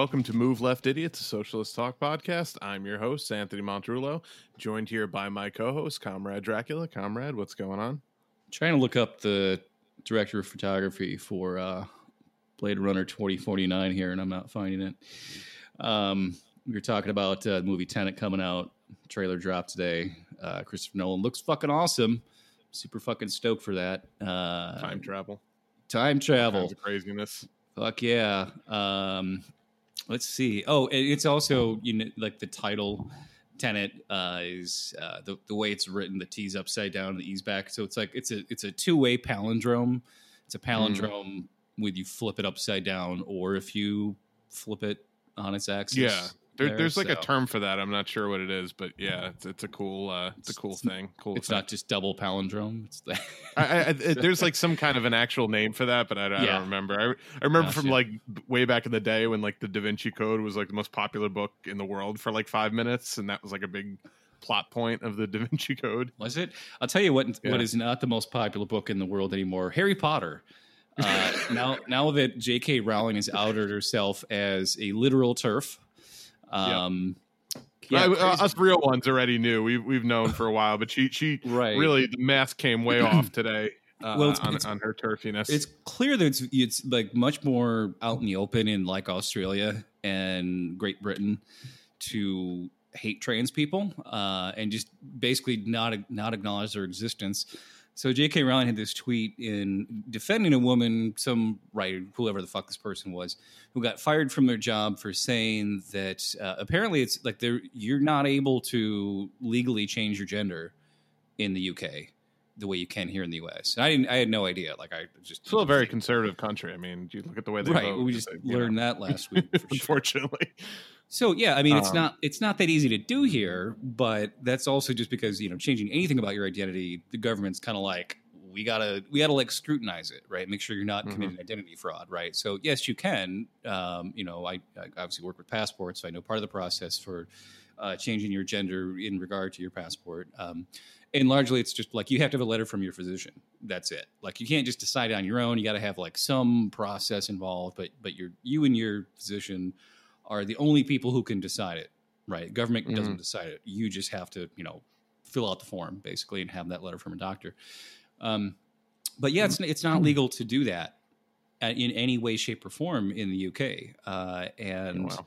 Welcome to Move Left Idiots, a socialist talk podcast. I'm your host, Anthony Montrullo, joined here by my co host, Comrade Dracula. Comrade, what's going on? trying to look up the director of photography for uh, Blade Runner 2049 here, and I'm not finding it. Um, we were talking about uh, the movie Tenet coming out. Trailer dropped today. Uh, Christopher Nolan looks fucking awesome. Super fucking stoked for that. Uh, Time travel. time travel. Craziness. Fuck yeah. Um, let's see. Oh, it's also you know like the title Tenet uh, is uh, the the way it's written. The T's upside down, the E's back. So it's like it's a it's a two way palindrome. It's a palindrome with you flip it upside down, or if you flip it on its axis. Yeah. There, there, there's like a term for that. I'm not sure what it is, but yeah, it's, it's a cool, uh, it's a cool thing. Cool. It's not just double palindrome. It's the I, I, there's like some kind of an actual name for that, but I, I Yeah. don't remember. I, I remember from Gotcha. like way back in the day when like the Da Vinci Code was like the most popular book in the world for like five minutes, and that was like a big plot point of the Da Vinci Code. Was it? I'll tell you what. Yeah. What is not the most popular book in the world anymore? Harry Potter. Uh, now, now that J.K. Rowling has outed herself as a literal TERF, um, yeah, I- uh, us real ones already knew. We've we've known for a while, but she she right. really the mask came way off today. Uh, Well, it's- on, it's- on her turfiness. It's clear that it's, it's like much more out in the open in like Australia and Great Britain to hate trans people uh, and just basically not not acknowledge their existence. So J.K. Rowling had this tweet in defending a woman, some writer, whoever the fuck this person was, who got fired from their job for saying that uh, apparently it's like they're you're not able to legally change your gender in the UK the way you can here in the US. And I didn't I had no idea. Like I just still a very conservative country. I mean, you look at the way they right. vote. We just know. learned that last week. For sure. Unfortunately, So yeah, I mean, it's Um, not it's not that easy to do here, but that's also just because you know changing anything about your identity, the government's kind of like we gotta we gotta like scrutinize it, right? Make sure you're not committing identity fraud, right? So yes, you can. Um, you know, I, I obviously work with passports, so I know part of the process for uh, changing your gender in regard to your passport. Um, and largely, it's just like you have to have a letter from your physician. That's it. Like you can't just decide on your own. You got to have like some process involved. But but you're you and your physician are the only people who can decide it. Right? Government Mhm. doesn't decide it. You just have to you know fill out the form basically and have that letter from a doctor. Um, but yeah, it's it's not legal to do that uh, in any way, shape, or form in the UK. Uh, and Wow.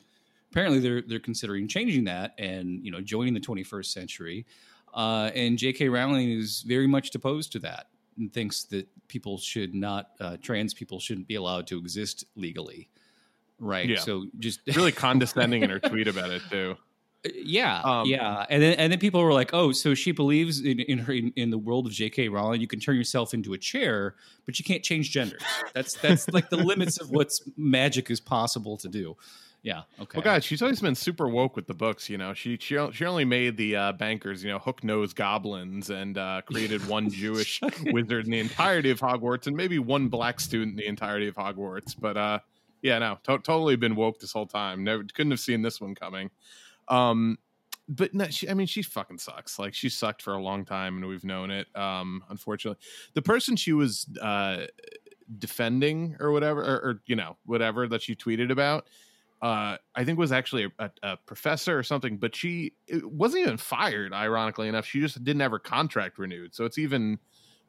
apparently they're they're considering changing that and you know joining the 21st century. Uh, and J.K. Rowling is very much opposed to that and thinks that people should not uh, trans people shouldn't be allowed to exist legally. Right. Yeah. So just really condescending in her tweet about it too. yeah, Um, yeah, and then and then people were like, "Oh, so she believes in in her in, in the world of J.K. Rowling, you can turn yourself into a chair, but you can't change genders. That's that's like the limits of what's magic is possible to do." Yeah. Okay. Well, God, she's always been super woke with the books. You know, she she, she only made the uh, bankers, you know, hook nose goblins, and uh, created one Jewish wizard in the entirety of Hogwarts, and maybe one black student in the entirety of Hogwarts. But uh, yeah, no, to- totally been woke this whole time. Never couldn't have seen this one coming. Um, but no, she, I mean, she fucking sucks. Like she sucked for a long time, and we've known it. Um, unfortunately, the person she was uh, defending or whatever, or, or you know, whatever that she tweeted about uh, I think was actually a, a, a professor or something, but she wasn't even fired. Ironically enough, she just didn't have her contract renewed. So it's even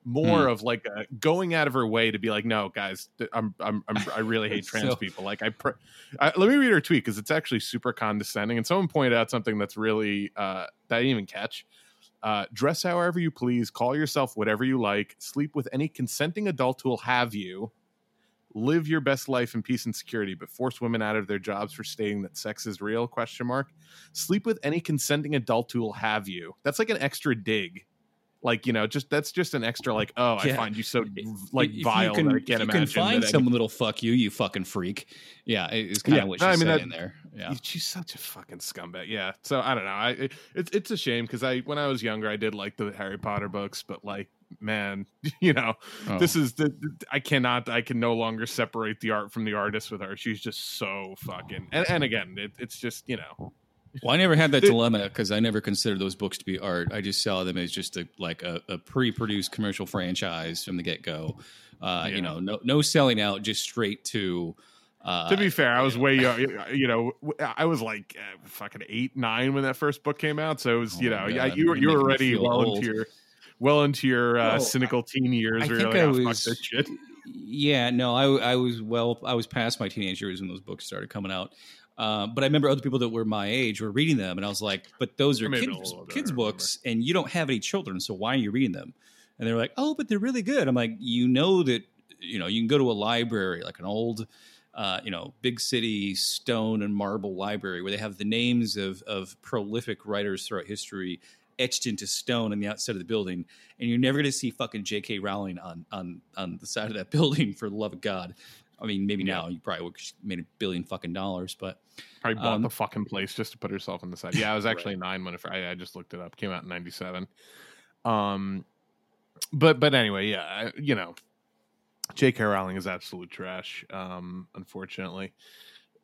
more of like uh going out of her way to be like, no, guys, I'm, I'm, I'm I really hate trans So- people. Like I, pr- I, let me read her tweet because it's actually super condescending. And someone pointed out something that's really uh, that I didn't even catch. Uh, dress however you please, call yourself whatever you like, sleep with any consenting adult who will have you live your best life in peace and security but force women out of their jobs for stating that sex is real question mark sleep with any consenting adult who will have you that's like an extra dig like you know just that's just an extra like oh i find you so like If you vile can, that i if can't you imagine can find that someone that'll fuck you, you fucking freak. Yeah, it's kind Yeah. of what No, I she's mean, that- saying there. Yeah. she's such a fucking scumbag. Yeah. So I don't know. I it, it's it's a shame because I when I was younger I did like the Harry Potter books, but like man, you know, Oh. this is the I cannot I can no longer separate the art from the artist with her. She's just so fucking and and again it, it's just you know Well, I never had that dilemma because I never considered those books to be art. I just saw them as just a like a, a pre-produced commercial franchise from the get-go. Uh, Yeah. You know, no no selling out, just straight to. Uh, to be fair, I was way young. You know, I was like uh, fucking eight, nine when that first book came out. So it was, Oh you know, yeah, you were you're were already well old. into your well into your uh, Well, cynical teen years. I think you're I oh, was. Yeah, no, I I was well, I was past my teenage years when those books started coming out. Uh, but I remember other people that were my age were reading them, and I was like, "But those are Maybe kids, kids books, and you don't have any children, so why are you reading them?" And they're like, "Oh, but they're really good." I'm like, "You know that you know you can go to a library, like an old, uh, you know, big city stone and marble library where they have the names of of prolific writers throughout history." Etched into stone on the outside of the building, and you're never going to see fucking J.K. Rowling on on on the side of that building. For the love of God, I mean, maybe Yeah. now you probably would made a billion fucking dollars, but Probably bought Um, the fucking place just to put herself on the side. Yeah, I was Right. actually nine when it, I, I just looked it up. Came out in '97. Um, but but anyway, yeah, I, you know, J.K. Rowling is absolute trash. Um, unfortunately.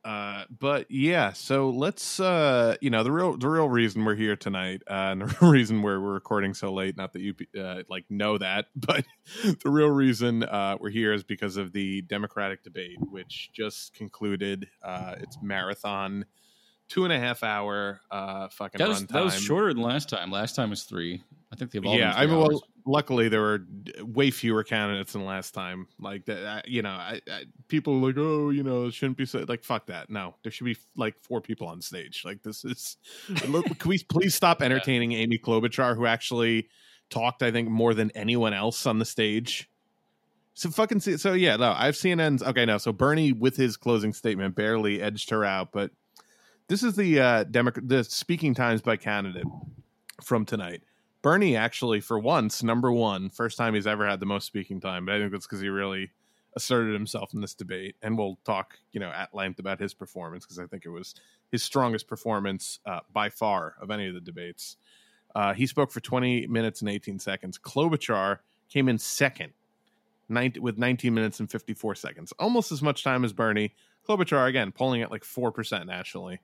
Uh, but yeah, so let's uh, you know, the real the real reason we're here tonight, uh, and the real reason where we're recording so late, not that you uh, like know that, but the real reason uh, we're here is because of the Democratic debate, which just concluded uh, its marathon, two and a half hour uh, fucking that was runtime. that was shorter than last time. Last time was three. I think they've all Yeah, been I mean, well, luckily there were way fewer candidates than last time. Like that, you know, I, I, people are like, oh, you know, it shouldn't be so. Like, fuck that. No, there should be like four people on stage. Like, this is. Look, can we please stop entertaining Amy Klobuchar, who actually talked, I think, more than anyone else on the stage. So fucking see. So yeah, no, I've CNN's. Okay, no. So Bernie, with his closing statement, barely edged her out, but this is the uh Democrat, the speaking times by candidate from tonight. Bernie actually, for once, number one, first time he's ever had the most speaking time. But I think that's because he really asserted himself in this debate, and we'll talk, you know, at length about his performance because I think it was his strongest performance uh, by far of any of the debates. Uh, he spoke for 20 minutes and 18 seconds. Klobuchar came in second, 19, with 19 minutes and 54 seconds, almost as much time as Bernie. Klobuchar again polling at like four percent nationally.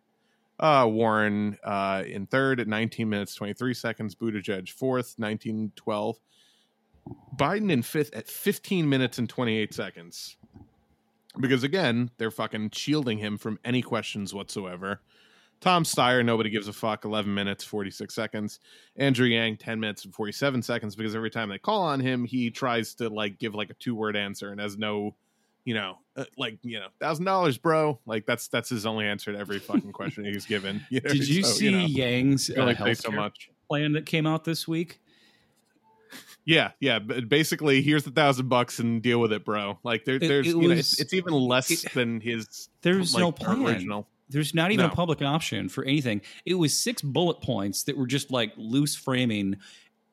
Uh, Warren uh, in third at 19 minutes 23 seconds. Buttigieg fourth, 1912. Biden in fifth at 15 minutes and 28 seconds. Because again, they're fucking shielding him from any questions whatsoever. Tom Steyer, nobody gives a fuck, 11 minutes, 46 seconds. Andrew Yang, 10 minutes and 47 seconds, because every time they call on him, he tries to like give like a two word answer and has no, you know, uh, like, you know, thousand dollars, bro. Like that's that's his only answer to every fucking question he's given. You know? Did you So, see know, Yang's uh, only pay so healthcare much. plan that came out this week? Yeah, yeah. But basically, here's the thousand bucks and deal with it, bro. Like there, It- there's, it you know, was- it's, it's even less it- than his. There's like, no plan. original. There's not even No. a public option for anything. It was six bullet points that were just like loose framing.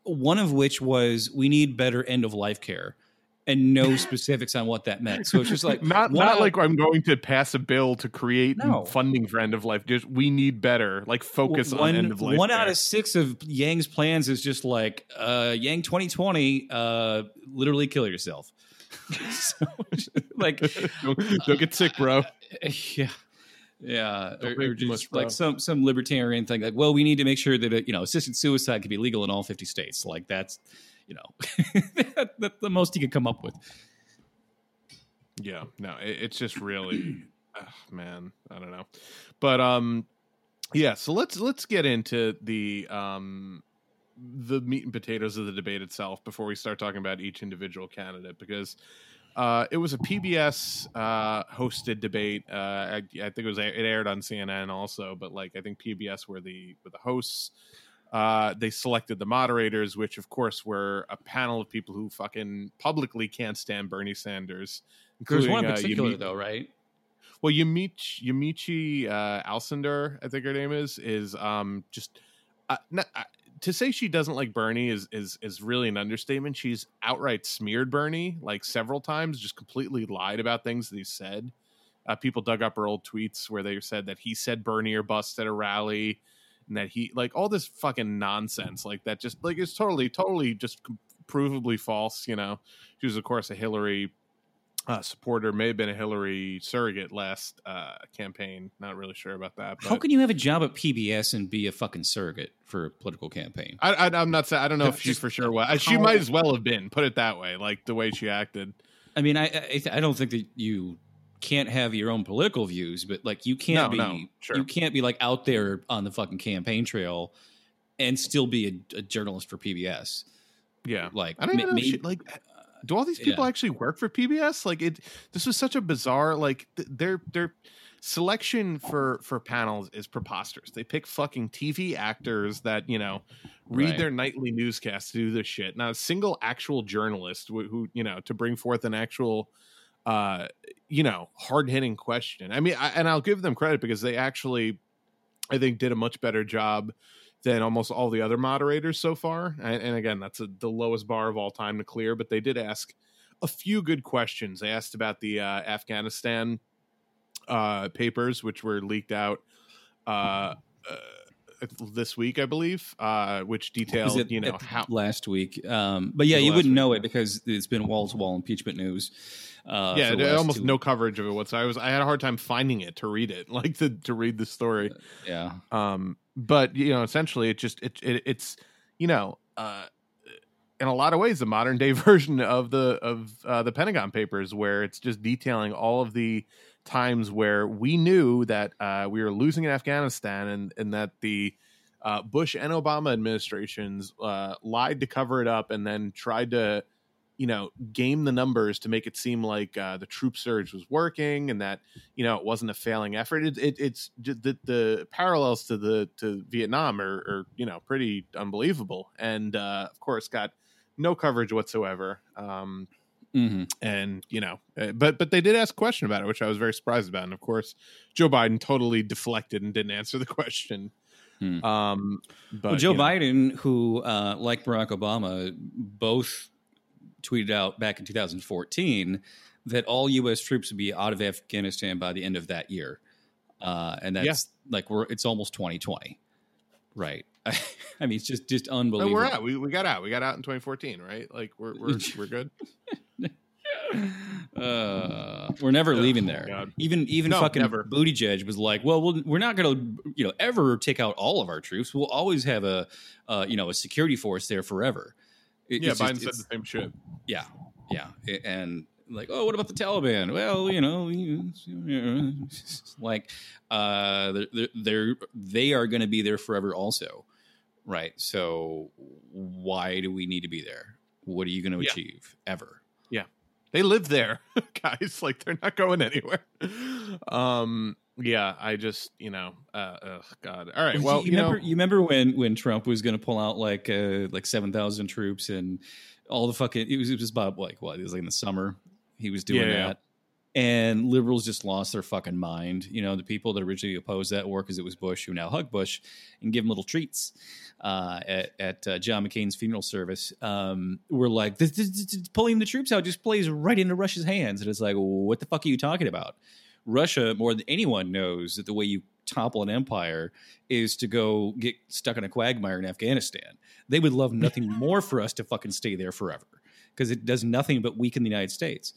One of which was we need better end of life care, and no specifics on what that meant. So it's just like not not like I'm going to pass a bill to create No. funding for end of life. Just we need better. Like focus one, on end of life. One out of six of Yang's plans is just like uh, Yang 2020, uh, literally kill yourself. so, like, don't, don't get sick, bro. yeah. Yeah, Don't or, or just much, like some some libertarian thing, like, well, we need to make sure that uh, you know assisted suicide can be legal in all fifty states. Like that's, you know, that, that's the most he could come up with. Yeah, no, it, it's just really, man, I don't know, but um, yeah. So let's let's get into the um the meat and potatoes of the debate itself before we start talking about each individual candidate because uh, it was a PBS uh, hosted debate. Uh, I, I think it was it aired on CNN also, but like I think PBS were the were the hosts. Uh, they selected the moderators, which of course were a panel of people who fucking publicly can't stand Bernie Sanders. There's one in uh, particular, Yumi- though, right? well, Yamiche, Yamiche uh, Alcindor, I think her name is, is um just uh, not, uh, to say she doesn't like Bernie is is is really an understatement. She's outright smeared Bernie like several times, just completely lied about things that he said. uh, people dug up her old tweets where they said that he said Bernie or bust at a rally, and that he like all this fucking nonsense like that. Just like it's totally, totally just provably false. You know, she was of course a Hillary uh, supporter, may have been a Hillary surrogate last uh, campaign. Not really sure about that. How can you have a job at PBS and be a fucking surrogate for a political campaign? I, am not saying I don't know if she's for sure what she might as well have been. Put it that way, like the way she acted. I mean, I I, I don't think that you can't have your own political views, but like you can't no, be no, sure. you can't be like out there on the fucking campaign trail and still be a, a journalist for PBS. Yeah, like I don't know. Maybe, she, like, do all these uh, people Yeah. actually work for PBS? Like, it. This was such a bizarre. Like, th- their their selection for for panels is preposterous. They pick fucking TV actors that you know read Right. their nightly newscasts to do this shit. Not a single actual journalist who, who you know to bring forth an actual uh you know hard hitting question. I mean I, and i'll give them credit because they actually i think did a much better job than almost all the other moderators so far. And, and again that's a, the lowest bar of all time to clear but they did ask a few good questions. They asked about the uh, afghanistan uh papers which were leaked out uh, uh this week i believe uh which detailed it you know how last week? Um, but yeah, you wouldn't week? know it because it's been wall to wall impeachment news. Uh, yeah, almost no coverage of it whatsoever. I was I had a hard time finding it to read it, like to to read the story. Yeah, Um, but you know, essentially, it just it, it it's you know, uh, in a lot of ways, a modern day version of the of uh, the Pentagon Papers, where it's just detailing all of the times where we knew that uh, we were losing in Afghanistan, and and that the uh, Bush and Obama administrations uh, lied to cover it up, and then tried to you know game the numbers to make it seem like uh, the troop surge was working and that you know it wasn't a failing effort. It, it, it's the, the parallels to the to vietnam are, are you know pretty unbelievable and uh, of course got no coverage whatsoever. Um, hmm and you know uh, but but they did ask a question about it which i was very surprised about. And of course joe biden totally deflected and didn't answer the question. Hmm. um but well, Joe you know, Biden, who uh, like Barack Obama, both tweeted out back in 2014 that all U.S. troops would be out of Afghanistan by the end of that year, uh, and that's like we're it's almost 2020, right? I, mean, it's just just no, unbelievable. we're out. We, we got out. We got out in 2014 right? Like we're we're, we're good Uh, we're never Oh, leaving there. God. Even even No, fucking never. Buttigieg was like, "Well, we'll we're not going to you know ever take out all of our troops. We'll always have a uh, you know a security force there forever." It- yeah it's just- biden said the same shit yeah, yeah, and like, oh, what about the Taliban? Well, you know, like uh, they're, they're, they're going to be there forever, also, right? So why do we need to be there? What are you going to Yeah. achieve ever? They live there guys. Like they're not going anywhere. Um yeah i just you know uh ugh, god. All right well you, you, remember know you remember when when Trump was going to pull out like uh like seven thousand troops and all the fucking it was it was about like what it was like in the summer he was doing Yeah, that. And liberals just lost their fucking mind. You know, the people that originally opposed that war because it was Bush who now hug Bush and give him little treats uh, at, at uh, John McCain's funeral service um, were like, this, this, this- pulling the troops out just plays right into Russia's hands. And it's like, what the fuck are you talking about? Russia, more than anyone, knows that the way you topple an empire is to go get stuck in a quagmire in Afghanistan. They would love nothing more for us to fucking stay there forever because it does nothing but weaken the United States.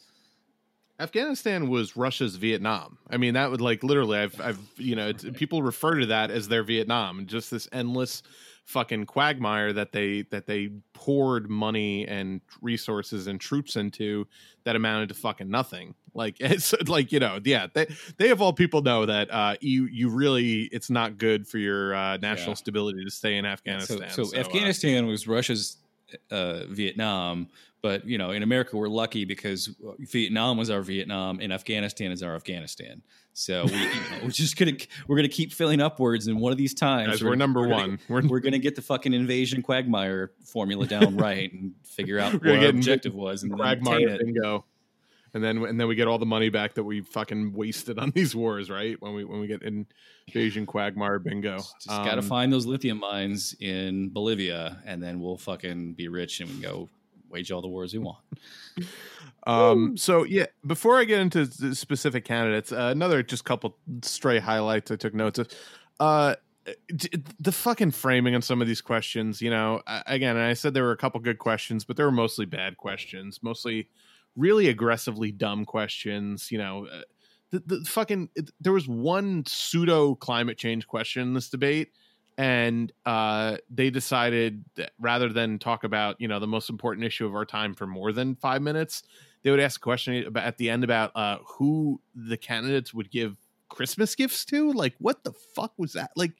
Afghanistan was russia's vietnam. I mean that would like literally i've i've you know it's, people refer to that as their vietnam. Just this endless fucking quagmire that they that they poured money and resources and troops into that amounted to fucking nothing. Like it's like you know yeah they they of all people know that uh you you really it's not good for your uh national Yeah. stability to stay in afghanistan So, so uh, Afghanistan was Russia's uh, Vietnam, but you know, in America, we're lucky because Vietnam was our Vietnam and Afghanistan is our Afghanistan. So we, you know, we're just gonna we're gonna keep filling upwards, and one of these times guys, we're number gonna- one. we're, We're gonna get the fucking invasion quagmire formula down right and figure out what gonna our objective was and then quagmire it. bingo. And then and then we get all the money back that we fucking wasted on these wars right? When we when we get invasion quagmire bingo. Just gotta Um, find those lithium mines in Bolivia, and then we'll fucking be rich and we can go wage all the wars we want. Um, so yeah, before I get into the specific candidates, uh, another just couple stray highlights I took notes of. Uh, d- the fucking framing on some of these questions, you know, I- again, I said there were a couple good questions, but they were mostly bad questions, mostly really aggressively dumb questions. You know, uh, the, the fucking it, there was one pseudo climate change question in this debate, and uh, they decided that rather than talk about you know the most important issue of our time for more than five minutes, they would ask a question about, at the end about uh, who the candidates would give Christmas gifts to. Like, what the fuck was that? Like,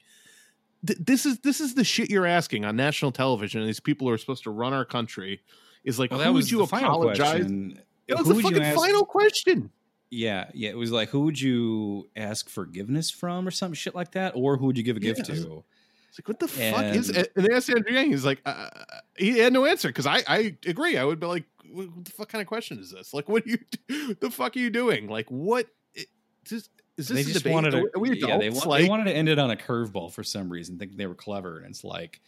th- this is this is the shit you're asking on national television. And these people who are supposed to run our country is like, Well, who that would was you apologize? question. It was Who the fucking ask- final question. Yeah, yeah. It was like, who would you ask forgiveness from, or some shit like that, or who would you give a gift to? It's like, what the fuck is? And- it? And they asked Andrew Yang. He's like, uh, he had no answer because I, I agree. I would be like, what the fuck kind of question is this? Like, what are you? The fuck are you doing? Like, what? Is It, is, is this they a just debate? wanted to. we- are we adults? yeah, they, want, like, they wanted to end it on a curveball for some reason, thinking they were clever, and it's like.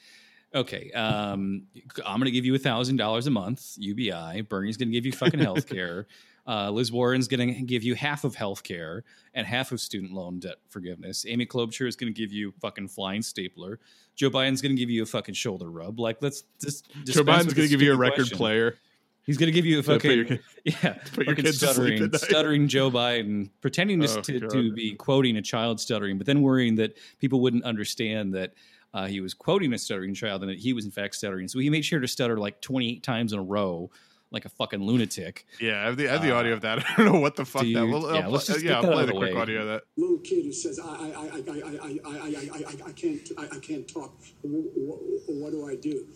Okay, um, I'm going to give you a thousand dollars a month UBI. Bernie's going to give you fucking health care. Uh, Liz Warren's going to give you half of health care and half of student loan debt forgiveness. Amy Klobuchar is going to give you fucking flying stapler. Joe Biden's going to give you a fucking shoulder rub. Like, let's just. Joe Biden's going to give you a record question. player. He's going to give you a fucking your yeah, your fucking stuttering, stuttering Joe Biden, pretending to, Oh, to, to be quoting a child stuttering, but then worrying that people wouldn't understand that uh, he was quoting a stuttering child and that he was in fact stuttering. So he made sure to stutter like 28 times in a row, like a fucking lunatic. Yeah, I have the, I have the Uh, audio of that. I don't know what the fuck do that. you- Well, yeah, I'll let's just yeah, get I'll that play out the the quick way. audio of that. little kid who says, I, I, I, I, I, I, I, I, I, I can't, I, I can't talk. What, what do I do?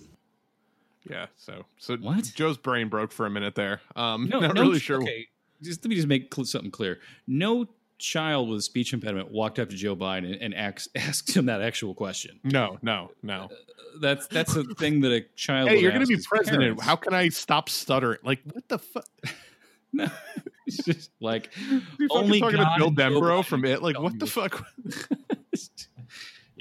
Yeah, so so What? Joe's brain broke for a minute there. Um, No, not no, really sure. Okay, just let me just make cl- something clear. No child with a speech impediment walked up to Joe Biden and, asked, asked him that actual question. No, no, no. Uh, that's that's a thing that a child. Hey, you're going to be president. parents. How can I stop stuttering? Like, what the fuck? No, it's just like only talking God to Bill and Joe Denbrough Biden from it? Like, what the this.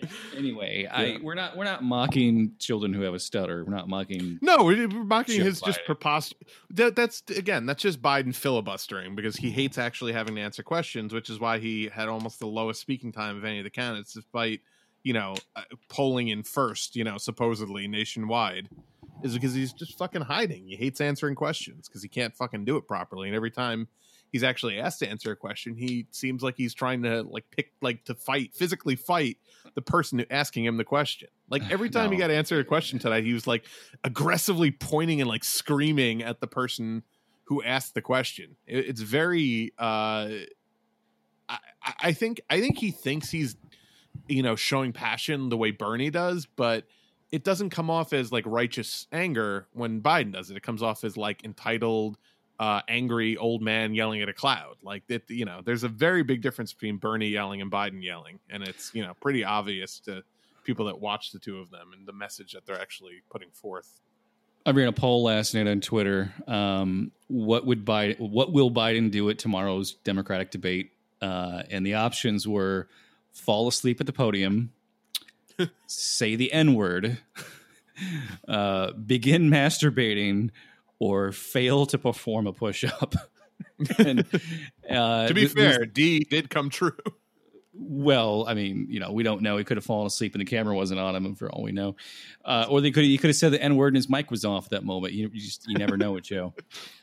fuck? Yeah. Anyway, I we're not we're not mocking children who have a stutter. We're not mocking. No, we're we're mocking Joe his just preposterous. That, that's again, that's just Biden filibustering because he hates actually having to answer questions, which is why he had almost the lowest speaking time of any of the candidates, despite you know uh, polling in first, you know, supposedly nationwide, is because he's just fucking hiding. He hates answering questions because he can't fucking do it properly, and every time he's actually asked to answer a question, he seems like he's trying to like pick like to fight physically fight the person asking him the question. Like every time he got to answer a question tonight, he was like aggressively pointing and like screaming at the person who asked the question. It- it's very. uh I, I- I think I think he thinks he's you know showing passion the way Bernie does, but it doesn't come off as like righteous anger when Biden does it. It comes off as like entitled, uh, angry old man yelling at a cloud. Like that, you know, there's a very big difference between Bernie yelling and Biden yelling, and it's you know pretty obvious to people that watch the two of them and the message that they're actually putting forth. I ran a poll last night on Twitter. Um, what would Biden? What will Biden do at tomorrow's Democratic debate? Uh, and the options were fall asleep at the podium, say the N word, uh, begin masturbating, or fail to perform a push up. and, uh, to be th- fair, D did come true. well, I mean, you know, we don't know. He could have fallen asleep and the camera wasn't on him, for all we know. Uh, or they could he could have said the n word and his mic was off at that moment. You, you just you never know it, Joe.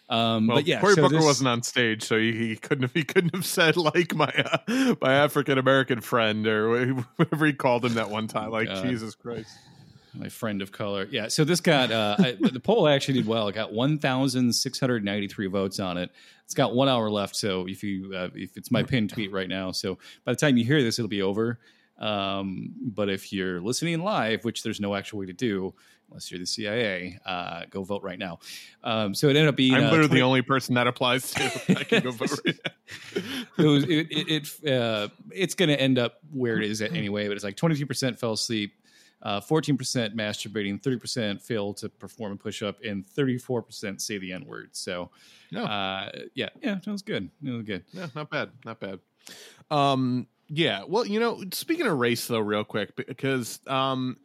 Um, Well, but yeah, Cory so Booker this- wasn't on stage, so he, he couldn't have he couldn't have said like my uh, my African American friend or whatever he called him that one time. Like God. Jesus Christ. My friend of color. Yeah, so this got uh, I, the poll actually did well. It got one thousand six hundred ninety three votes on it. It's got one hour left, so if you uh, if it's my pinned tweet right now, so by the time you hear this, it'll be over. Um, but if you're listening live, which there's no actual way to do unless you're the CIA, uh, go vote right now. Um, so it ended up being I'm uh, literally 20 the only person that applies to. I can go vote. right now. it was it it, it uh, it's going to end up where it is anyway. But it's like twenty two percent fell asleep, uh, fourteen percent masturbating, thirty percent fail to perform a push up, and thirty four percent say the n word. So, No. uh, yeah, yeah, that was good. It was good. Yeah, not bad, not bad. Um, yeah. Well, you know, speaking of race, though, real quick, because um,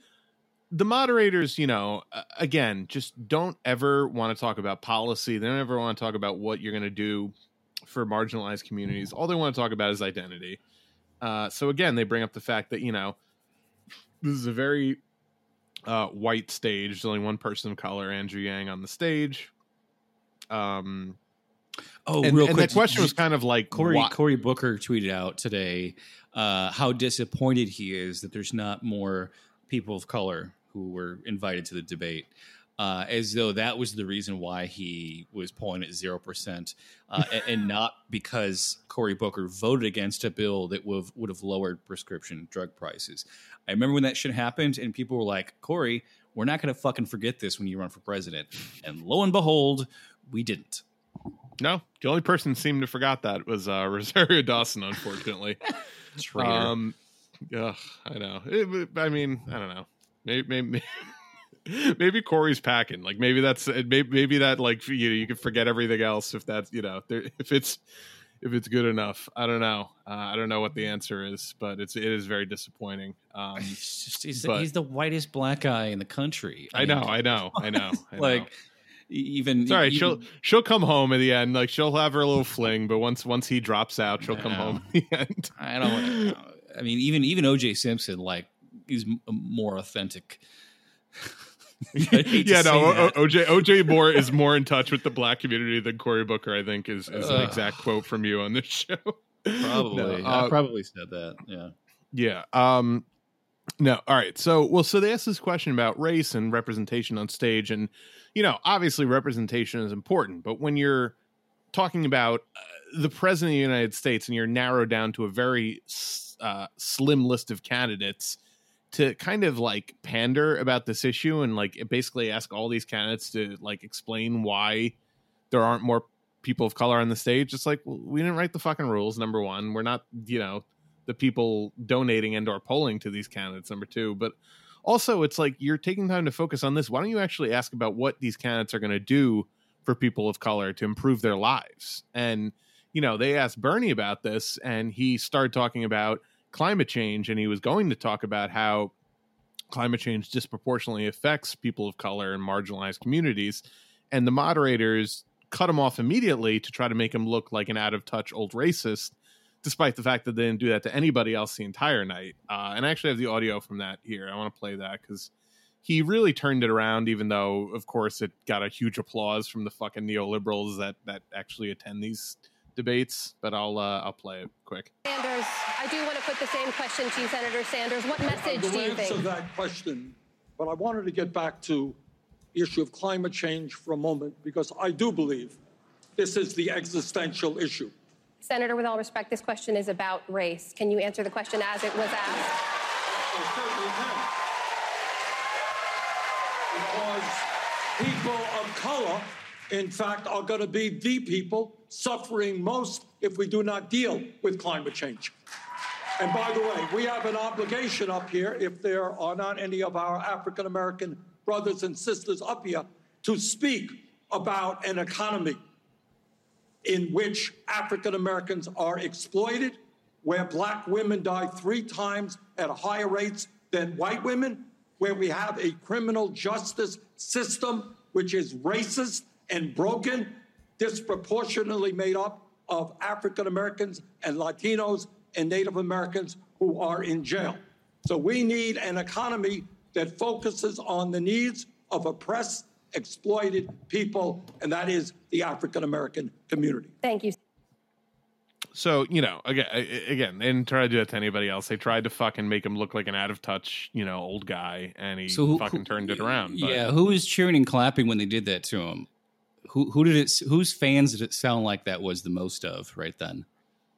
the moderators, you know, again, just don't ever want to talk about policy. They don't ever want to talk about what you're going to do for marginalized communities. All they want to talk about is identity. Uh, so again, they bring up the fact that you know this is a very uh, white stage. There's only one person of color, Andrew Yang, on the stage. Um, Oh, and, real and quick, the question was kind of like Cory why- Cory Booker tweeted out today uh, how disappointed he is that there's not more people of color who were invited to the debate, uh, as though that was the reason why he was polling at zero percent, uh, and, and not because Cory Booker voted against a bill that would would have lowered prescription drug prices. I remember when that shit happened, and people were like, "Cory, we're not going to fucking forget this when you run for president." And lo and behold, we didn't. No, the only person who seemed to forgot that was uh, Rosario Dawson, unfortunately. Um, ugh, I know. It- I mean, I don't know. Maybe, maybe, maybe Cory's packing. Like maybe that's maybe, maybe that like you know you can forget everything else if that's you know there, if it's if it's good enough. I don't know. Uh, I don't know what the answer is, but it's it is very disappointing. Um, He's just he's, but- he's the whitest black guy in the country. I know, mean, I know, I know. I know. like even Sorry, even- she'll she'll come home at the end. Like she'll have her little fling, but once once he drops out, she'll come home at the end. I don't. I mean, even even OJ Simpson like is m- more authentic. I yeah, no, say O- that. O- OJ OJ Moore is more in touch with the black community than Cory Booker. I think is, is an exact quote from you on this show. probably. No, I uh, probably said that. Yeah. Yeah. Um no, all right. So well, so they asked this question about race and representation on stage, and you know, obviously representation is important, but when you're talking about uh, the president of the United States and you're narrowed down to a very uh, slim list of candidates to kind of like pander about this issue and like basically ask all these candidates to like explain why there aren't more people of color on the stage it's like well, we didn't write the fucking rules number one. We're not you know the people donating and or polling to these candidates number two. But also it's like you're taking time to focus on this. Why don't you actually ask about what these candidates are going to do for people of color to improve their lives? And you know they asked bernie about this and he started talking about climate change and he was going to talk about how climate change disproportionately affects people of color and marginalized communities. And the moderators cut him off immediately to try to make him look like an out of touch old racist despite the fact that they didn't do that to anybody else the entire night. Uh, and i actually have the audio from that here. I want to play that because he really turned it around even though of course it got a huge applause from the fucking neoliberals that that actually attend these debates but i'll uh, i'll play it quick Sanders, I do want to put the same question to you, Senator Sanders. What message do going you to answer think? that question, but I wanted to get back to the issue of climate change for a moment because I do believe this is the existential issue. Senator, with all respect, this question is about race. Can you answer the question as it was asked? I certainly can. Because people of color, in fact, are going to be the people suffering most if we do not deal with climate change. And by the way, we have an obligation up here, if there are not any of our African American brothers and sisters up here, to speak about an economy in which African Americans are exploited, where black women die three times at higher rates than white women, where we have a criminal justice system which is racist and broken, disproportionately made up of African Americans and Latinos and Native Americans who are in jail. So we need an economy that focuses on the needs of oppressed, exploited people, and that is the African American community. Thank you. so you know again I- I- again they didn't try to do that to anybody else they tried to fucking make him look like an out of touch you know old guy and he So who, fucking who- turned it around but- Yeah, who was cheering and clapping when they did that to him? Who who did it? Whose fans did it sound like that was the most of right then?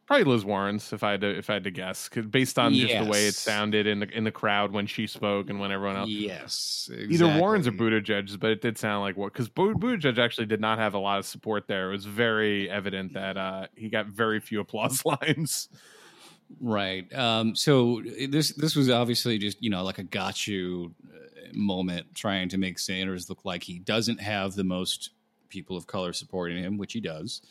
Probably Liz Warren's, if I had to, if I had to guess, based on just the way it sounded in the in the crowd when she spoke and when everyone else. Yes, Either Warren's or exactly. Buttigieg, but it did sound like what because Buttigieg actually did not have a lot of support there. It was very evident that uh, he got very few applause lines. Right. Um, so this this was obviously just you know like a got you uh, moment, trying to make Sanders look like he doesn't have the most people of color supporting him, which he does.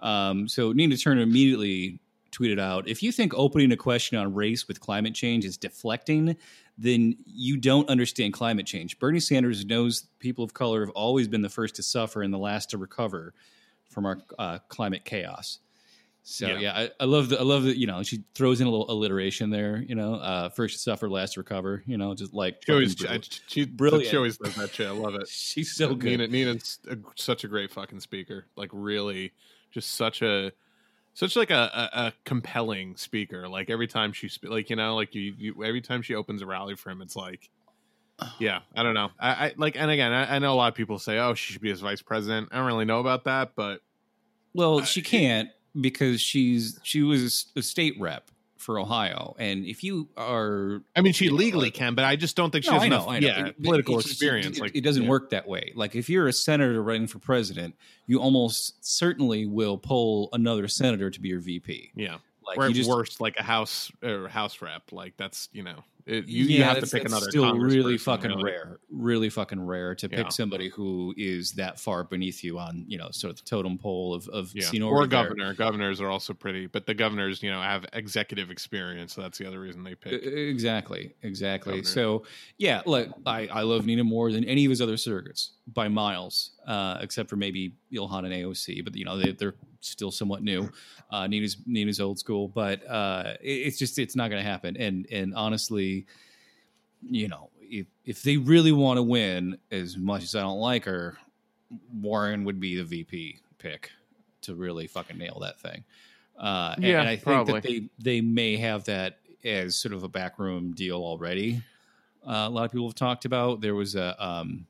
Um, so Nina Turner immediately tweeted out if you think opening a question on race with climate change is deflecting, then you don't understand climate change. Bernie Sanders knows people of color have always been the first to suffer and the last to recover from our uh, climate chaos. So Yeah. yeah, I, I love the I love that you know she throws in a little alliteration there. You know, uh, first to suffer, last to recover. You know, just like She always, fucking I, brilliant. she, Brilliant. She always does that shit. I love it. she's so good. Nina, Nina's a, such a great fucking speaker. Like really, just such a, such like a, a, a compelling speaker. Like every time she, spe- like you know, like you, you, every time she opens a rally for him, it's like, yeah, I don't know. I, I like, and again, I, I know a lot of people say, oh, she should be his vice president. I don't really know about that, but Well, she can't because she's she was a state rep for Ohio, and if you are I mean, she legally can, but I just don't think she No, has I enough, know. yeah, It- political just- experience. It, like it doesn't yeah. work that way. Like if you're a senator running for president, you almost certainly will pull another senator to be your VP. Yeah, Like or at just worst, like a house or house rep. Like that's you know, it, you, yeah, you have to pick another. Still, really fucking really. rare. Really fucking rare to Yeah. pick somebody who is that far beneath you on you know sort of the totem pole of of Yeah, or there. governor. Governors are also pretty, but the governors, you know, have executive experience, so that's the other reason they pick. Exactly, exactly. Governor. So yeah, look, I, I love Nina more than any of his other surrogates by miles, uh, except for maybe Ilhan and AOC. But you know they, they're still somewhat new. Uh, Nina's Nina's old school, but uh, it, it's just it's not going to happen. And and honestly, you know, if if they really want to win, as much as I don't like her, Warren would be the VP pick to really fucking nail that thing. Uh, and- Yeah, and I think probably. that they they may have that as sort of a backroom deal already. Uh, a lot of people have talked about there was a um,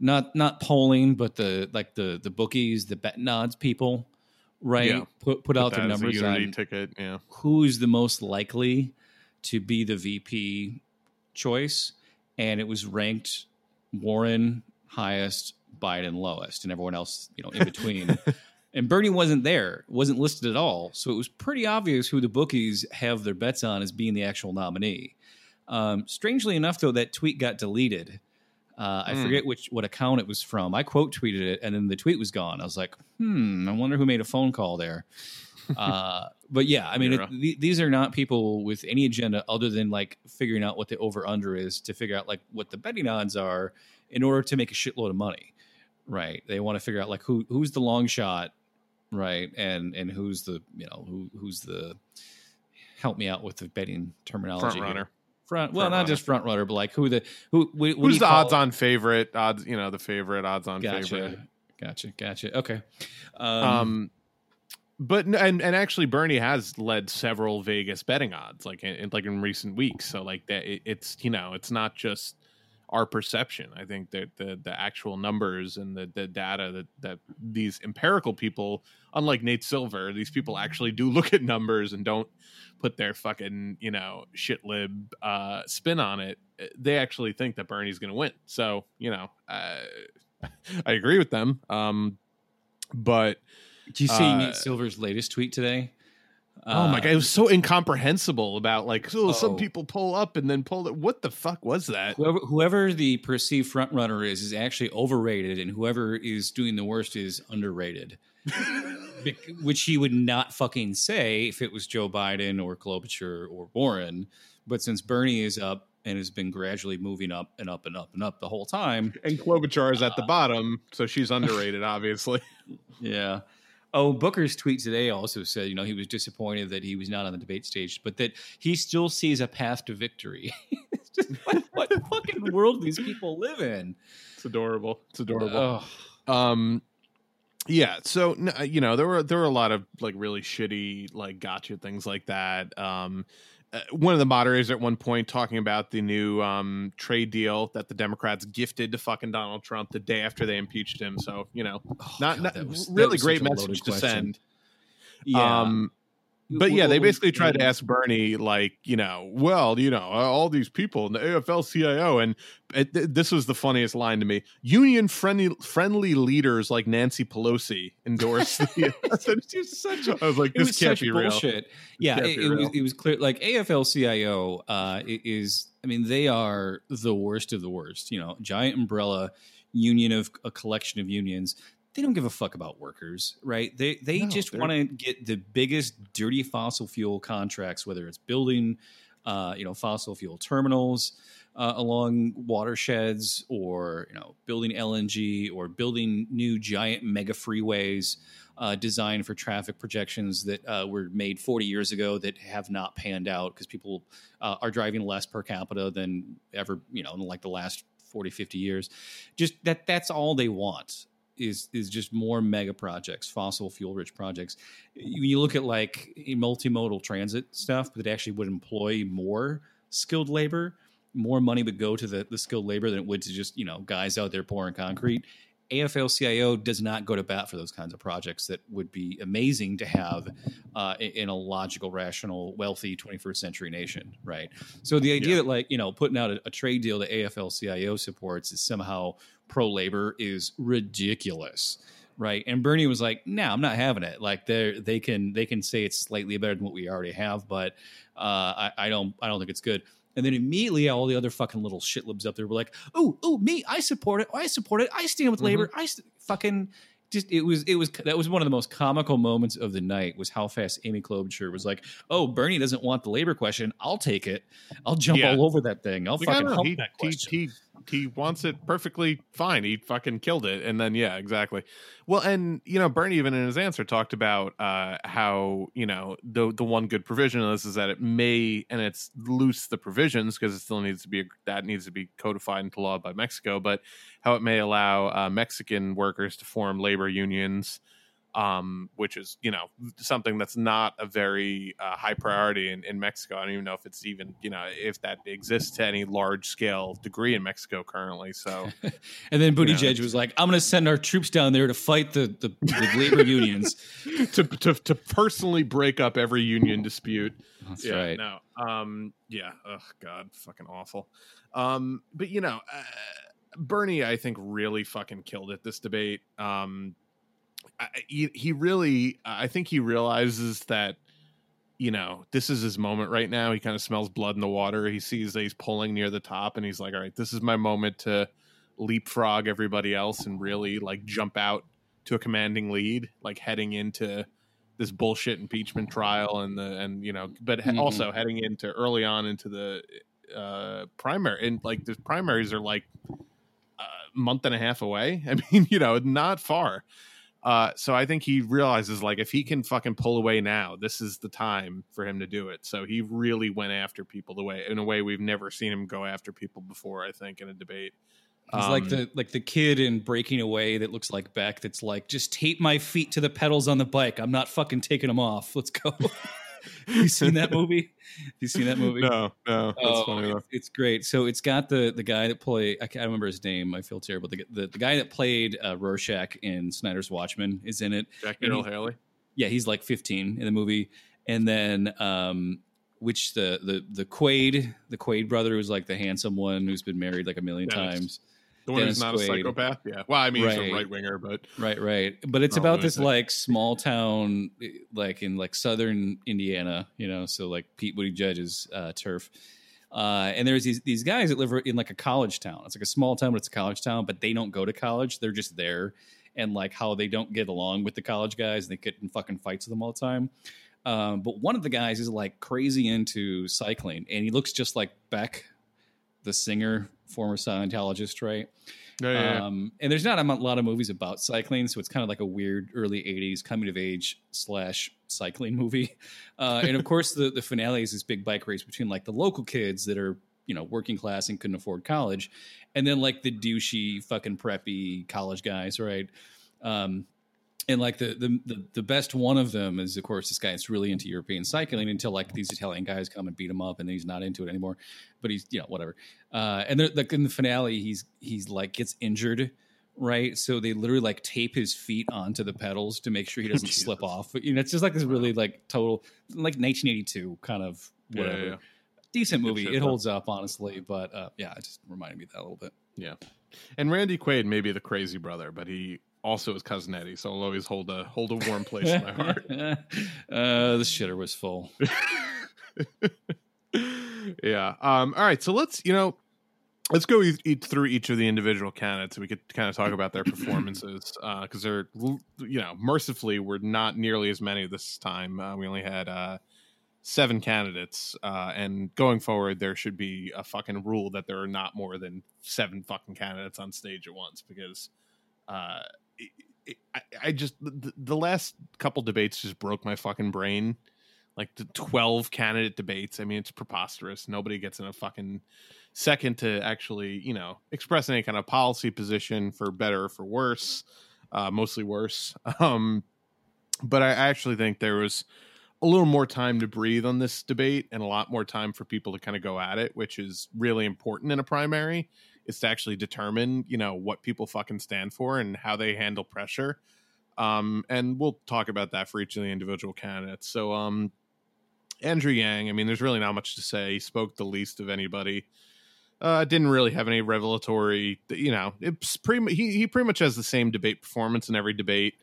not not polling, but the like the the bookies, the bet nods people, right? Yeah. Put put out their numbers on ticket. Yeah, who's the most likely to be the VP choice, and it was ranked Warren highest, Biden lowest, and everyone else, you know, in between. and Bernie wasn't there, wasn't listed at all, so it was pretty obvious who the bookies have their bets on as being the actual nominee. Um, strangely enough, though, that tweet got deleted. Uh, I Hmm. forget which what account it was from. I quote tweeted it, and then the tweet was gone. I was like, "Hmm, I wonder who made a phone call there." uh, but yeah, I mean, it, th- these are not people with any agenda other than like figuring out what the over under is to figure out like what the betting odds are in order to make a shitload of money, right? They want to figure out like who who's the long shot, right? And and who's the you know who who's the help me out with the betting terminology front here. Front, well, Front not runner. just front runner, but like who the who what, what Who's the call- odds-on favorite? Odds, you know, the favorite odds-on Gotcha, favorite. gotcha, gotcha. Okay, um, Um, but and and actually, Bernie has led several Vegas betting odds, like in, like in recent weeks. So like that, it, it's you know, it's not just our perception. I think that the the actual numbers and the the data that that these empirical people, unlike Nate Silver, these people actually do look at numbers and don't put their fucking you know shit lib uh, spin on it. They actually think that Bernie's going to win. So you know, uh, I agree with them. Um, but do you see uh, Nate Silver's latest tweet today? Oh my Uh, god, it was so incomprehensible about like oh, some Oh. people pull up and then pull it. What the fuck was that? Whoever, whoever the perceived front runner is is actually overrated, and whoever is doing the worst is underrated. Bec- Which he would not fucking say if it was Joe Biden or Klobuchar or Warren. But since Bernie is up and has been gradually moving up and up and up and up the whole time, And Klobuchar is at the bottom, so she's underrated, obviously. yeah. Oh, Booker's tweet today also said, you know, he was disappointed that he was not on the debate stage, but that he still sees a path to victory. Just, what, what fucking world these people live in? It's adorable. It's adorable. Oh. Um, yeah. So uh, you know, there were there were a lot of like really shitty like gotcha things like that. Um, uh, one of the moderators at one point talking about the new um trade deal that the Democrats gifted to fucking Donald Trump the day after they impeached him. So you know, Oh, not, God, not was- really great such a loaded message to question. send. Yeah. Um, but yeah, they basically tried to ask Bernie, like, you know, well, you know, all these people in the AFL CIO, and it, this was the funniest line to me: union friendly friendly leaders like Nancy Pelosi endorse. the, such a- I was like, this can't be real. bullshit. Yeah, can't it, it was it was clear. Like AFL-CIO uh, is, I mean, they are the worst of the worst. You know, giant umbrella union of a collection of unions. They don't give a fuck about workers, right? They they No, just want to get the biggest dirty fossil fuel contracts, whether it's building, uh, you know, fossil fuel terminals uh, along watersheds, or you know, building LNG, or building new giant mega freeways uh, designed for traffic projections that uh, were made 40 years ago that have not panned out because people uh, are driving less per capita than ever, you know, in like the last 40, 50 years. Just that that's all they want is is just more mega projects, fossil fuel rich projects. When you look at like multimodal transit stuff that actually would employ more skilled labor, more money would go to the, the skilled labor than it would to just, you know, guys out there pouring concrete. AFL CIO does not go to bat for those kinds of projects that would be amazing to have uh, in a logical, rational, wealthy 21st century nation, right? So the idea Yeah. that like you know putting out a, a trade deal that AFL CIO supports is somehow pro labor is ridiculous, right? And Bernie was like, "No, I'm not having it. Like they they can they can say it's slightly better than what we already have, but uh, I, I don't I don't think it's good." And then immediately all the other fucking little shitlibs up there were like, "Oh, oh, me, I support it. I support it. I stand with mm-hmm. labor. I st- fucking." Just it was it was that was one of the most comical moments of the night was how fast Amy Klobuchar was like, "Oh, Bernie doesn't want the labor question. I'll take it. I'll jump Yeah. all over that thing. I'll fucking don't know, he, that he, question." he he wants it perfectly fine. He fucking killed it, and then yeah, exactly. Well, and you know, Bernie even in his answer talked about uh, how you know the the one good provision of this is that it may and it's loose the provisions because it still needs to be that needs to be codified into law by Mexico, but how it may allow uh, Mexican workers to form labor unions um, which is you know something that's not a very uh, high priority in, in Mexico. I don't even know if it's even you know if that exists to any large scale degree in Mexico currently. So And then Buttigieg it's- was like, "I'm going to send our troops down there to fight the the, the labor unions." to, to to personally break up every union dispute. That's yeah, right. No. Um. Yeah. Oh God. Fucking awful. Um. But you know, uh, Bernie, I think really fucking killed it this debate. Um. He, he really, I think he realizes that, you know, this is his moment right now. He kind of smells blood in the water. He sees that he's pulling near the top, and he's like, "All right, this is my moment to leapfrog everybody else and really like jump out to a commanding lead, like heading into." this bullshit impeachment trial and the and you know but Mhm. also heading into early on into the uh primary and like the primaries are like a month and a half away i mean you know not far uh so i think he realizes like if he can fucking pull away now this is the time for him to do it so he really went after people the way in a way we've never seen him go after people before i think in a debate He's like Um, the like the kid in Breaking Away that looks like Beck. That's like, just tape my feet to the pedals on the bike. I'm not fucking taking them off. Let's go. you seen that movie? You seen that movie? no no that's Oh, funny enough it's, it's great. So it's got the the guy that played. I can't remember his name. I feel terrible. The the, the guy that played uh, Rorschach in Snyder's Watchmen is in it. jack he- haley Yeah, he's like 15 in the movie, and then um, which the the the Quaid, the Quaid brother, who's like the handsome one who's been married like a million times. The one who's Dennis not a psychopath yeah well i mean he's Right. a right winger but Right, right. But it's about this is like small town, eh, like in like southern Indiana, you know, so like Pete Buttigieg's uh, turf. Uh, and there's these these guys that live in like a college town. It's like a small town, but it's a college town. But they don't go to college; they're just there. And like how they don't get along with the college guys, and they get in fucking fights with them all the time. Um, but one of the guys is like crazy into cycling, and he looks just like Beck, the singer, former Scientologist, right? yeah, yeah, yeah. Um, and there's not a lot of movies about cycling, so it's kind of like a weird early '80s coming of age slash cycling movie. Uh, and of course, the the finale is this big bike race between like the local kids that are you know working class and couldn't afford college, and then like the douchey fucking preppy college guys, right? Um, and like the, the the the best one of them is of course this guy that's really into European cycling until like these Italian guys come and beat him up and he's not into it anymore. But he's you know whatever. Uh, and like in the finale, he's he's like gets injured, right? So they literally like tape his feet onto the pedals to make sure he doesn't slip off. You know, it's just like this really like total like 1982 kind of Yeah, yeah, whatever. yeah. Decent movie. shit, It holds up honestly, but uh, yeah, it just reminded me of that a little bit. Yeah. And Randy Quaid may be the crazy brother, but he also is cousin Eddie, so I'll always hold a hold a warm place in my heart. uh, the shitter was full. yeah. Um, all right. So let's, you know, let's go each, each through each of the individual candidates. We could kind of talk about their performances because they're, you know, mercifully we're not nearly as many this time. Uh, we only had uh, seven candidates, uh, and going forward, there should be a fucking rule that there are not more than seven fucking candidates on stage at once because. Uh, I, I just the, the last couple debates just broke my fucking brain like the 12 candidate debates. I mean, it's preposterous. Nobody gets in a fucking second to actually, you know, express any kind of policy position for better or for worse, uh, mostly worse. Um, but I actually think there was a little more time to breathe on this debate and a lot more time for people to kind of go at it, which is really important in a primary. Is to actually determine, you know, what people fucking stand for and how they handle pressure. Um, and we'll talk about that for each of the individual candidates. So, um, Andrew Yang, I mean, there's really not much to say. He spoke the least of anybody. Uh, didn't really have any revelatory, you know. It's pretty. He he pretty much has the same debate performance in every debate.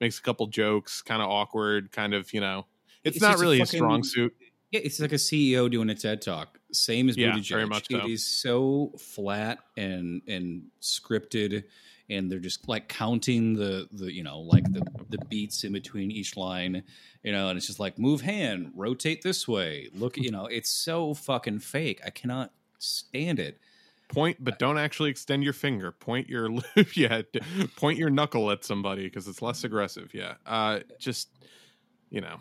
Makes a couple jokes, kind of awkward, kind of you know. It's, It's not really a fucking- strong suit. Yeah, it's like a CEO doing a TED talk. Same as Yeah, Buttigieg. very much so. It is so flat and and scripted, and they're just like counting the the you know like the the beats in between each line, you know, and it's just like move hand, rotate this way, look, you know, it's so fucking fake. I cannot stand it. Point, but don't actually extend your finger. Point your yeah, point your knuckle at somebody because it's less aggressive. Yeah, uh, just you know,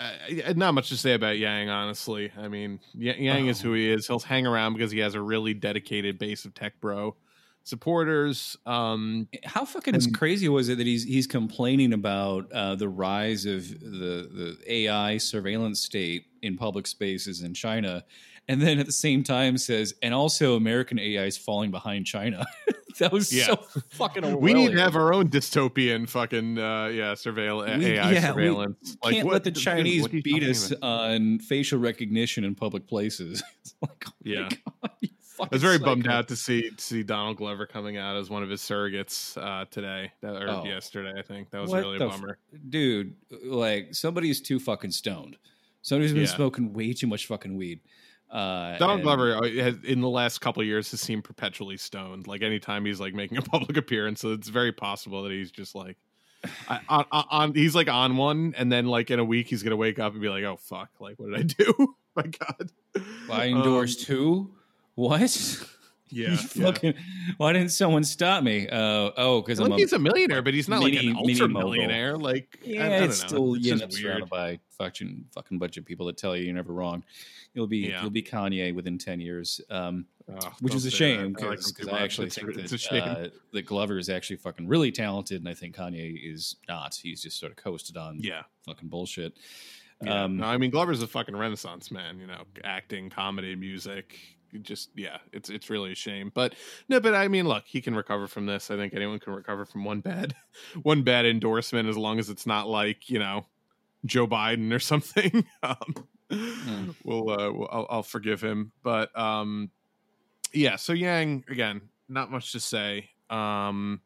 uh, not much to say about Yang. Honestly, I mean, Y- Yang is who he is. He'll hang around because he has a really dedicated base of tech bro supporters. Um, How fucking And- crazy was it that he's he's complaining about uh, the rise of the the AI surveillance state in public spaces in China, and then at the same time says, and also American AI is falling behind China. that was Yeah. so fucking. we need to have our own dystopian fucking uh, yeah surveillance We- AI yeah, we surveillance. Can't what- let the Chinese beat us about? on facial recognition in public places. It's like, oh Yeah. God, I was very bummed out to see to see Donald Glover coming out as one of his surrogates uh, today that, or Oh. yesterday. I think that was What really a the f- bummer. dude. Like somebody's too fucking stoned. Somebody's been Yeah. smoking way too much fucking weed. Uh, Donald and- Glover uh, has, in the last couple of years has seemed perpetually stoned. Like anytime he's like making a public appearance, so it's very possible that he's just like I- on, on, he's like on one, and then like in a week he's gonna wake up and be like, "Oh fuck! Like what did I do? My God!" I endorse Um, two. What? yeah, You yeah. fucking- why didn't someone stop me? Uh, oh, because I'm Like he's a millionaire, but he's not like mini- an ultra millionaire. Like yeah, I, don't it's know. still It's you know surrounded by fucking fucking bunch of people that tell you you're never wrong. You'll be Yeah. you'll be Kanye within ten years, um, Oh, which is a shame I like because I actually It's- think it's that uh, that Glover is actually fucking really talented, and I think Kanye is not. He's just sort of coasted on yeah. fucking bullshit. Yeah. Um, no, I mean Glover's a fucking renaissance man. You know, acting, comedy, music. Just yeah, it's it's really a shame. But no, but I mean, look, he can recover from this. I think anyone can recover from one bad, one bad endorsement as long as it's not like you know Joe Biden or something. um, We'll, uh, we'll I'll, I'll forgive him. But um, yeah. So Yang again, not much to say. Um,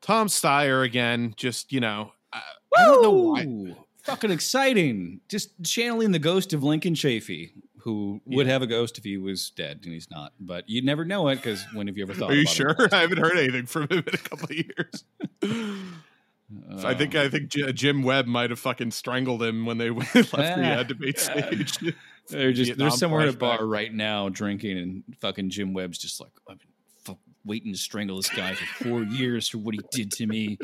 Tom Steyer again, just you know, I, I don't know why. Fucking exciting. Just channeling the ghost of Lincoln Chafee, who would Yeah. have a ghost if he was dead, and he's not. But you'd never know it because when have you ever thought Are you sure? I haven't heard anything from him in a couple of years. I think I think J- Jim Webb might have fucking strangled him when they left the uh, debate stage. they're just Vietnam they're somewhere at a bar right now drinking, and fucking Jim Webb's just like, I've been waiting to strangle this guy for four years for what he did to me,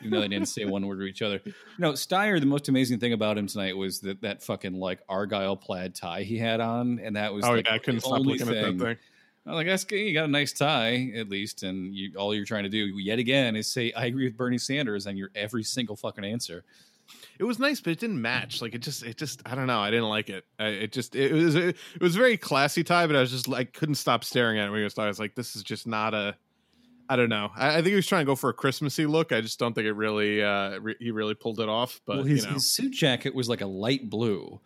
even though they didn't say one word to each other. No, Steyer, the most amazing thing about him tonight was that that fucking like Argyle plaid tie he had on, and that was oh like, yeah, I couldn't stop looking at that thing. I'm like, that's good. You got a nice tie, at least, and you, all you're trying to do yet again is say, "I agree with Bernie Sanders" on your every single fucking answer. It was nice, but it didn't match. Like it just, it just, I don't know. I didn't like it. I, it just, it was, it, was a very classy tie, but I was just like, couldn't stop staring at it when he was. talking. I was like, this is just not a. I don't know. I, I think he was trying to go for a Christmassy look. I just don't think it really. uh re- He really pulled it off. But well, his, you know, his suit jacket was like a light blue,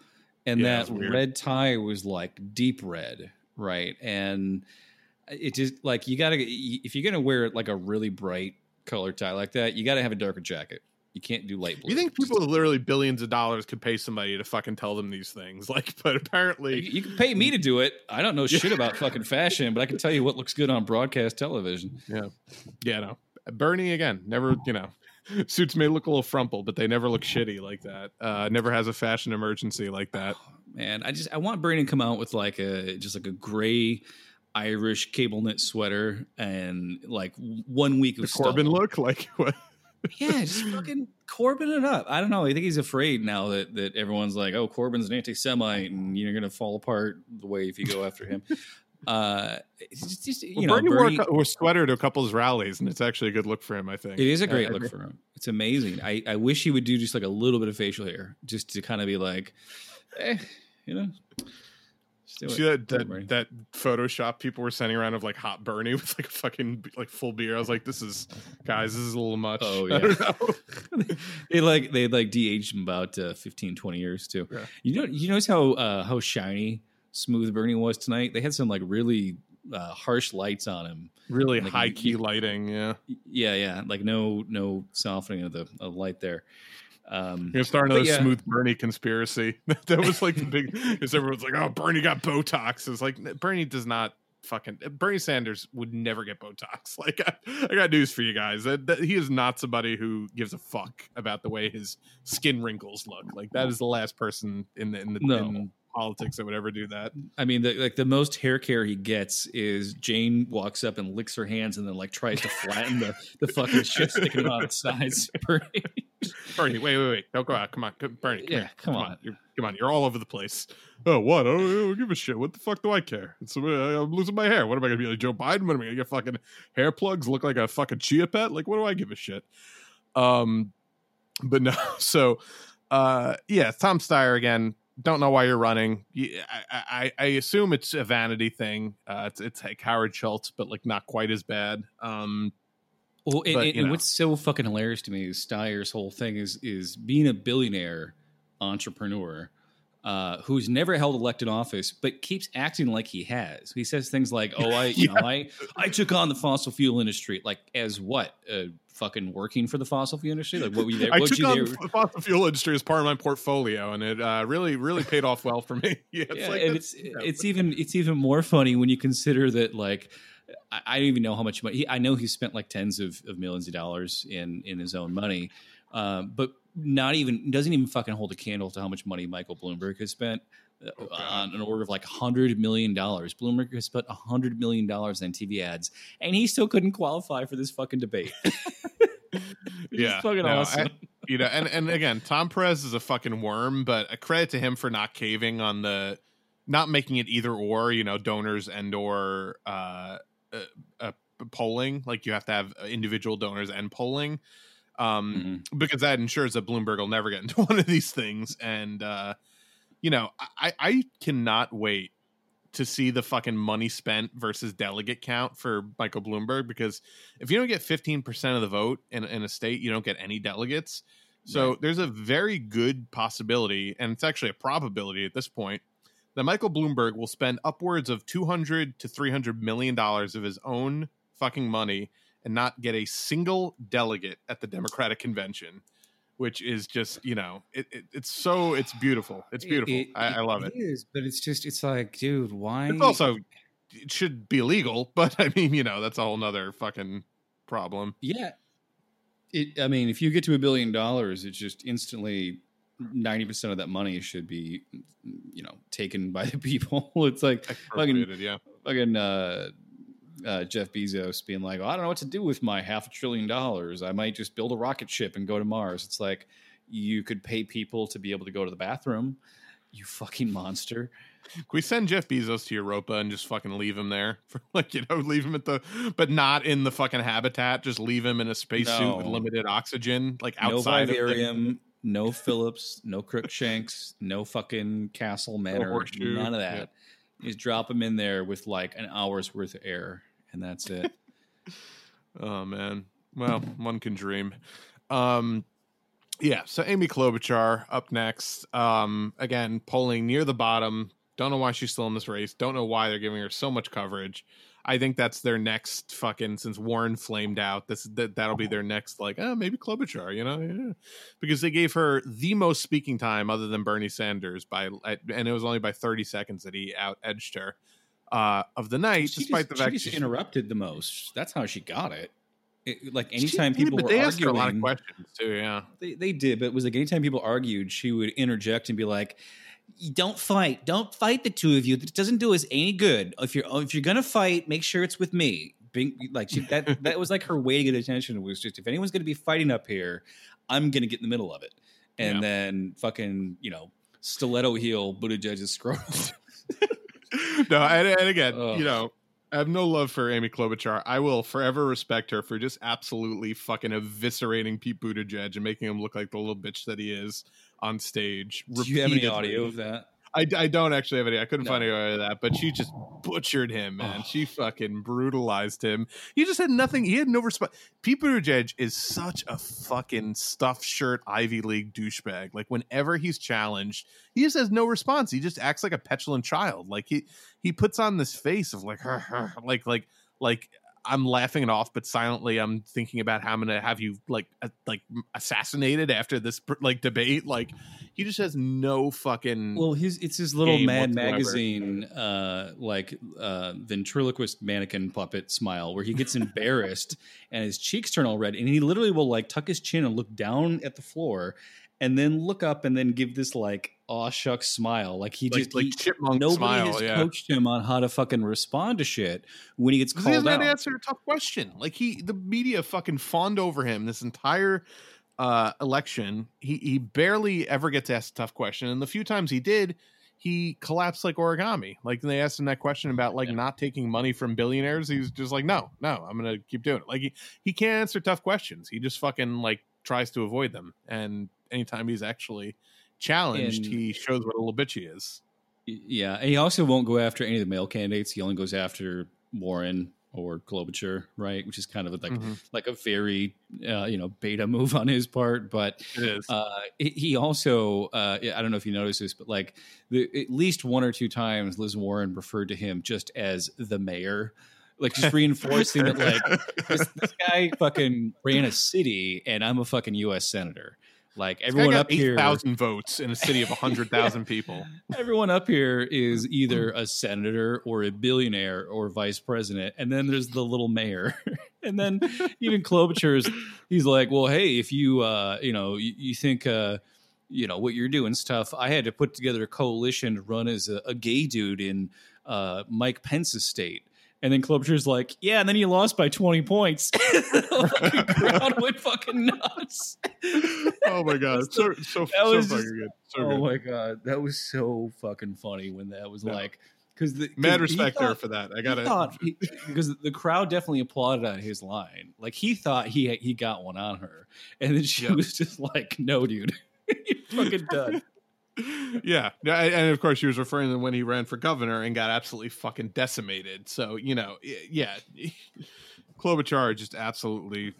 and Yeah, that red tie was like deep red, right? And it just like you got to if you're gonna wear like a really bright color tie like that, you got to have a darker jacket. You can't do light blue. You think people with literally billions of dollars could pay somebody to fucking tell them these things? Like, but You, apparently, you can pay me to do it. I don't know shit about fucking fashion, but I can tell you what looks good on broadcast television. yeah, yeah, no. Bernie again, never, you know, suits may look a little frumpled, but they never look shitty like that. Uh, never has a fashion emergency like that. Man, I just I want Bernie to come out with like a just like a gray Irish cable knit sweater and like one week of The Corbyn stubble. look, like what? Yeah, just fucking Corbyn it up. I don't know. I think he's afraid now that that everyone's like, oh, Corbyn's an anti-Semite, and you're gonna fall apart the way if you go after him. Uh, just, just, you Well, know, Bernie, Bernie, wore, a, wore sweater to a couple of his rallies, and it's actually a good look for him. I think it is a great I look agree. for him. It's amazing. I, I wish he would do just like a little bit of facial hair, just to kind of be like, eh, you know. See that, Bernie. that that Photoshop people were sending around of like hot Bernie with like a fucking like full beard. I was like, this is guys, this is a little much. Oh, I yeah. they like they like de-aged him about uh, 15 20 years too Yeah. you know you notice how uh how shiny smooth bernie was tonight they had some like really uh, harsh lights on him really Like, high key lighting. Yeah, yeah yeah like no no softening of the of light there um you're gonna another yeah. smooth Bernie conspiracy. that was like the big. Because everyone's like, oh, Bernie got Botox. It's like Bernie does not. Fucking Bernie Sanders would never get Botox. Like I, I got news for you guys. That, that he is not somebody who gives a fuck about the way his skin wrinkles look. Like that is the last person in the in the No. in politics that would ever do that. i mean the, like the most hair care he gets is jane walks up and licks her hands and then like tries to flatten the the fucking shit sticking out of the sides bernie Bernie, wait, wait, wait! Don't go out. Come on, come, Bernie. Come Yeah, here. come on. You're, come on. You're all over the place. Oh, what? Oh, I don't give a shit. What the fuck do I care? It's, uh, I'm losing my hair. What am I gonna be like Joe Biden? What am I gonna get fucking hair plugs? Look like a fucking chia pet? Like, what do I give a shit? Um, but no. So, uh, yeah, Tom Steyer again. Don't know why you're running. I, I, I assume it's a vanity thing. Uh, it's it's like Howard Schultz, but like not quite as bad. Um, Well, and, But, and- and what's so fucking hilarious to me is Steyer's whole thing is is being a billionaire entrepreneur uh, who's never held elected office, but keeps acting like he has. He says things like, "Oh, I, you know, I, I took on the fossil fuel industry." Like, as what? Uh, fucking working for the fossil fuel industry? Like, what were you there? I what took you on there? the fossil fuel industry as part of my portfolio, and it uh, really, really paid off well for me. yeah, it's yeah, like and it's yeah. it's even it's even more funny when you consider that like I, I don't even know how much money he, I know he spent like tens of, of millions of dollars in in his own money, um, but not even doesn't even fucking hold a candle to how much money Michael Bloomberg has spent. uh, Oh, on an order of like hundred million dollars. Bloomberg has spent hundred million dollars on TV ads, and he still couldn't qualify for this fucking debate. Yeah, fucking no, I- awesome. you know, and and again, Tom Perez is a fucking worm, but a credit to him for not caving on the, not making it either or. You know, donors and or uh, uh, uh polling. Like you have to have individual donors and polling. Um, Mhm. because that ensures that Bloomberg will never get into one of these things. And uh, you know, I, I cannot wait to see the fucking money spent versus delegate count for Michael Bloomberg because if you don't get 15% of the vote in, in a state, you don't get any delegates. So Right. there's a very good possibility, and it's actually a probability at this point, that Michael Bloomberg will spend upwards of 200 to 300 million dollars of his own fucking money and not get a single delegate at the Democratic convention, which is just, you know, it, it, it's so, it's beautiful. It's beautiful. It- I, I love it. It is, but it's just it's like, dude, why? It's also, it should be illegal, but I mean, you know, that's a whole nother fucking problem. Yeah. It, I mean, if you get to a billion dollars, it's just instantly ninety percent of that money should be, you know, taken by the people. It's like Expropriated, yeah. fucking uh, uh, Jeff Bezos being like, "Oh, I don't know what to do with my half a trillion dollars. I might just build a rocket ship and go to Mars." It's like you could pay people to be able to go to the bathroom. You fucking monster. Can we send Jeff Bezos to Europa and just fucking leave him there? For like, you know, leave him at the, but not in the fucking habitat. Just leave him in a spacesuit No. with limited oxygen, like no outside of the, vivarium, no Phillips, no Crookshanks, no fucking Castle Manor, horseshoe, none of that. You just drop him in there with like an hour's worth of air, and that's it. Oh man. Well, one can dream. Um yeah, so Amy Klobuchar up next. Um again, polling near the bottom. Don't know why she's still in this race. Don't know why they're giving her so much coverage. I think that's their next fucking since Warren flamed out. This that that'll be their next like oh maybe Klobuchar, you know, yeah. because they gave her the most speaking time other than Bernie Sanders by and it was only by thirty seconds that he out edged her uh, of the night, She despite just, the she fact just she- interrupted the most. That's how she got it. It- like anytime did, people but were they asked her a lot of questions too. Yeah, they, they did, but it was like anytime people argued, she would interject and be like, "You "Don't fight, don't fight the two of you. It doesn't do us any good. If you're if you're gonna fight, make sure it's with me." Being, like she, that that was like her way to get attention. Was just if anyone's gonna be fighting up here, I'm gonna get in the middle of it, and Yeah. then fucking you know stiletto heel Buttigieg's scrotum. no, and, and again, you know, I have no love for Amy Klobuchar. I will forever respect her for just absolutely fucking eviscerating Pete Buttigieg and making him look like the little bitch that he is on stage. Do you have any audio of that? I, I don't actually have any. I couldn't No. find any audio of that, but she just butchered him, man. She fucking brutalized him. He just had nothing. He had no response. Pete Buttigieg is such a fucking stuffed shirt Ivy League douchebag. Like whenever he's challenged, he just has no response. He just acts like a petulant child. Like he he puts on this face of like like like like I'm laughing it off, but silently I'm thinking about how I'm gonna have you like uh, like assassinated after this like debate. Like he just has no fucking Well, his it's his little Mad whatsoever. Magazine, uh, like uh, ventriloquist mannequin puppet smile, where he gets embarrassed and his cheeks turn all red, and he literally will like tuck his chin and look down at the floor, and then look up and then give this like aw shucks smile, like he like, just like he, chipmunk nobody smile. has Yeah, coached him on how to fucking respond to shit when he gets he called hasn't had out. answer a tough question. Like he, the media fucking fawned over him this entire uh election. He he barely ever gets asked a tough question, and the few times he did, he collapsed like origami. Like they asked him that question about like Yeah. not taking money from billionaires. He was just like, no, no, I'm gonna keep doing it. Like he he can't answer tough questions. He just fucking like tries to avoid them. And anytime he's actually challenged, And- he shows what a little bitch he is. Yeah, and he also won't go after any of the male candidates. He only goes after Warren or Klobuchar, right? Which is kind of like Mhm. like a very uh, you know beta move on his part. But uh, he- he also uh, I don't know if you noticed this, but like the, at least one or two times, Liz Warren referred to him just as the mayor, like just reinforcing that like this, this guy fucking ran a city, and I'm a fucking U.S. senator. Like everyone up here, 8,000 votes in a city of 100,000 people. Everyone up here is either a senator or a billionaire or vice president, and then there's the little mayor, and then even Klobuchar's. He's like, well, hey, if you uh, you know you, you think uh, you know what you're doing stuff. I had to put together a coalition to run as a, a gay dude in uh, Mike Pence's state. And then Klobuchar's like, yeah, and then you lost by 20 points. the crowd went fucking nuts. oh my god, so so, That so was fucking just- good. So oh good. my god, that was so fucking funny when that was Yeah. like because the Mad 'cause he respect there for that. I got it. because the crowd definitely applauded on his line. Like he thought he he got one on her, and then she Yeah. was just like, "No, dude, you're fucking done." Yeah, and of course she was referring to when he ran for governor and got absolutely fucking decimated. So you know, yeah, Klobuchar just absolutely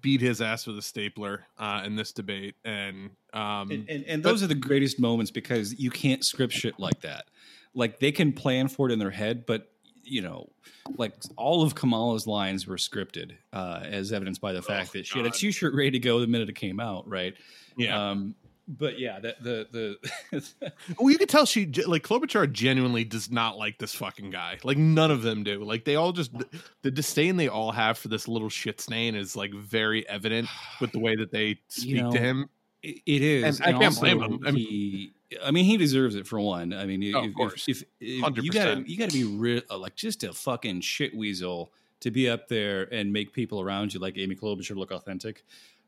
beat his ass with a stapler uh, in this debate, and um, And, and, and those are the greatest moments because you can't script shit like that. Like they can plan for it in their head, but you know, like all of Kamala's lines were scripted, uh, as evidenced by the fact that she had a God. T-shirt ready to go the minute it came out, right? yeah, Um, but yeah, the the, the well, you can tell she like Klobuchar genuinely does not like this fucking guy. Like none of them do. Like they all just the disdain they all have for this little shit stain is like very evident with the way that they speak know, to him. It it is, And I can't blame him. I mean- he, I mean, he deserves it for one. I mean, Oh, of course. if, if, if you 100%. got you got to be re- uh, like just a fucking shit weasel to be up there and make people around you like Amy Klobuchar look authentic.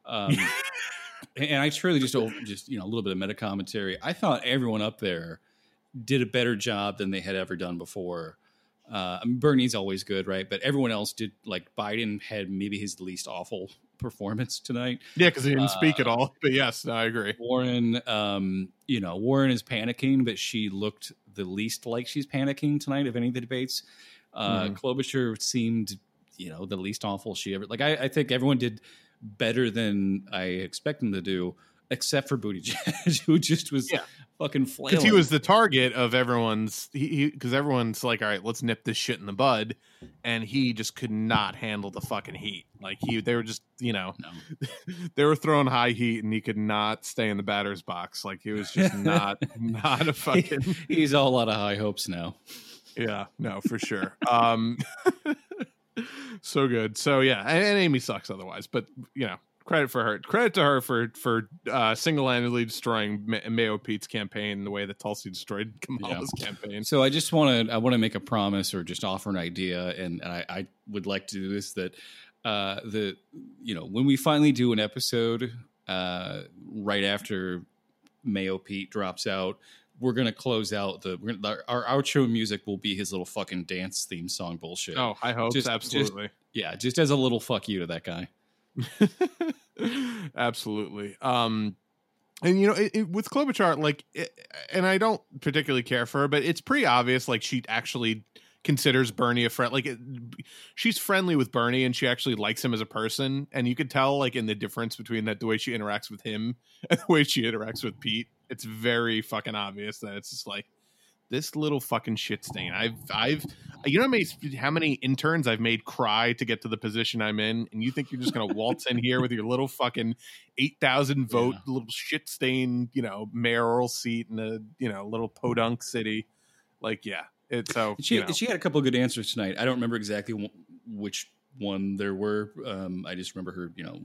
Um, and I truly just just you know a little bit of meta commentary. I thought everyone up there did a better job than they had ever done before. Uh, I mean, Bernie's always good, right? But everyone else did. Like Biden had maybe his least awful performance tonight. Yeah, because he didn't speak Uh, at all. But yes, no, I agree. Warren, um, you know, Warren is panicking, but she looked the least like she's panicking tonight of any of the debates. Uh, Mhm. Klobuchar seemed, you know, the least awful she ever. Like I, I think everyone did better than I expect him to do. except for Buttigieg, who just was Yeah. fucking flailing. because he was the target of everyone's he because everyone's like all right let's nip this shit in the bud and he just could not handle the fucking heat like he they were just you know No. they were throwing high heat and he could not stay in the batter's box like he was just not not a fucking He's all out of high hopes now. yeah no for sure um so good. So yeah and, and amy sucks otherwise but you know credit for her credit to her for for uh single-handedly destroying Ma- mayo pete's campaign the way that tulsi destroyed kamala's campaign. So I just want to I want to make a promise or just offer an idea, and, and I, I would like to do this that uh, the you know when we finally do an episode uh, right after Mayo Pete drops out, we're gonna close out the we're gonna, our, our outro music will be his little fucking dance theme song bullshit. oh I hope Just- just- absolutely yeah, just as a little fuck you to that guy. absolutely um and you know it, it, with klobuchar like it, and i don't particularly care for her but it's pretty obvious like she actually considers bernie a friend like it, she's friendly with bernie and she actually likes him as a person and you could tell like in the difference between that the way she interacts with him and the way she interacts with pete it's very fucking obvious that it's just like this little fucking shit stain. I've I've you know how many how many interns I've made cry to get to the position I'm in, and you think you're just gonna waltz in here with your little fucking eight thousand vote Yeah. little shit stain, you know, mayoral seat in a you know little podunk city? Like, yeah, it's so She you know. she had a couple of good answers tonight. I don't remember exactly which one there were. Um, I just remember her, you know,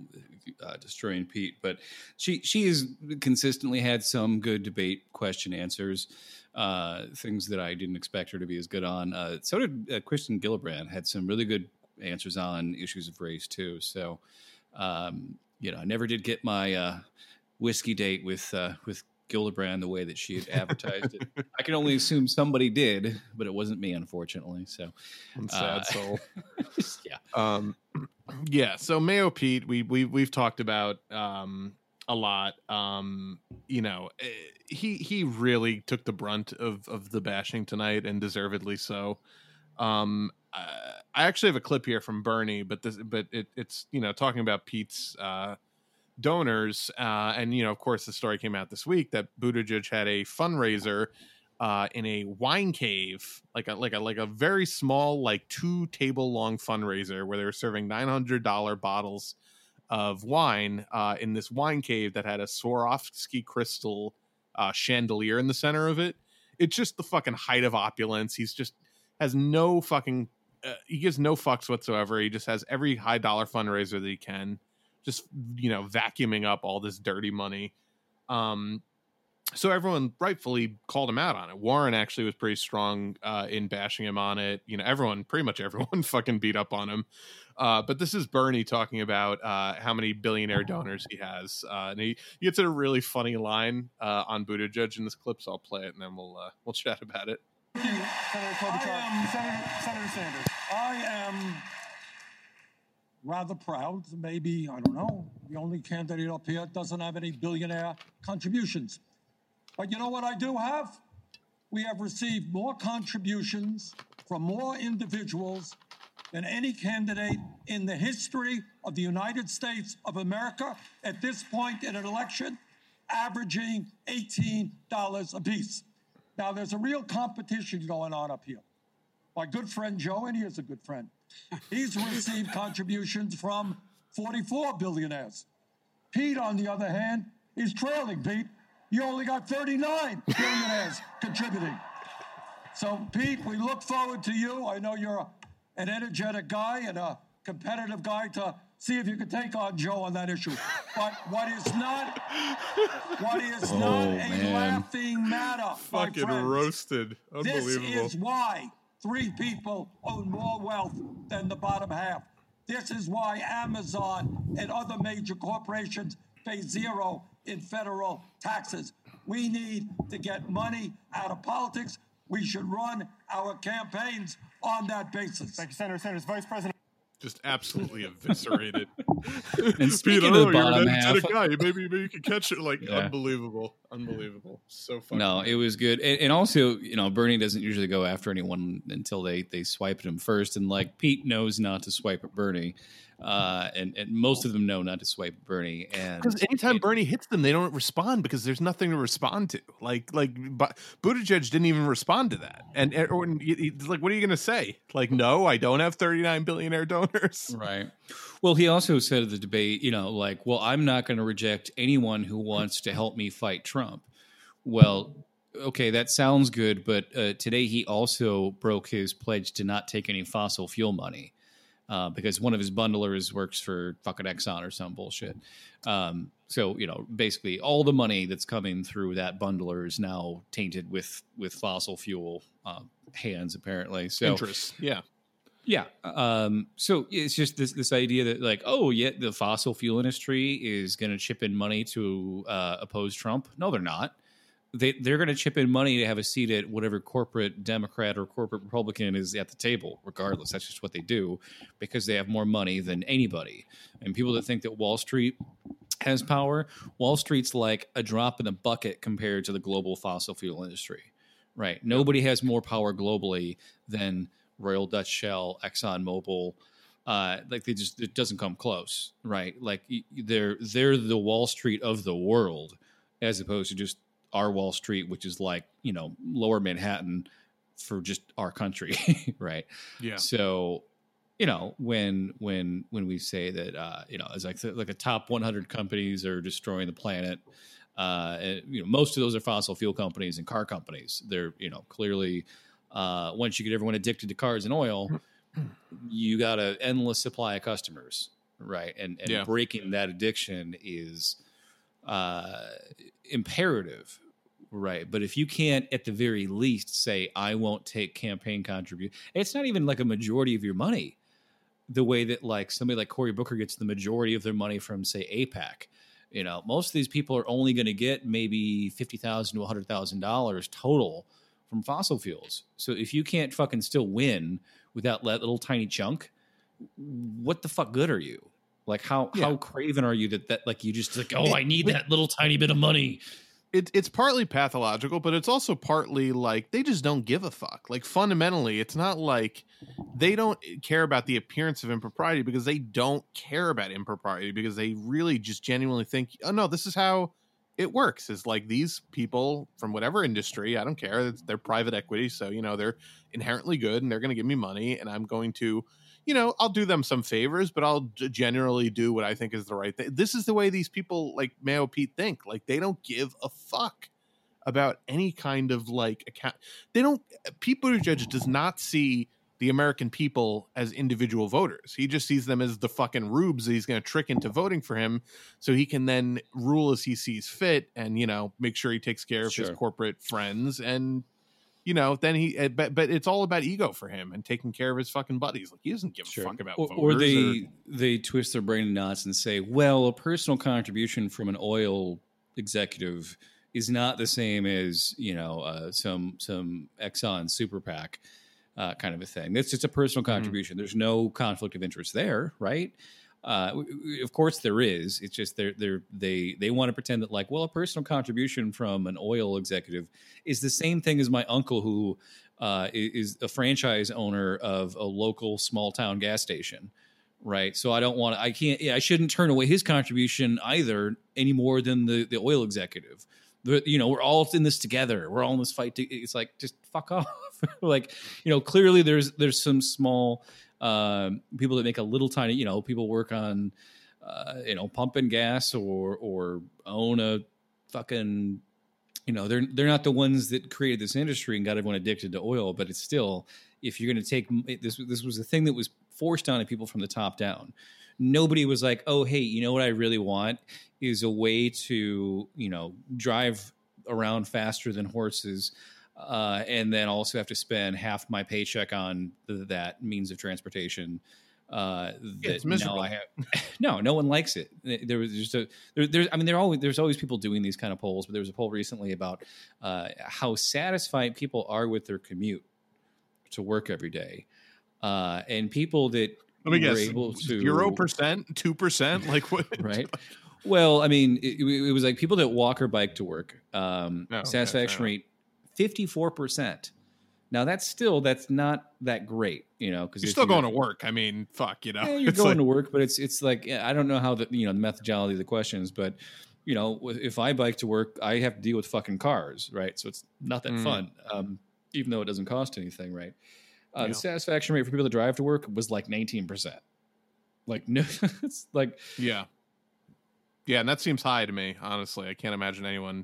uh, destroying Pete. But she she has consistently had some good debate question answers. Uh, things that I didn't expect her to be as good on. Uh, so did uh, Kirsten Gillibrand. Had some really good answers on issues of race too. So, um, you know, I never did get my uh, whiskey date with uh, with Gillibrand the way that she had advertised it. I can only assume somebody did, but it wasn't me, unfortunately. So, I'm sad uh, soul. yeah, Um, yeah. So Mayo Pete, we we we've talked about um a lot. Um, you know, eh, he he really took the brunt of of the bashing tonight, and deservedly so. Um, uh, I actually have a clip here from Bernie, but this but it, it's you know talking about Pete's uh donors, uh, and you know of course the story came out this week that Buttigieg had a fundraiser uh, in a wine cave, like a like a like a very small, like two table long fundraiser where they were serving nine hundred dollar bottles of wine uh, in this wine cave that had a Swarovski crystal uh, chandelier in the center of it. It's just the fucking height of opulence. He's just has no fucking. Uh, he gives no fucks whatsoever. He just has every high dollar fundraiser that he can, just you know, vacuuming up all this dirty money. Um, so everyone rightfully called him out on it. Warren actually was pretty strong uh, in bashing him on it. You know, everyone, pretty much everyone, fucking beat up on him. Uh, but this is Bernie talking about uh, how many billionaire donors he has, uh, and he, he gets a really funny line uh, on Buttigieg in this clip. So I'll play it, and then we'll uh, we'll chat about it. Senator I am- Senator, Senator Sanders. I am rather proud, maybe, I don't know, the only candidate up here doesn't have any billionaire contributions. But you know what I do have? We have received more contributions from more individuals than any candidate in the history of the United States of America at this point in an election, averaging $18 apiece. Now, there's a real competition going on up here. My good friend Joe, and he is a good friend, he's received contributions from 44 billionaires. Pete, on the other hand, is trailing, Pete. You only got 39 billionaires contributing. So, Pete, we look forward to you. I know you're a, an energetic guy and a competitive guy to see if you can take on Joe on that issue. But what is not, what is oh, not Oh, a man. laughing matter, Fucking roasted, This unbelievable. is why three people own more wealth than the bottom half. This is why Amazon and other major corporations pay zero in federal taxes. We need to get money out of politics. We should run our campaigns on that basis. Thank you, Senator Sanders. Vice President. Just absolutely eviscerated. And speaking Pete, of the bottom half- guy. Maybe maybe you can catch it. Like Yeah. unbelievable. Unbelievable. So funny. No, it was good, and, and also, you know, Bernie doesn't usually go after anyone until they they swipe at him first, and like Pete knows not to swipe at Bernie, uh, and and most of them know not to swipe Bernie, and Because anytime Bernie hits them, they don't respond because there's nothing to respond to. Like, like, but Buttigieg didn't even respond to that. And or, he's like, what are you going to say? Like, no, I don't have 39 billionaire donors. Right. Well, he also said at the debate, you know, like, well, I'm not going to reject anyone who wants to help me fight Trump. Well, okay, that sounds good, but uh, today he also broke his pledge to not take any fossil fuel money uh, because one of his bundlers works for fucking Exxon or some bullshit. Um, so you know, basically, all the money that's coming through that bundler is now tainted with with fossil fuel uh, hands, apparently. So Interest. Yeah. yeah. Um, so it's just this this idea that like, oh, yeah, the fossil fuel industry is going to chip in money to uh, oppose Trump. No, they're not. They they're going to chip in money to have a seat at whatever corporate Democrat or corporate Republican is at the table. Regardless, that's just what they do because they have more money than anybody. And people that think that Wall Street has power, Wall Street's like a drop in the bucket compared to the global fossil fuel industry. Right. Nobody has more power globally than Royal Dutch Shell, Exxon Mobil. Uh, like they just it doesn't come close, right? Like they're they're the Wall Street of the world, as opposed to just our Wall Street, which is like you know Lower Manhattan for just our country, right? Yeah. So, you know, when when when we say that, uh, you know, it's like like a top 100 companies are destroying the planet. Uh, and, you know, most of those are fossil fuel companies and car companies. They're you know clearly uh, once you get everyone addicted to cars and oil, you got an endless supply of customers, right? And and Yeah. breaking that addiction is uh, imperative, right? But if you can't, at the very least, say I won't take campaign contribute, it's not even like a majority of your money. The way that like somebody like Cory Booker gets the majority of their money from say AIPAC. You know, most of these people are only going to get maybe fifty thousand to hundred thousand dollars total from fossil fuels. So if you can't fucking still win without that little tiny chunk, what the fuck good are you? Like how how craven are you that that like you just like oh I need that little tiny bit of money. it, it's partly pathological, but it's also partly like they just don't give a fuck. Like fundamentally, it's not like they don't care about the appearance of impropriety because they don't care about impropriety because they really just genuinely think, oh no, this is how it works. Is like these people from whatever industry, I don't care. They're private equity, so you know they're inherently good and they're going to give me money, and I'm going to. You know, I'll do them some favors, but I'll generally do what I think is the right thing. This is the way these people like Mayo Pete think. Like they don't give a fuck about any kind of like account. They don't. Uh, Pete Buttigieg does not see the American people as individual voters. He just sees them as the fucking rubes that he's going to trick into voting for him, so he can then rule as he sees fit, and you know make sure he takes care of his corporate friends, and you know then he. eh, But but it's all about ego for him and taking care of his fucking buddies. Like he doesn't give a fuck about or, voters. or they they twist their brain in knots and say, well, a personal contribution from an oil executive is not the same as you know uh, some some Exxon super PAC uh, kind of a thing. It's just a personal contribution. There's no conflict of interest there, right? Uh, of course there is. It's just they're they're they they want to pretend that like, well, a personal contribution from an oil executive is the same thing as my uncle who uh, is a franchise owner of a local small town gas station, right? So I don't want to. I can't. I shouldn't turn away his contribution either any more than the the oil executive. You know, we're all in this together. We're all in this fight. To, it's like just fuck off. like you know, clearly there's there's some small um, people that make a little tiny. You know, people work on uh, you know pumping gas or or own a fucking you know they're they're not the ones that created this industry and got everyone addicted to oil but it's still if you're going to take this this was a thing that was forced on people from the top down nobody was like oh hey you know what i really want is a way to you know drive around faster than horses uh, and then also have to spend half my paycheck on th- that means of transportation uh, that it's miserable. I have. no, no one likes it. There was just a there, there's I mean there always there's always people doing these kind of polls, but there was a poll recently about uh, how satisfied people are with their commute to work every day, uh, and people that Let me guess. able to Zero percent, two percent. Like what? right. Well, I mean, it, it was like people that walk or bike to work. Um, Oh, satisfaction fair rate fifty four percent. Now that's still that's not that great, you know, because You're still going to work. I mean, fuck, you know. Yeah, you're going like- to work, but it's it's like I don't know how the you know the methodology of the questions, but you know if I bike to work, I have to deal with fucking cars, right? So it's not that Mm. fun, um, even though it doesn't cost anything, right? Uh, Yeah. The satisfaction rate for people that drive to work was like 19 percent. Like no, it's like Yeah. Yeah, and that seems high to me, honestly. I can't imagine anyone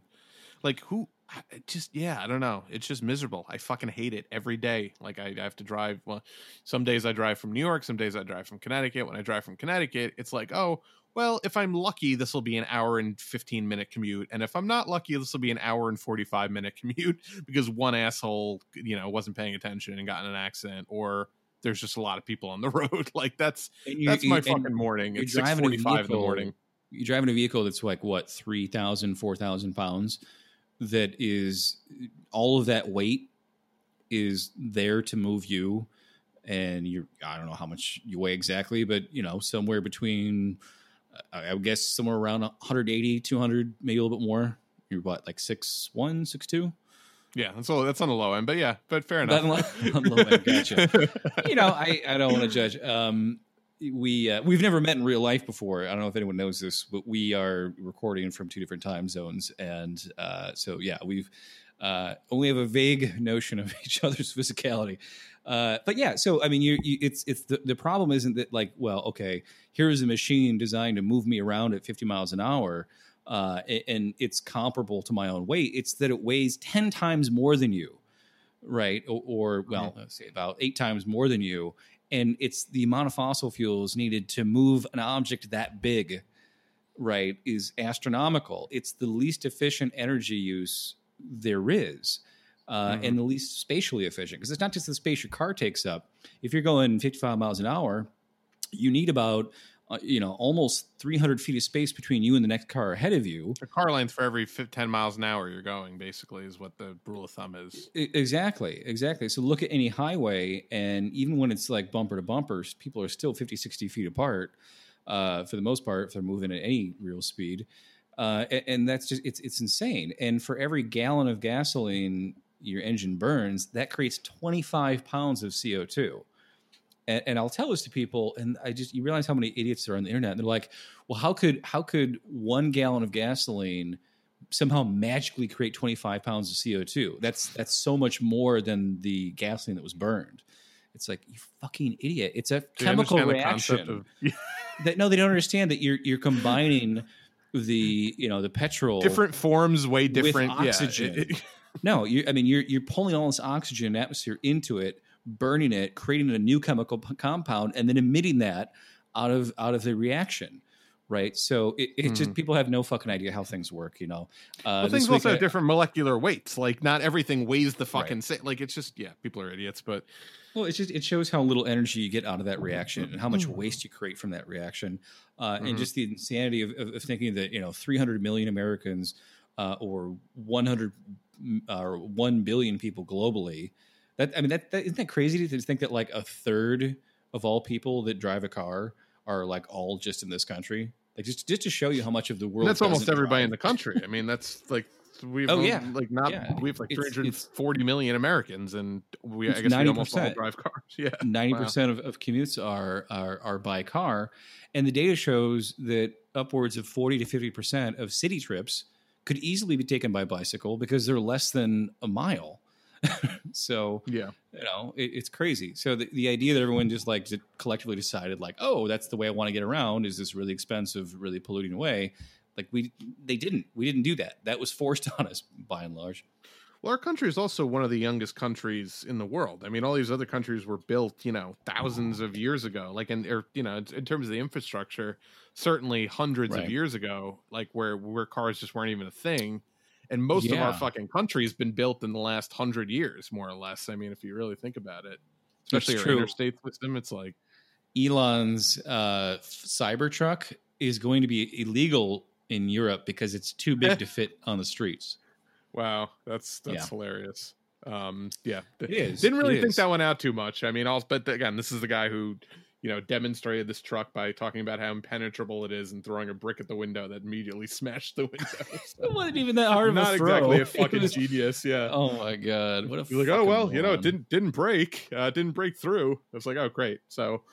like who it just yeah, I don't know. It's just miserable. I fucking hate it every day. Like I, I have to drive well, some days I drive from New York, some days I drive from Connecticut. When I drive from Connecticut, it's like, "Oh, well, if I'm lucky, this will be an hour and 15 minute commute. And if I'm not lucky, this will be an hour and 45 minute commute because one asshole, you know, wasn't paying attention and got in an accident or there's just a lot of people on the road. Like that's you- that's my and fucking morning. It's driving 6:45 in the morning. You're driving a vehicle that's like what 3,000, 4,000 pounds. That is all of that weight is there to move you, and you're I don't know how much you weigh exactly, but you know somewhere between I would guess somewhere around 180, 200, maybe a little bit more. You're what like six one, six two. Yeah, that's all. That's on the low end, but yeah, but fair enough. On the- on low end, gotcha. you know, I, I don't want to judge. Um, we uh, we've never met in real life before. I don't know if anyone knows this, but we are recording from two different time zones, and uh, so yeah, we've uh, only have a vague notion of each other's physicality. Uh, but yeah, so I mean, you, you it's it's the, the problem isn't that like, well, okay, here's a machine designed to move me around at 50 miles an hour, uh, and it's comparable to my own weight. It's that it weighs 10 times more than you right? Or, or well, let's say about eight times more than you. And it's the amount of fossil fuels needed to move an object that big, right, is astronomical. It's the least efficient energy use there is. Uh, And the least spatially efficient because it's not just the space your car takes up. If you're going 55 miles an hour, you need about uh, you know almost 300 feet of space between you and the next car ahead of you. a car length for every 10 miles an hour you're going, basically, is what the rule of thumb is. Exactly, exactly. So look at any highway, and even when it's like bumper to bumpers, people are still 50, 60 feet apart uh, for the most part if they're moving at any real speed. Uh, a- and, that's just, it's, it's insane. And for every gallon of gasoline your engine burns, that creates 25 pounds of CO2. And, and I'll tell this to people, and I just, you realize how many idiots are on the internet. And they're like, well, how could, how could one gallon of gasoline somehow magically create 25 pounds of CO2. That's that's so much more than the gasoline that was burned. It's like you fucking idiot. It's a Do chemical understand the reaction. of that no, they don't understand that you're you're combining the you know the petrol different forms, way different yeah, oxygen. it- it- No, you I mean you're you're pulling all this oxygen atmosphere into it, burning it, creating a new chemical p- compound, and then emitting that out of out of the reaction. Right, so it, it just people have no fucking idea how things work. You know, uh, Hmm. well, things also have different molecular weights. Like, not everything weighs the fucking Right. same. Like, it's just, yeah, people are idiots, but Well, it's just it shows how little energy you get out of that reaction and how much Mm-hmm. waste you create from that reaction, uh, and just the insanity of, of, of thinking that you know 300 million Americans uh, or 100 m- or 1 billion people globally. That I mean, that, that isn't that crazy to think that like a third of all people that drive a car are like all just in this country. Like just just to show you how much of the world. that's almost everybody drive. in the country. I mean, that's like, we've Oh, yeah. like not Yeah. we have like It's- 340 million Americans, and we I It's guess we almost all drive cars. Yeah, ninety Wow. percent of, of commutes are, are are by car, and the data shows that upwards of forty to fifty percent of city trips could easily be taken by bicycle because they're less than a mile. so yeah. you know it, it's crazy. So the, the idea that everyone just like collectively decided like, oh, that's the way I want to get around is this really expensive, really polluting way. Like we they didn't we didn't do that. That was forced on us by and large. Well, our country is also one of the youngest countries in the world. I mean, all these other countries were built, you know, thousands of years ago. Like, in or you know, in terms of the infrastructure, certainly hundreds Right. of years ago, like where where cars just weren't even a thing. And most of our fucking country's been built in the last hundred years, more or less. I mean, if you really think about it, especially our interstate system, it's like Elon's uh, Cybertruck is going to be illegal in Europe because it's too big to fit on the streets. Wow, that's that's Yeah. hilarious. Um, yeah, It is. Didn't really It think is. that one out too much. I mean, I'll but again, this is the guy who you know, demonstrated this truck by talking about how impenetrable it is and throwing a brick at the window that immediately smashed the window. So, It wasn't even that hard of not exactly a fucking was- genius. Yeah. Oh my god! What a You're like, oh well, you know, it didn't didn't break, uh, didn't break through. I was like, oh great. So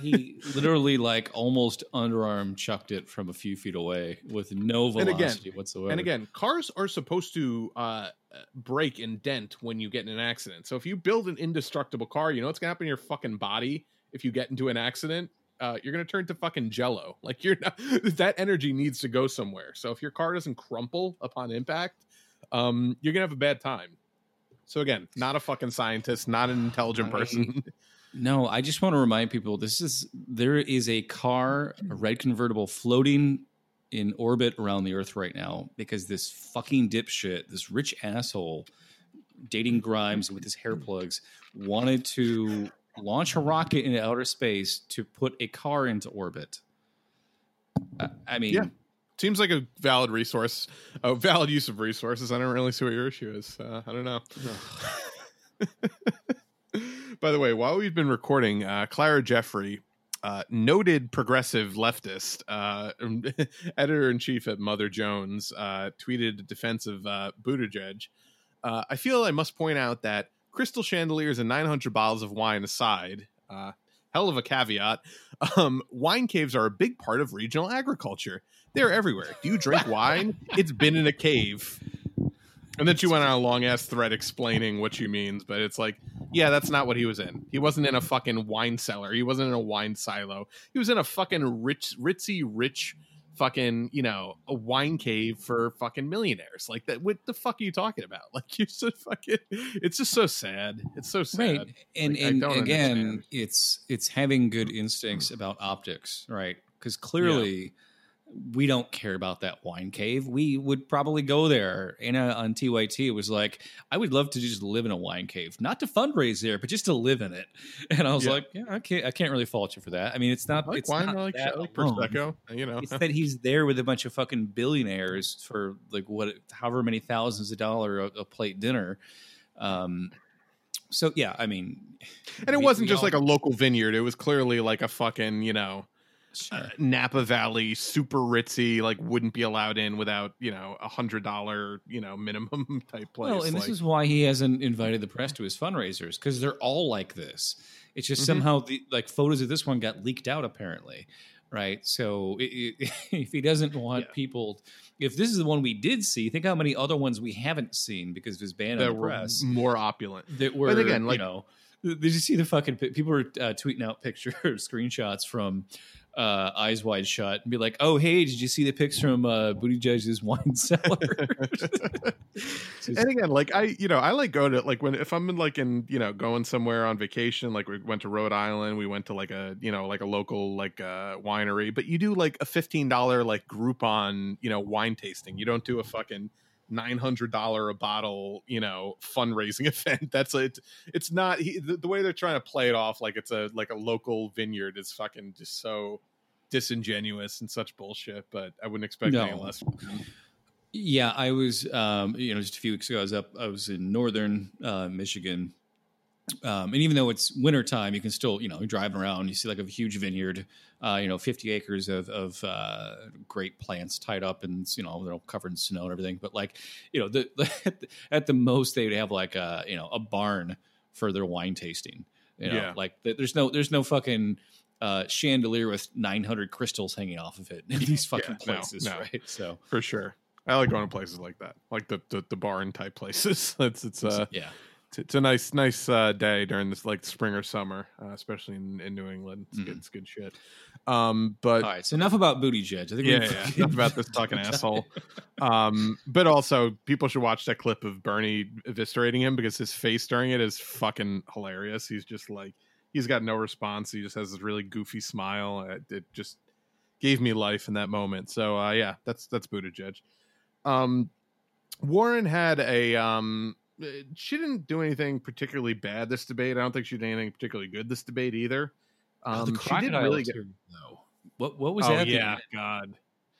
he literally like almost underarm chucked it from a few feet away with no And again- velocity whatsoever. And again, cars are supposed to uh, break and dent when you get in an accident. So if you build an indestructible car, you know what's gonna happen to your fucking body if you get into an accident. Uh, you're gonna turn to fucking jello. Like you're not. That energy needs to go somewhere. So if your car doesn't crumple upon impact, um, you're gonna have a bad time. So again, not a fucking scientist, not an intelligent I- person. no, I just want to remind people this is there is a car, a red convertible, floating in orbit around the Earth right now because this fucking dipshit, this rich asshole, dating Grimes with his hair plugs, wanted to launch a rocket into outer space to put a car into orbit. I- I mean, Yeah. Seems like a valid resource, a valid use of resources. I don't really see what your issue is. Uh, I don't know. By the way, while we've been recording, uh, Clara Jeffrey, uh, noted progressive leftist, uh, editor in chief at Mother Jones, uh, tweeted a defense of uh, Buttigieg. Uh, I feel I must point out that crystal chandeliers and 900 bottles of wine aside, uh, hell of a caveat, um, wine caves are a big part of regional agriculture. They're everywhere. Do you drink wine? It's been in a cave. And then she went on a long ass thread explaining what she means, but it's like, yeah, that's not what he was in. He wasn't in a fucking wine cellar. He wasn't in a wine silo. He was in a fucking rich, ritzy, rich, fucking, you know, a wine cave for fucking millionaires. Like that. What the fuck are you talking about? Like you said, fucking. It's just so sad. It's so sad. right and Like, and again understand. it's it's having good instincts about optics right because clearly we don't care about that wine cave we would probably go there anna on tyt was like i would love to just live in a wine cave not to fundraise there but just to live in it and i was Yeah. like yeah i can't i can't really fault you for that i mean it's not I like it's wine. not I like, prosecco. You know, It's that he's there with a bunch of fucking billionaires for like what, however many thousands of dollar a, a plate dinner. Um, so yeah, I mean, and it we- wasn't just all- like a local vineyard. It was clearly like a fucking, you know, Sure. uh, Napa Valley, super ritzy, like wouldn't be allowed in without you know a hundred dollar you know minimum type place. Well, and like, this is why he hasn't invited the press to his fundraisers because they're all like this. It's just Mhm. somehow the like photos of this one got leaked out apparently, right? So i i if he doesn't want Yeah. people, if this is the one we did see, think how many other ones we haven't seen because of his ban on the press. more opulent. that were again, like, you know did you see the fucking people were uh, tweeting out pictures screenshots from uh, eyes wide shut and be like oh hey did you see the pics from uh, booty judge's wine cellar and again, like I, you know, I like go to like when if I'm in like in you know going somewhere on vacation, like we went to Rhode Island, we went to like a you know like a local like uh winery, but you do like a fifteen dollar like Groupon you know wine tasting. You don't do a fucking nine hundred dollar a bottle you know fundraising event. That's it. It's not he, the, the way they're trying to play it off like it's a like a local vineyard is fucking just so disingenuous and such bullshit. But I wouldn't expect any less. Yeah, I was, um, you know, just a few weeks ago, I was up, I was in northern uh, Michigan. Um, and even though it's wintertime, you can still, you know, you're driving around, you see like a huge vineyard, uh, you know, 50 acres of, of uh, great plants tied up and, you know, they're all covered in snow and everything. But like, you know, the, the at the most they would have like a, you know, a barn for their wine tasting. You know, Yeah. like there's no, there's no fucking uh, chandelier with 900 crystals hanging off of it in these fucking no, places, no. right? So, for sure. I like going to places like that, like the the, the barn type places. it's it's uh yeah. It's, it's a nice nice uh, day during this like spring or summer, uh, especially in, in New England. It's good, it's good shit. Um, but All right, so enough about booty judge. I think yeah, yeah, enough about this fucking asshole. Um, but also people should watch that clip of Bernie eviscerating him because his face during it is fucking hilarious. He's just like he's got no response. He just has this really goofy smile. It, it just gave me life in that moment. So uh, yeah, that's that's Buttigieg. Um, Warren had a um, uh, she didn't do anything particularly bad this debate. I don't think she did anything particularly good this debate either. Oh, Um, the she did crocodile really good. though. What what was oh that? yeah, God.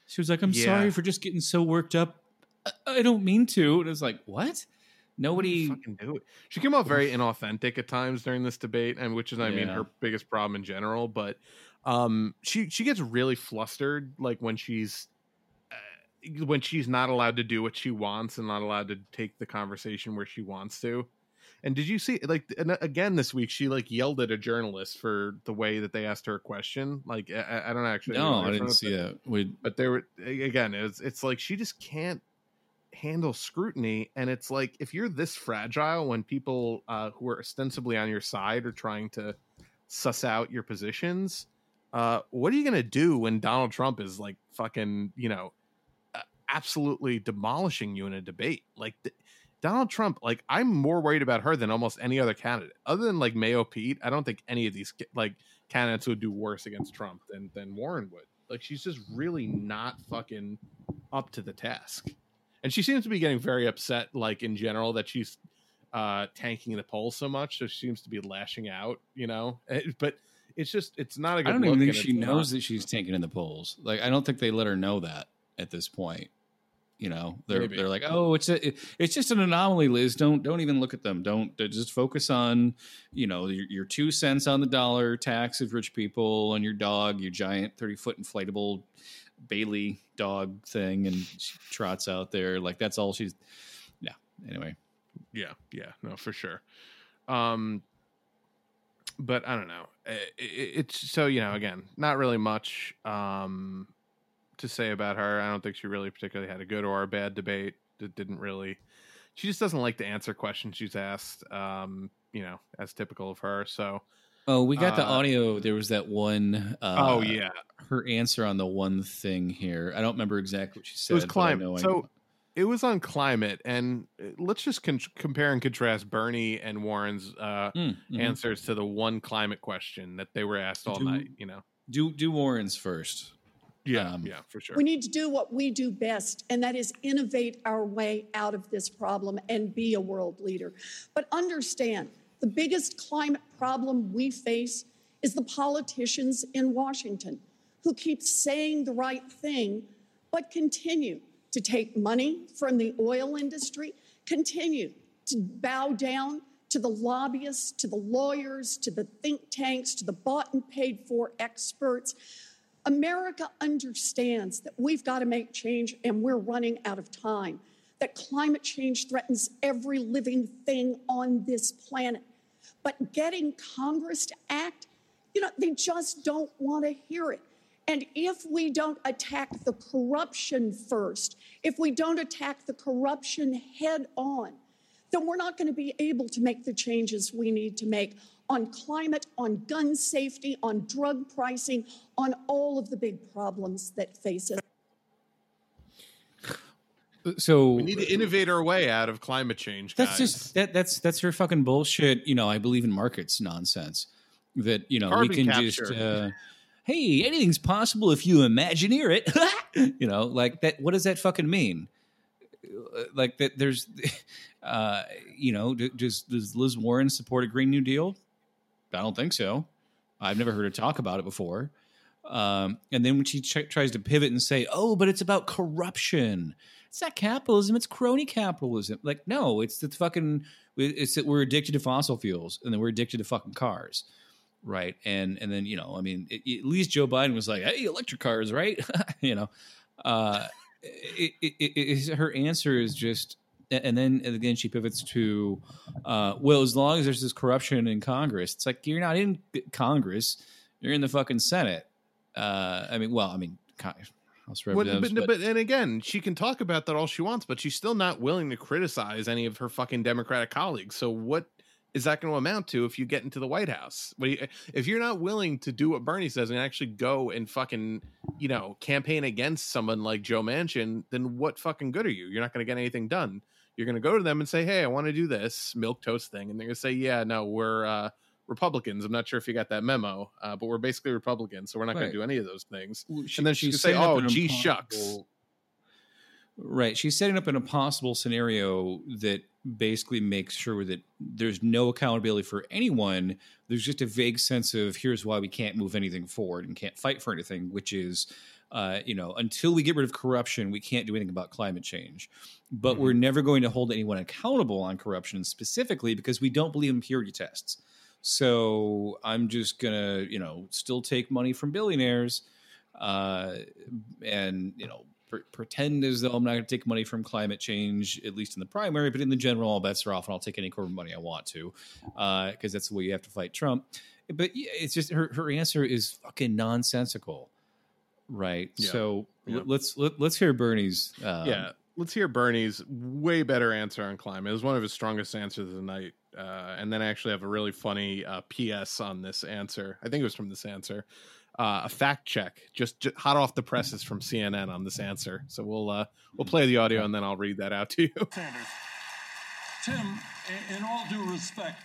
She was like, "I'm Yeah. sorry for just getting so worked up. I, I don't mean to." And it was like, "What?" Nobody. fucking do it. She came off very inauthentic at times during this debate, and which is, I mean, her biggest problem in general. But um, she she gets really flustered, like when she's uh, when she's not allowed to do what she wants and not allowed to take the conversation where she wants to. And did you see, like, and uh, again this week, she like yelled at a journalist for the way that they asked her a question. Like, I- I, don't actually. No, know I didn't see that. We, but there were again it's it's like she just can't handle scrutiny and it's like if you're this fragile when people uh who are ostensibly on your side are trying to suss out your positions uh what are you gonna do when donald trump is like fucking you know absolutely demolishing you in a debate like th- donald trump like i'm more worried about her than almost any other candidate other than like mayo pete i don't think any of these like candidates would do worse against trump than than warren would like she's just really not fucking up to the task. And she seems to be getting very upset, like in general, that she's uh tanking the polls so much. So she seems to be lashing out, you know. Eh, But it's just it's not a good thing. I don't even think she knows not- that she's tanking in the polls. Like, I don't think they let her know that at this point. You know, they're Maybe. they're like, oh, it's a, it- it's just an anomaly, Liz. Don't don't even look at them. Don't just focus on, you know, your, your two cents on the dollar tax of rich people and your dog, your giant thirty foot inflatable Bailey dog thing, and she trots out there like that's all she's. Yeah. Anyway, Yeah, yeah, no, for sure. Um, but I don't know. I- I- It's so you know, again, not really much um to say about her. I don't think she really particularly had a good or a bad debate. It didn't really. She just doesn't like to answer questions she's asked. Um, you know, as typical of her. So. oh, we got the Uh, audio. There was that one. Uh, oh yeah, her answer on the one thing here. I don't remember exactly what she said. it was climate. know I- So it was on climate, and uh, let's just con- compare and contrast Bernie and Warren's uh, Mm, mhm. answers to the one climate question that they were asked all Do- night. You know, do do Warren's first. Yeah, Um, yeah, for sure. We need to do what we do best, and that is innovate our way out of this problem and be a world leader. But understand the biggest climate problem we face is the politicians in Washington who keep saying the right thing, but continue to take money from the oil industry, continue to bow down to the lobbyists, to the lawyers, to the think tanks, to the bought and paid for experts. America understands that we've got to make change and we're running out of time, that climate change threatens every living thing on this planet. But getting Congress to act, you know, they just don't want to hear it. And if we don't attack the corruption first, if we don't attack the corruption head on, then we're not going to be able to make the changes we need to make on climate, on gun safety, on drug pricing, on all of the big problems that face us. So we need to innovate our way out of climate change. that's guys. just that that's that's her fucking bullshit. You know, I believe in markets nonsense. That you know we Carbon can just. Uh, Hey, anything's possible if you imagineer it. you know, like that. What does that fucking mean? Uh, Like that? There's, uh, you know, does does Liz Warren support a Green New Deal? I don't think so. I've never heard her talk about it before. Um, and then when she tr- tries to pivot and say, "Oh, but it's about corruption," it's not capitalism; it's crony capitalism. Like, no, it's the fucking. It's that we're addicted to fossil fuels, and then we're addicted to fucking cars, right? And and then you know, I mean, it, at least Joe Biden was like, "Hey, electric cars, right?" you know, uh, it, it, her answer is just. And then and again, she pivots to, uh, well, as long as there's this corruption in Congress, it's like you're not in Congress, you're in the fucking Senate. Uh, I mean, well, I mean, House What- but, but- but and again, she can talk about that all she wants, but she's still not willing to criticize any of her fucking Democratic colleagues. So what is that going to amount to if you get into the White House? What do you, if you're not willing to do what Bernie says and actually go and fucking you know campaign against someone like Joe Manchin, then what fucking good are you? You're not going to get anything done. You're going to go to them and say, "Hey, I want to do this milk toast thing," and they're going to say, "Yeah, no, we're." uh Republicans. I'm not sure if you got that memo, uh, but we're basically Republicans, so we're not going to do any of those things. Well, she- and then she say, "Oh, gee impossible- shucks." Right. She's setting up an impossible scenario that basically makes sure that there's no accountability for anyone. There's just a vague sense of here's why we can't move anything forward and can't fight for anything, which is, uh, you know, until we get rid of corruption, we can't do anything about climate change. But we're never going to hold anyone accountable on corruption specifically because we don't believe in purity tests. So I'm just gonna, you know, still take money from billionaires, uh, and you know, pre- pretend as though I'm not going to take money from climate change, at least in the primary, but in the general, all bets are off, and I'll take any corporate money I want to, because that's the way you have to fight Trump. But yeah, it's just her her answer is fucking nonsensical, right? Yeah. So Yeah. let's let, let's hear Bernie's. Um, yeah, let's hear Bernie's way better answer on climate. It was one of his strongest answers of the night. Uh, and then I actually have a really funny uh, PS on this answer. I think it was from this answer. Uh, a fact check, just, just hot off the presses from CNN on this answer. So we'll uh, we'll play the audio and then I'll read that out to you. Sanders. Tim, in, in all due respect,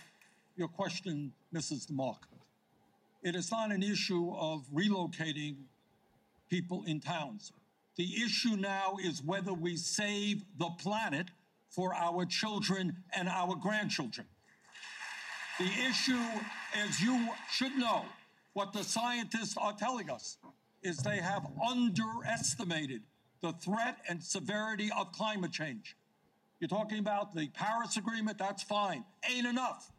your question misses the mark. It is not an issue of relocating people in towns. The issue now is whether we save the planet for our children and our grandchildren. The issue, as you should know, what the scientists are telling us is they have underestimated the threat and severity of climate change. You're talking about the Paris Agreement, that's fine. Ain't enough.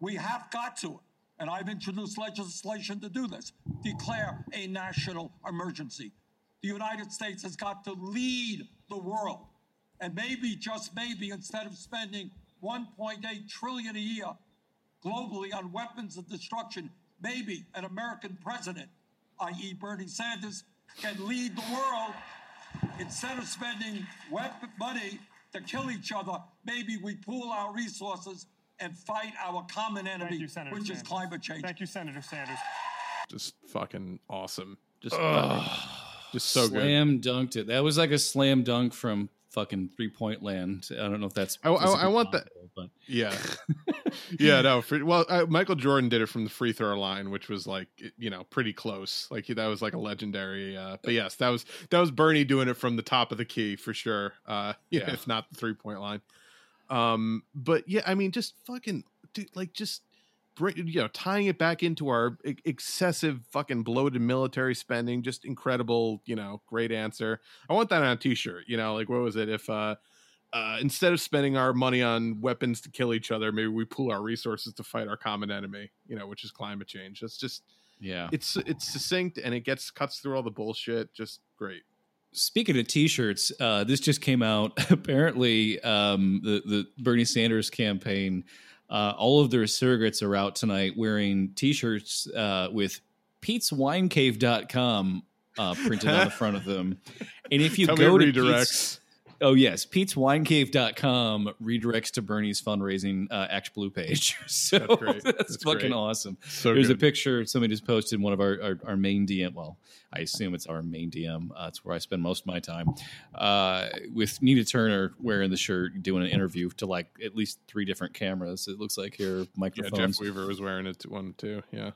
We have got to, and I've introduced legislation to do this, declare a national emergency. The United States has got to lead the world. And maybe, just maybe, instead of spending 1.8 trillion a year globally on weapons of destruction, maybe an American president, i.e., Bernie Sanders, can lead the world instead of spending money to kill each other, maybe we pool our resources and fight our common enemy, you, Senator which is climate change. Thank you, Senator Sanders. Just fucking awesome. Just just so good. slam dunked it. That was like a slam dunk from fucking three point land. I don't know if that's. I- I- I want that- but Yeah, yeah. No, for, well, uh, Michael Jordan did it from the free throw line, which was like you know pretty close. Like that was like a legendary. Uh, but yes, that was that was Bernie doing it from the top of the key for sure. Uh, yeah, Yeah. if not the three point line. Um, but yeah, I mean, just fucking, dude, like just. bring- You know, tying it back into our e- excessive fucking bloated military spending, just incredible. You know, great answer. I want that on a T-shirt. You know, like what was it? If uh, uh, instead of spending our money on weapons to kill each other, maybe we pool our resources to fight our common enemy, you know, which is climate change. That's just yeah. it's it's succinct and it gets cuts through all the bullshit. Just great. Speaking of T-shirts, uh, this just came out. Apparently, um, the the Bernie Sanders campaign, uh, all of their surrogates are out tonight wearing T-shirts uh, with Pete'sWineCave.com uh, printed on the front of them. And if you Tell go to redirects. Pete's, oh yes, Pete'sWineCave.com redirects to Bernie's fundraising uh, Act Blue page. So That's great. that's, That's fucking great. awesome. So There's a picture somebody just posted in one of our, our, our main DM. Well, I assume it's our main DM. Uh, it's where I spend most of my time. Uh, with Nina Turner wearing the shirt, doing an interview to like at least three different cameras. It looks like here Yeah. Jeff Weaver was wearing it one too. Yeah.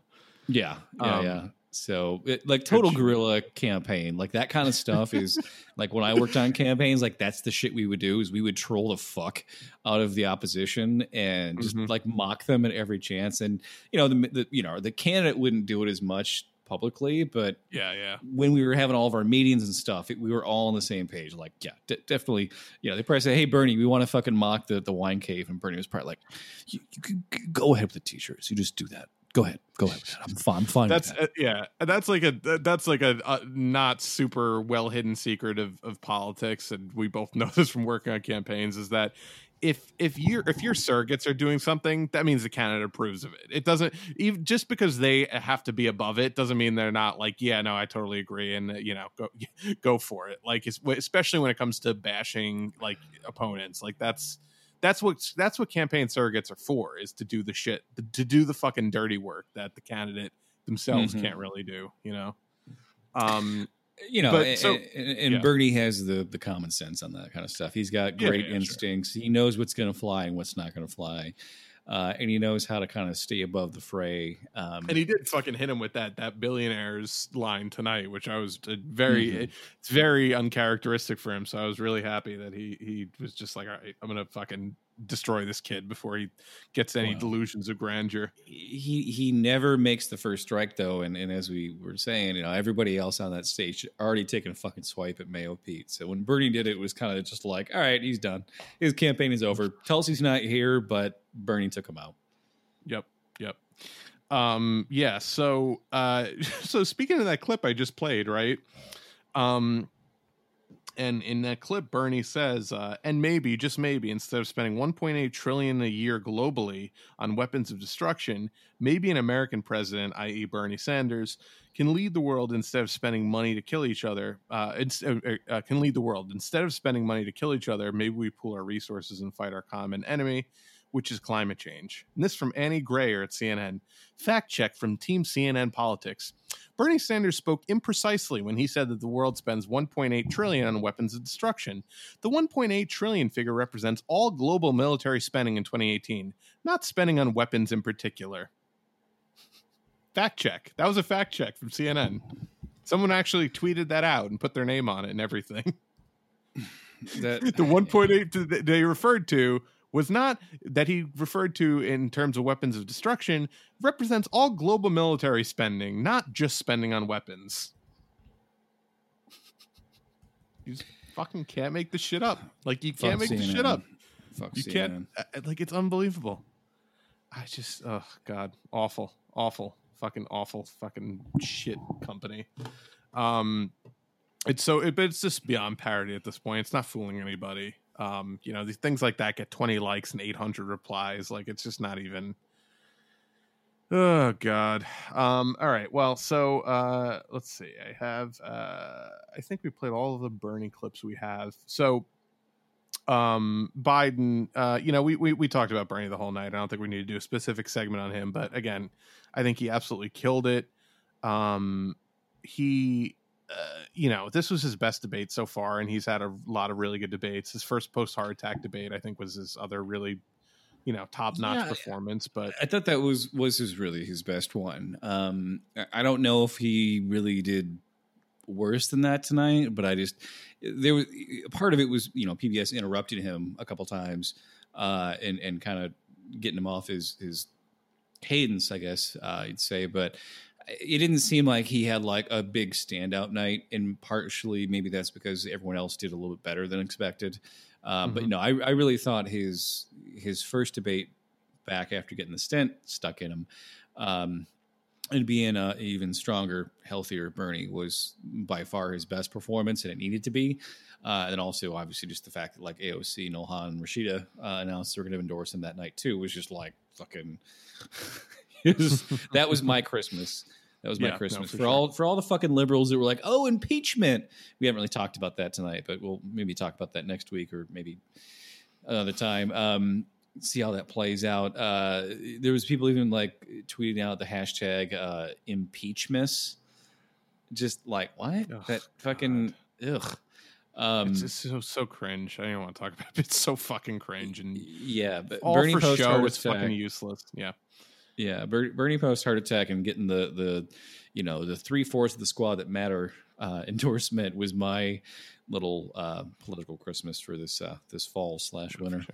Yeah, yeah, Um, yeah. So, it, like total guerrilla campaign, like that kind of stuff is like when I worked on campaigns, like that's the shit we would do is we would troll the fuck out of the opposition and just Mhm. like mock them at every chance. And you know, the, the you know the candidate wouldn't do it as much publicly, but Yeah, yeah. when we were having all of our meetings and stuff, it, we were all on the same page. Like, yeah, de- definitely. You know, they probably say, "Hey, Bernie, we want to fucking mock the the wine cave," and Bernie was probably like, "You, you can go ahead with the t-shirts. You just do that. Go ahead, go ahead. I'm fine. I'm fine. That's that. uh, yeah. That's like a that's like a, uh not super well hidden secret of of politics, and we both know this from working on campaigns. Is that if if your if your surrogates are doing something, that means the candidate approves of it. It doesn't even just because they have to be above it doesn't mean they're not like yeah no I totally agree and uh, you know go go for it. Like especially when it comes to bashing like opponents, like that's that's what that's what campaign surrogates are for is to do the shit to do the fucking dirty work that the candidate themselves Mhm. can't really do you know um you know, but and, so- and, and yeah. Bernie has the the common sense on that kind of stuff. He's got great yeah, sure. instincts. He knows what's going to fly and what's not going to fly. Uh, and he knows how to kind of stay above the fray. Um, And he did fucking hit him with that that billionaires line tonight, which I was uh, very Mhm. it's very uncharacteristic for him. So I was really happy that he he was just like, all right, I'm gonna fucking destroy this kid before he gets any Wow. delusions of grandeur. he he never makes the first strike though, and, and as we were saying, you know, everybody else on that stage already taking a fucking swipe at Mayo Pete. So when Bernie did it, it was kind of just like, all right, he's done. His campaign is over. Tulsi's not here, but Bernie took him out. Yep, yep. Um, yeah. So, uh, so speaking of that clip I just played, right? Um, and in that clip, Bernie says, uh, and maybe, just maybe, instead of spending 1.8 trillion a year globally on weapons of destruction, maybe an American president, i.e., Bernie Sanders, can lead the world instead of spending money to kill each other. Uh, uh, uh, can lead the world instead of spending money to kill each other. Maybe we pool our resources and fight our common enemy which is climate change. And this from Annie Grayer at CNN. Fact check from Team CNN Politics. Bernie Sanders spoke imprecisely when he said that the world spends 1.8 trillion on weapons of destruction. The 1.8 trillion figure represents all global military spending in 2018, not spending on weapons in particular. Fact check. That was a fact check from CNN. Someone actually tweeted that out and put their name on it and everything. That the 1.8 they referred to was not that he referred to in terms of weapons of destruction represents all global military spending not just spending on weapons. You just fucking can't make this shit up. Like you can't Fuck make this shit up. Fuck you CNN. can't uh, like it's unbelievable. I just oh god. Awful. Awful. Fucking awful fucking shit company. Um it's so it, but it's just beyond parody at this point. It's not fooling anybody um you know these things like that get 20 likes and 800 replies like it's just not even oh god. Um all right well so uh let's see i have uh i think we played all of the bernie clips we have. So um biden uh you know we, we we talked about bernie the whole night. I don't think we need to do a specific segment on him but again i think he absolutely killed it. Um he uh, you know this was his best debate so far and he's had a lot of really good debates his first post heart attack debate i think was his other really you know top notch Yeah. performance but I thought that was was his really his best one. Um, I- don't know if he really did worse than that tonight, but I just there was part of it was you know PBS interrupting him a couple times uh, and and kind of getting him off his his cadence, I guess uh, I'd say, but. It didn't seem like he had like a big standout night, and partially maybe that's because everyone else did a little bit better than expected. Uh, But Mhm. no, I, I really thought his his first debate back after getting the stent stuck in him, um, and being a even stronger, healthier Bernie was by far his best performance, and it needed to be. Uh, and also, obviously, just the fact that like AOC, Ilhan, and Rashida uh, announced they're going to endorse him that night too was just like fucking. that was my Christmas. That was my Yeah, no, Christmas for for, sure. all for all the fucking liberals that were like, "Oh, impeachment." We haven't really talked about that tonight, but we'll maybe talk about that next week or maybe another time. Um, see how that plays out. Uh, there was people even like tweeting out the hashtag uh, impeachmas. Just like what that fucking ugh. Um, it's just so so cringe i don't want to talk about it it's so fucking cringe and yeah, but all Bernie for post show it's fucking useless yeah Yeah, Ber- Bernie post heart attack and getting the the you know the three fourths of the squad that matter uh, endorsement was my little uh, political Christmas for this uh, this fall slash winter.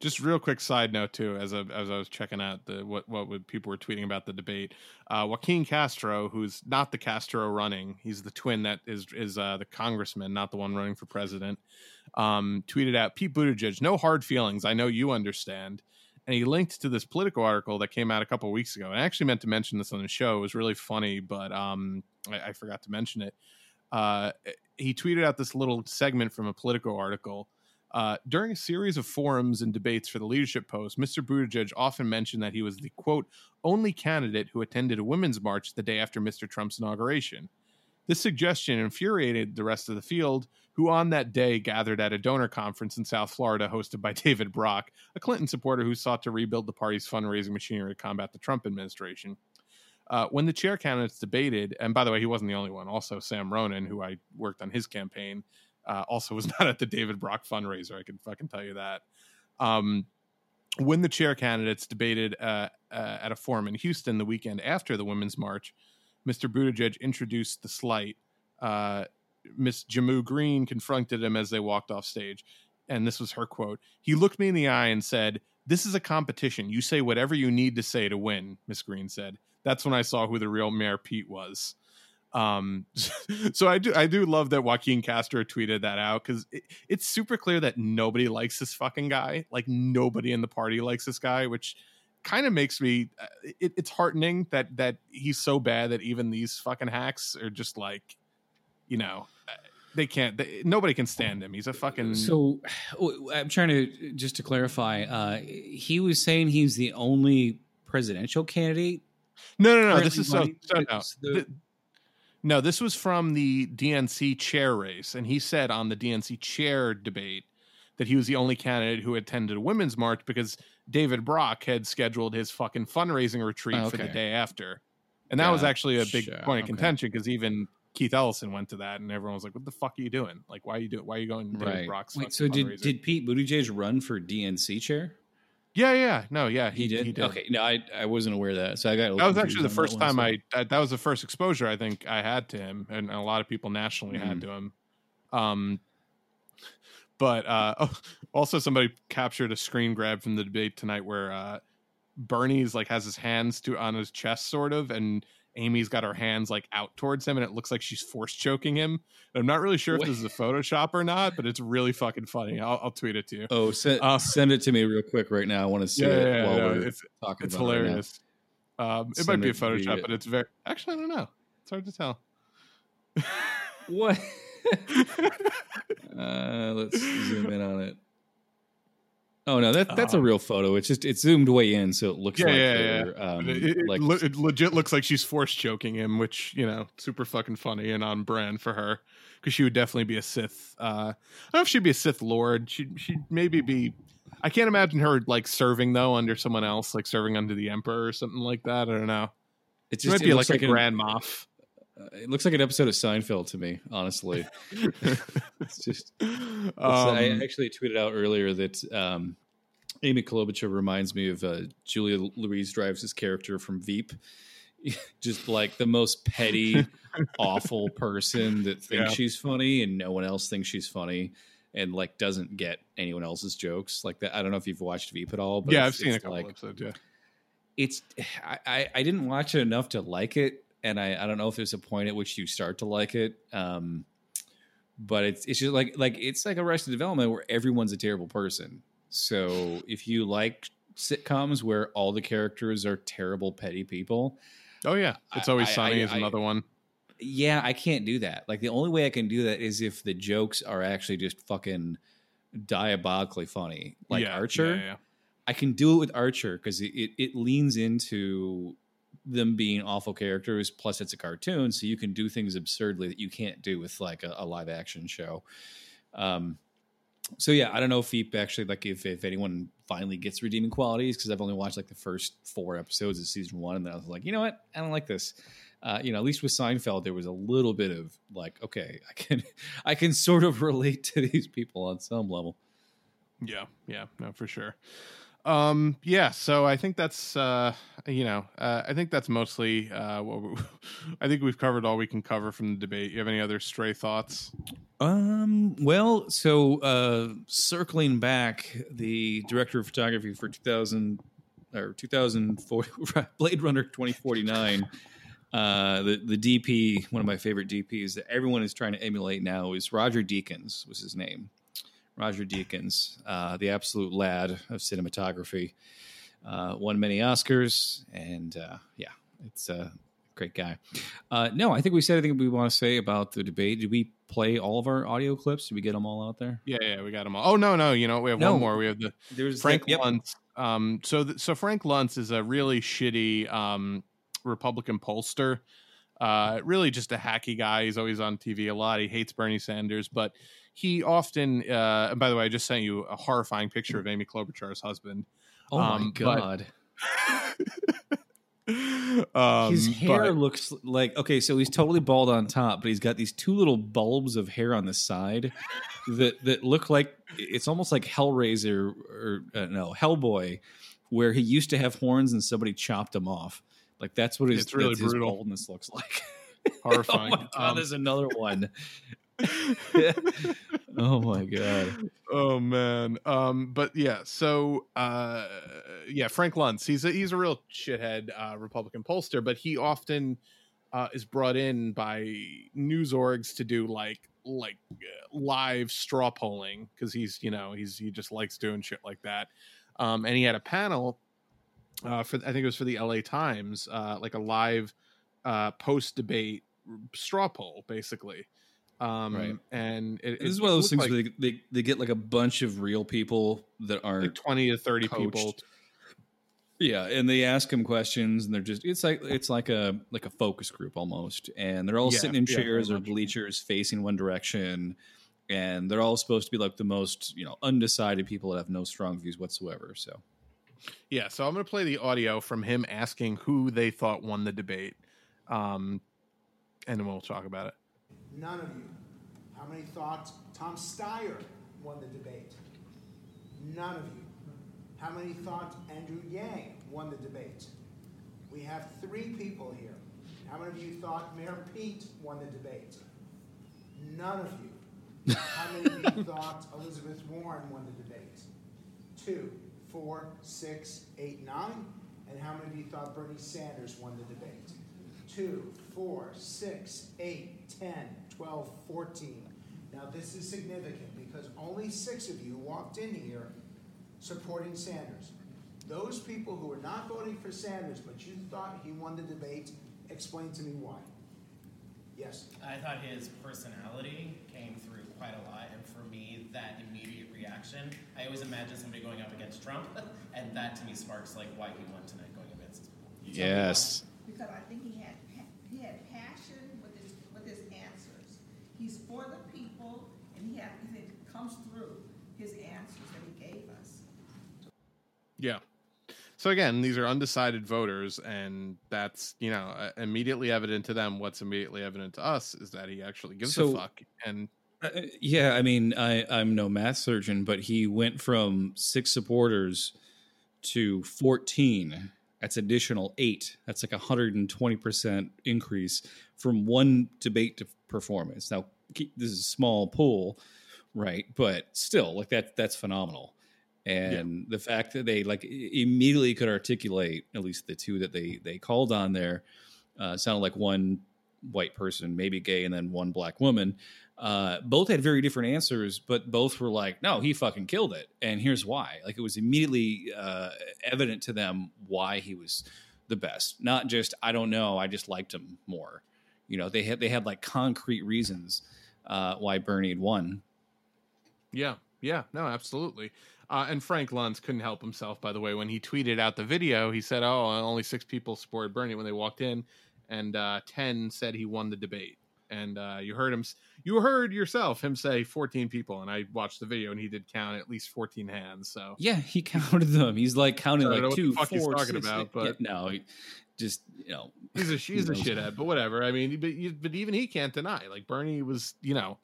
just real quick side note too as I, as I was checking out the what what would people were tweeting about the debate uh Joaquin Castro who's not the Castro running he's the twin that is is uh the congressman not the one running for president um tweeted out Pete Buttigieg no hard feelings. I know you understand and he linked to this political article that came out a couple weeks ago and I actually meant to mention this on the show it was really funny but um I, I forgot to mention it uh he tweeted out this little segment from a political article uh, during a series of forums and debates for the leadership post, Mr. Buttigieg often mentioned that he was the quote only candidate who attended a women's march the day after Mr. Trump's inauguration. This suggestion infuriated the rest of the field, who on that day gathered at a donor conference in South Florida hosted by David Brock, a Clinton supporter who sought to rebuild the party's fundraising machinery to combat the Trump administration. Uh, when the chair candidates debated, and by the way, he wasn't the only one. Also, Sam Ronan, who I worked on his campaign, uh, also was not at the David Brock fundraiser. I can fucking tell you that. Um, when the chair candidates debated uh, uh, at a forum in Houston the weekend after the Women's March, Mr. Buttigieg introduced the slight. Uh, Miss Jehmu Greene confronted him as they walked off stage. And this was her quote He looked me in the eye and said, This is a competition. You say whatever you need to say to win, Miss Greene said. That's when I saw who the real Mayor Pete was. Um, so I do I do love that Joaquin Castro tweeted that out because it, it's super clear that nobody likes this fucking guy. Like nobody in the party likes this guy, which kind of makes me uh, it, it's heartening that that he's so bad that even these fucking hacks are just like, you know, uh, they can't. They, nobody can stand him. He's a fucking. So I'm trying to just to clarify. Uh, he was saying he's the only presidential candidate. no, no, no. This is so, so no. The- no, this was from the DNC chair race, and he said on the DNC chair debate that he was the only candidate who attended a women's march because David Brock had scheduled his fucking fundraising retreat Oh, for the day after, and that was actually a big Gotcha. point of contention because even Keith Ellison went to that, and everyone was like, "What the fuck are you doing? Like, why are you doing? Why are you going to David Right. Brock's?" Wait, so did did Pete Buttigieg run for DNC chair? Yeah, yeah, no, yeah, He did. Okay, no, I I wasn't aware of that. So I got That was actually the first time so- I that, that was the first exposure I think I had to him, and a lot of people nationally had Mhm. to him. Um, but uh, oh, also somebody captured a screen grab from the debate tonight where uh, Bernie's like has his hands to on his chest, sort of, and Amy's got her hands like out towards him, and it looks like she's force choking him. And I'm not really sure if this is a Photoshop or not, but it's really fucking funny. I'll, I'll tweet it to you. Oh, send, Uh, send it to me real quick right now. I want to see yeah, it yeah, yeah, while no, we're it's talking it's about it hilarious. um, it might be a Photoshop, via- but it's very actually I don't know. It's hard to tell. What? Uh, let's zoom in on it. Oh no, that that's a real photo. It's just it's zoomed way in, so it looks Yeah, like yeah, yeah. Um, it, it, like le- it legit looks like she's force choking him, which you know, super fucking funny and on brand for her because she would definitely be a Sith. Uh, I don't know if she'd be a Sith Lord. She she'd maybe be. I can't imagine her like serving though under someone else, like serving under the Emperor or something like that. I don't know. it's She might be it like, looks a an- Grand Moff. Uh, It looks like an episode of Seinfeld to me, honestly. it's just. Um, I actually tweeted out earlier that um, Amy Klobuchar reminds me of uh, Julia Louis-Dreyfus' character from Veep. Just like the most petty, awful person that thinks Yeah. she's funny and no one else thinks she's funny and like doesn't get anyone else's jokes. Like that. I don't know if you've watched Veep at all, but yeah, I've it's- seen a couple like, episodes. Yeah, it's I I didn't watch it enough to like it, and I, I don't know if there's a point at which you start to like it. Um, but it's it's just like like it's like Arrested Development where everyone's a terrible person. So if you like sitcoms where all the characters are terrible petty people, oh yeah, it's always I- sunny I- is another one. yeah, I can't do that. Like the only way I can do that is if the jokes are actually just fucking diabolically funny, like Yeah, Archer. yeah, yeah. I can do it with Archer because it, it, it leans into them being awful characters. Plus, it's a cartoon, so you can do things absurdly that you can't do with like a, a live action show. Um, so yeah, I don't know if Veep actually like if if anyone finally gets redeeming qualities because I've only watched like the first four episodes of season one, and then I was like, you know what, I don't like this. Uh, you know, at least with Seinfeld, there was a little bit of like, okay, I can I can sort of relate to these people on some level. Yeah, yeah, no, for sure. Um, yeah, so I think that's uh, you know, uh, I think that's mostly uh, what we, I think we've covered all we can cover from the debate. You have any other stray thoughts? Um. Well, so uh, circling back, the director of photography for 2000 or 2004 Blade Runner 2049. Uh, the the DP, one of my favorite DPs that everyone is trying to emulate now is Roger Deakins was his name. Roger Deakins, uh, the absolute lad of cinematography, uh, won many Oscars, and uh, yeah, it's a great guy. Uh, no, I think we said everything we want to say about the debate. Did we play all of our audio clips? Did we get them all out there? Yeah, yeah, we got them all. Oh no, no, you know, we have No. one more. We have the There's Frank yep. Luntz. Um, so th- so Frank Luntz is a really shitty um Republican pollster. Uh, really just a hacky guy. He's always on TV a lot. He hates Bernie Sanders, but he often. Uh, and by the way, I just sent you a horrifying picture of Amy Klobuchar's husband. Oh my Um, but- god! Um, His hair but- looks like okay, so he's totally bald on top, but he's got these two little bulbs of hair on the side that that look like it's almost like Hellraiser or uh, no Hellboy, where he used to have horns and somebody chopped them off. Like that's what his, It's really his brutal. baldness looks like. horrifying. Oh my god, Um, there's another one. oh my god. oh man um but yeah so uh yeah frank luntz he's a he's a real shithead uh republican pollster but he often uh is brought in by news orgs to do like like uh, live straw polling because he's you know he's he just likes doing shit like that um and he had a panel uh for i think it was for the la times uh like a live uh post debate straw poll basically um Right. and it, This is one of those things like- where they, they, they get like a bunch of real people that are like 20 to 30 coached. people Yeah, and they ask them questions, and they're just it's like it's like a like a focus group almost, and they're all Yeah, sitting in yeah, chairs or bleachers facing one direction, and they're all supposed to be like the most you know undecided people that have no strong views whatsoever. So yeah so i'm going to play the audio from him asking who they thought won the debate um and then we'll talk about it None of you. How many thought Tom Steyer won the debate? None of you. How many thought Andrew Yang won the debate? We have three people here. How many of you thought Mayor Pete won the debate? None of you. How many of you thought Elizabeth Warren won the debate? Two, four, six, eight, nine. And how many of you thought Bernie Sanders won the debate? Two, four, six, eight, 10, 12, 14. Now, this is significant because only six of you walked in here supporting Sanders. Those people who are not voting for Sanders, but you thought he won the debate, explain to me why. Yes. I thought his personality came through quite a lot, and for me, that immediate reaction, I always imagine somebody going up against Trump, and that to me sparks like why he won tonight going against. yes, because I think he had he had passion with his with his answers. He's for the people, and he had it comes through his answers that he gave us. yeah so again these are undecided voters and that's you know uh, immediately evident to them what's immediately evident to us is that he actually gives So- a fuck and Uh, yeah. I mean, I I'm no math surgeon, but he went from six supporters to fourteen. That's additional eight. That's like a hundred and twenty percent increase from one debate to performance. Now, keep- this is a small pool, right? But still, like that that's phenomenal. And the fact that they like immediately could articulate at least the two that they they called on there uh, sounded like one white person, maybe gay, and then one black woman. Uh, both had very different answers, but both were like, "No, he fucking killed it," and here's why. Like it was immediately uh, evident to them why he was the best, not just "I don't know, I just liked him more." You know, they had they had like concrete reasons uh, why Bernie had won. Yeah, yeah, no, absolutely. Uh, and Frank Luntz couldn't help himself, by the way, when he tweeted out the video. He said, "Oh, only six people supported Bernie when they walked in, and uh, ten said he won the debate." And uh, you heard him, you heard yourself him say fourteen people, and I watched the video, and he did count at least fourteen hands. So Yeah, he counted them. He's like counting like what the two, fuck he's four, talking six, about, but- yeah, no, he just you know, he's a he's a shithead, but whatever. I mean, but you- but even he can't deny like Bernie was, you know,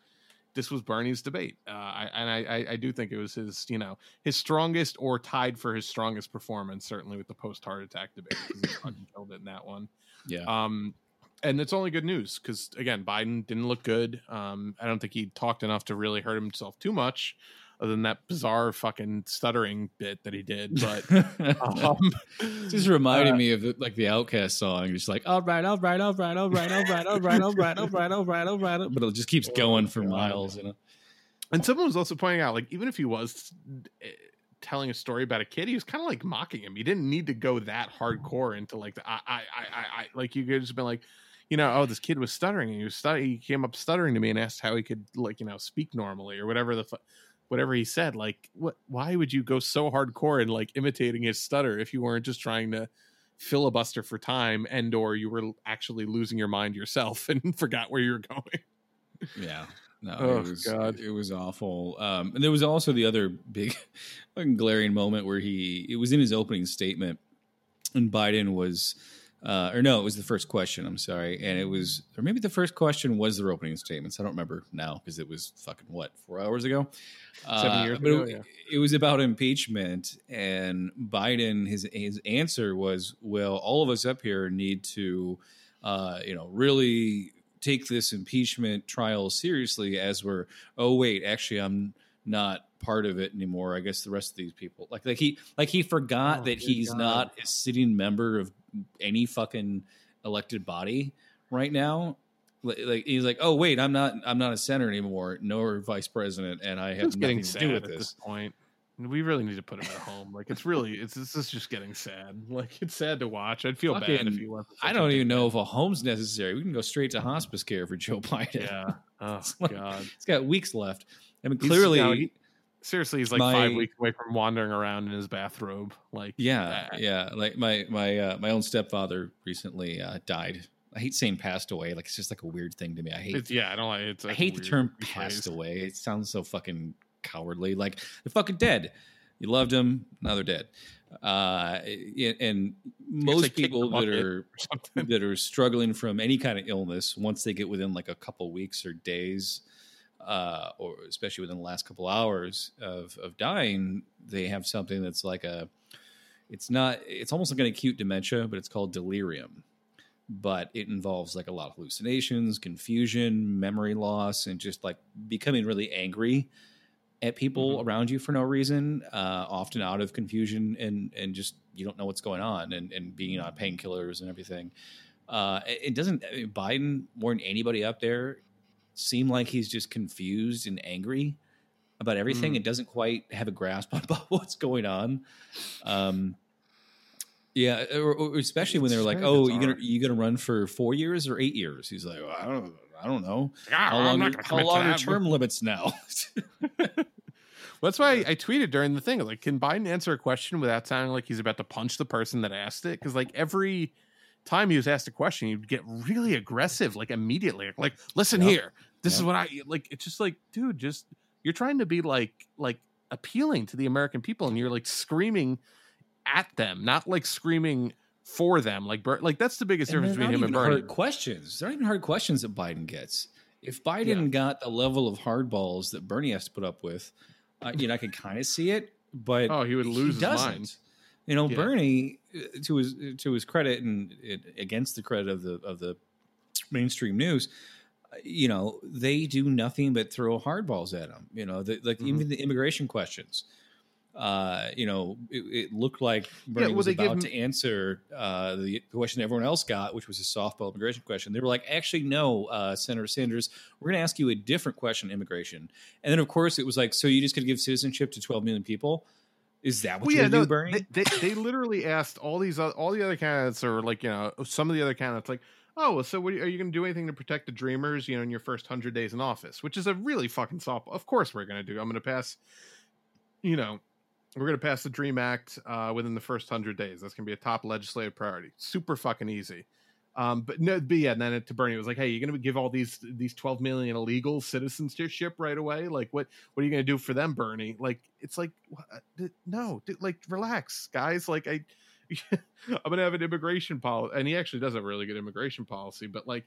this was Bernie's debate, uh, I, and I, I I do think it was his, you know, his strongest or tied for his strongest performance, certainly with the post heart attack debate. He killed it in that one. yeah. Um, and it's only good news because again, Biden didn't look good. Um, I don't think he talked enough to really hurt himself too much, other than that bizarre fucking stuttering bit that he did. But um, just reminded uh, me of like the OutKast song. Just like all right, all right, all right, all right, all right, all right, all right, all right, all right, all right, but it just keeps going for miles. You know. And someone was also pointing out, like, even if he was eh, telling a story about a kid, he was kind of like mocking him. He didn't need to go that hardcore into like the I, I, I, I, I like you could just been like, you know, oh, this kid was stuttering, and he was stutter- he came up stuttering to me and asked how he could like, you know, speak normally or whatever the, fu- whatever he said. Like, what? Why would you go so hardcore and like imitating his stutter if you weren't just trying to filibuster for time and or you were actually losing your mind yourself and forgot where you were going? Yeah. No, Oh, it was God. it was awful. Um, and there was also the other big, glaring moment where he it was in his opening statement, and Biden was uh, or no, it was the first question. I'm sorry, and it was, or maybe the first question was their opening statements. I don't remember now because it was fucking what four hours ago, Seven Uh, years but ago, It, yeah. it was about impeachment, and Biden. His his answer was, "Well, all of us up here need to, uh, you know, really take this impeachment trial seriously." As we're, oh wait, actually, I'm not part of it anymore. I guess the rest of these people, like like he like he forgot Oh, that he's God. not a sitting member of any fucking elected body right now. Like, like he's like, oh wait, I'm not I'm not a senator anymore, nor vice president, and I have It's nothing to do with this this. point. We really need to put him at home. Like it's really, it's this is just getting sad. Like it's sad to watch. I'd feel bad if he went. I don't even know if a home's necessary. We can go straight to hospice care for Joe Biden. Yeah. Oh It's like- God. He's got weeks left. I mean, He's- clearly, no, he- seriously, he's like my- five weeks away from wandering around in his bathrobe. Like yeah, uh, yeah. Like my my uh, my own stepfather recently uh, died. I hate saying passed away. Like it's just like a weird thing to me. I hate It's, yeah, I don't like it's. I hate the term phrase. passed away. It sounds so fucking cowardly. Like they're fucking dead. You loved them, now they're dead. Uh, and- most people that are that are struggling from any kind of illness, once they get within like a couple weeks or days, uh, or especially within the last couple hours of of dying, they have something that's like a. It's not. It's almost like an acute dementia, but it's called delirium but it involves like a lot of hallucinations, confusion, memory loss, and just like becoming really angry at people around you for no reason, uh, often out of confusion and and just you don't know what's going on, and and being on painkillers and everything. Uh, it it doesn't I mean, Biden more than anybody up there seem like he's just confused and angry about everything. Mm. It doesn't quite have a grasp on about what's going on. Um, yeah, or, or especially when they're like, "Oh, you gonna you gonna run for four years or eight years?" He's like, well, "I don't, I don't know. Ah, How long? Are, how long are term limits now?" That's why I tweeted during the thing. Like, can Biden answer a question without sounding like he's about to punch the person that asked it? Because like every time he was asked a question, he'd get really aggressive, like immediately. Like, listen Yep. here, this is what I like. It's just like, dude, just you're trying to be like like appealing to the American people, and you're like screaming at them, not like screaming for them. Like, Ber- like that's the biggest And difference between him and Bernie. questions. They're not even hard questions that Biden gets. If Biden got the level of hardballs that Bernie has to put up with, uh, you know, I could kind of see it, but Oh, he would lose his doesn't. mind. You know, Yeah. Bernie, uh, to his to his credit and it, against the credit of the of the mainstream news, uh, you know, they do nothing but throw hardballs at him. You know, the, like Mm-hmm. even the immigration questions. Uh, you know, it, it looked like Bernie well, was about him- to answer uh, the question everyone else got, which was a softball immigration question. They were like, "Actually, no, uh, Senator Sanders, we're going to ask you a different question, on immigration." And then, of course, it was like, "So you just going to give citizenship to 12 million people? Is that what Well, you're yeah, no, do, Bernie?" They, they, they literally asked all these all the other candidates, or like you know, some of the other candidates, like, oh, well, so what, are you- going to do anything to protect the Dreamers? You know, in your first hundred days in office, which is a really fucking soft. Of course, we're going to do. I'm going to pass. You know, we're going to pass the Dream Act uh, within the first hundred days. That's going to be a top legislative priority. Super fucking easy. Um, but no, but yeah, and then to Bernie it was like, hey, you're going to give all these these 12 million illegal citizens citizenship right away? Like, what what are you going to do for them, Bernie? Like, it's like, what? uh, no, dude, like, relax, guys. Like, I, I'm to have an immigration policy, and he actually does have a really good immigration policy. But like,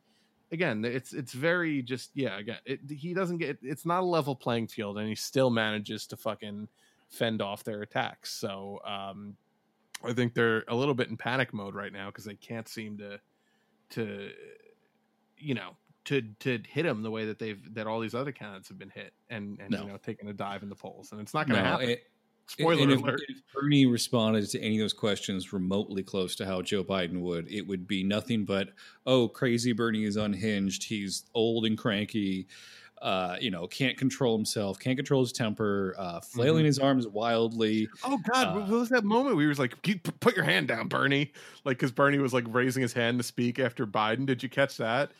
again, it's it's very just yeah. Again, it, he doesn't get. It's not a level playing field, and he still manages to fucking fend off their attacks. So, um, I think they're a little bit in panic mode right now because they can't seem to to you know to to hit him the way that they've that all these other candidates have been hit and and No. you know taking a dive in the polls and it's not going to No, happen. it- Spoiler and if, alert. if Bernie responded to any of those questions remotely close to how Joe Biden would, it would be nothing but, "Oh, crazy Bernie is unhinged. He's old and cranky. Uh, you know, can't control himself. Can't control his temper. Uh, flailing Mhm. his arms wildly. Oh God! Uh, what was that moment where he was like, "Put your hand down, Bernie!" Like because Bernie was like raising his hand to speak after Biden. Did you catch that?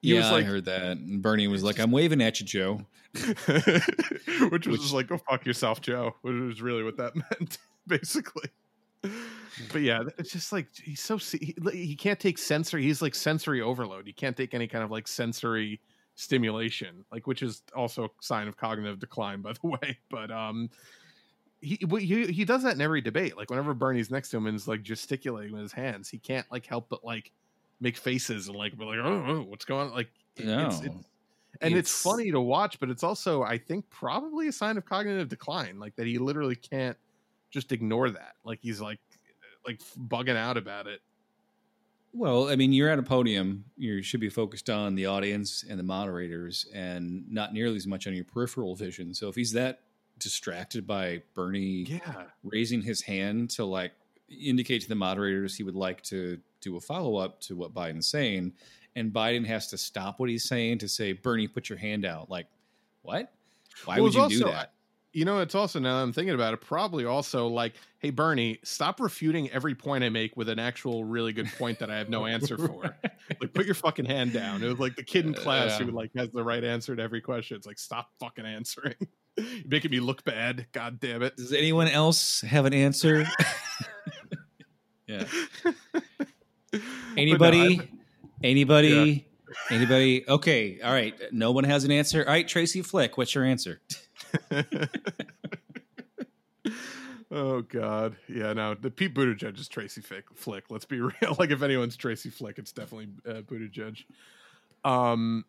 He yeah, like, I heard that. And Bernie was like, "I'm waving at you, Joe." which was just like, "Go fuck yourself, Joe." Which was really what that meant, basically. But yeah, it's just like he's so he, he can't take sensory. He's like sensory overload. He can't take any kind of like sensory stimulation, like which is also a sign of cognitive decline, by the way. But um, he, he he does that in every debate. Like whenever Bernie's next to him and is like gesticulating with his hands, he can't like help but like make faces and like be like, oh, oh, what's going on? Like, it- it's, it's and it's, It's- funny to watch, but it's also, I think, probably a sign of cognitive decline. Like that he literally can't just ignore that. Like he's like like bugging out about it. Well, I mean, you're at a podium. You should be focused on the audience and the moderators, and not nearly as much on your peripheral vision. So if he's that distracted by Bernie Yeah. raising his hand to like indicate to the moderators he would like to do a follow up to what Biden's saying, and Biden has to stop what he's saying to say, "Bernie, put your hand out." Like, what? Why Well, would you do that? You know, it's also now that I'm thinking about it, probably also like, hey Bernie, stop refuting every point I make with an actual really good point that I have no answer for. Like, put your fucking hand down. It was like the kid in class yeah. who like has the right answer to every question. It's like, stop fucking answering. You're making me look bad. God damn it. Does anyone else have an answer? yeah. Anybody? Anybody? Anybody? Okay. All right. No one has an answer. All right, Tracy Flick, what's your answer? oh God, yeah. Now the Pete Buttigieg is Tracy Flick. Flick. Let's be real. Like if anyone's Tracy Flick, it's definitely uh, Buttigieg. Um,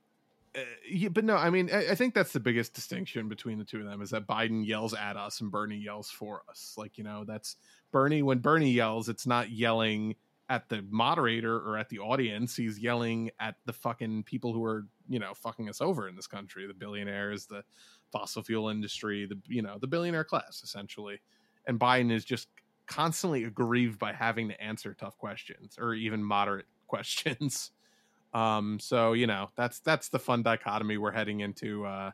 uh, yeah, but no, I mean, I, I think that's the biggest distinction between the two of them is that Biden yells at us and Bernie yells for us. Like you know, that's Bernie. When Bernie yells, it's not yelling at the moderator or at the audience. He's yelling at the fucking people who are you know fucking us over in this country, the billionaires, the fossil fuel industry, the you know the billionaire class essentially. And Biden is just constantly aggrieved by having to answer tough questions or even moderate questions. Um, so you know that's that's the fun dichotomy we're heading into uh,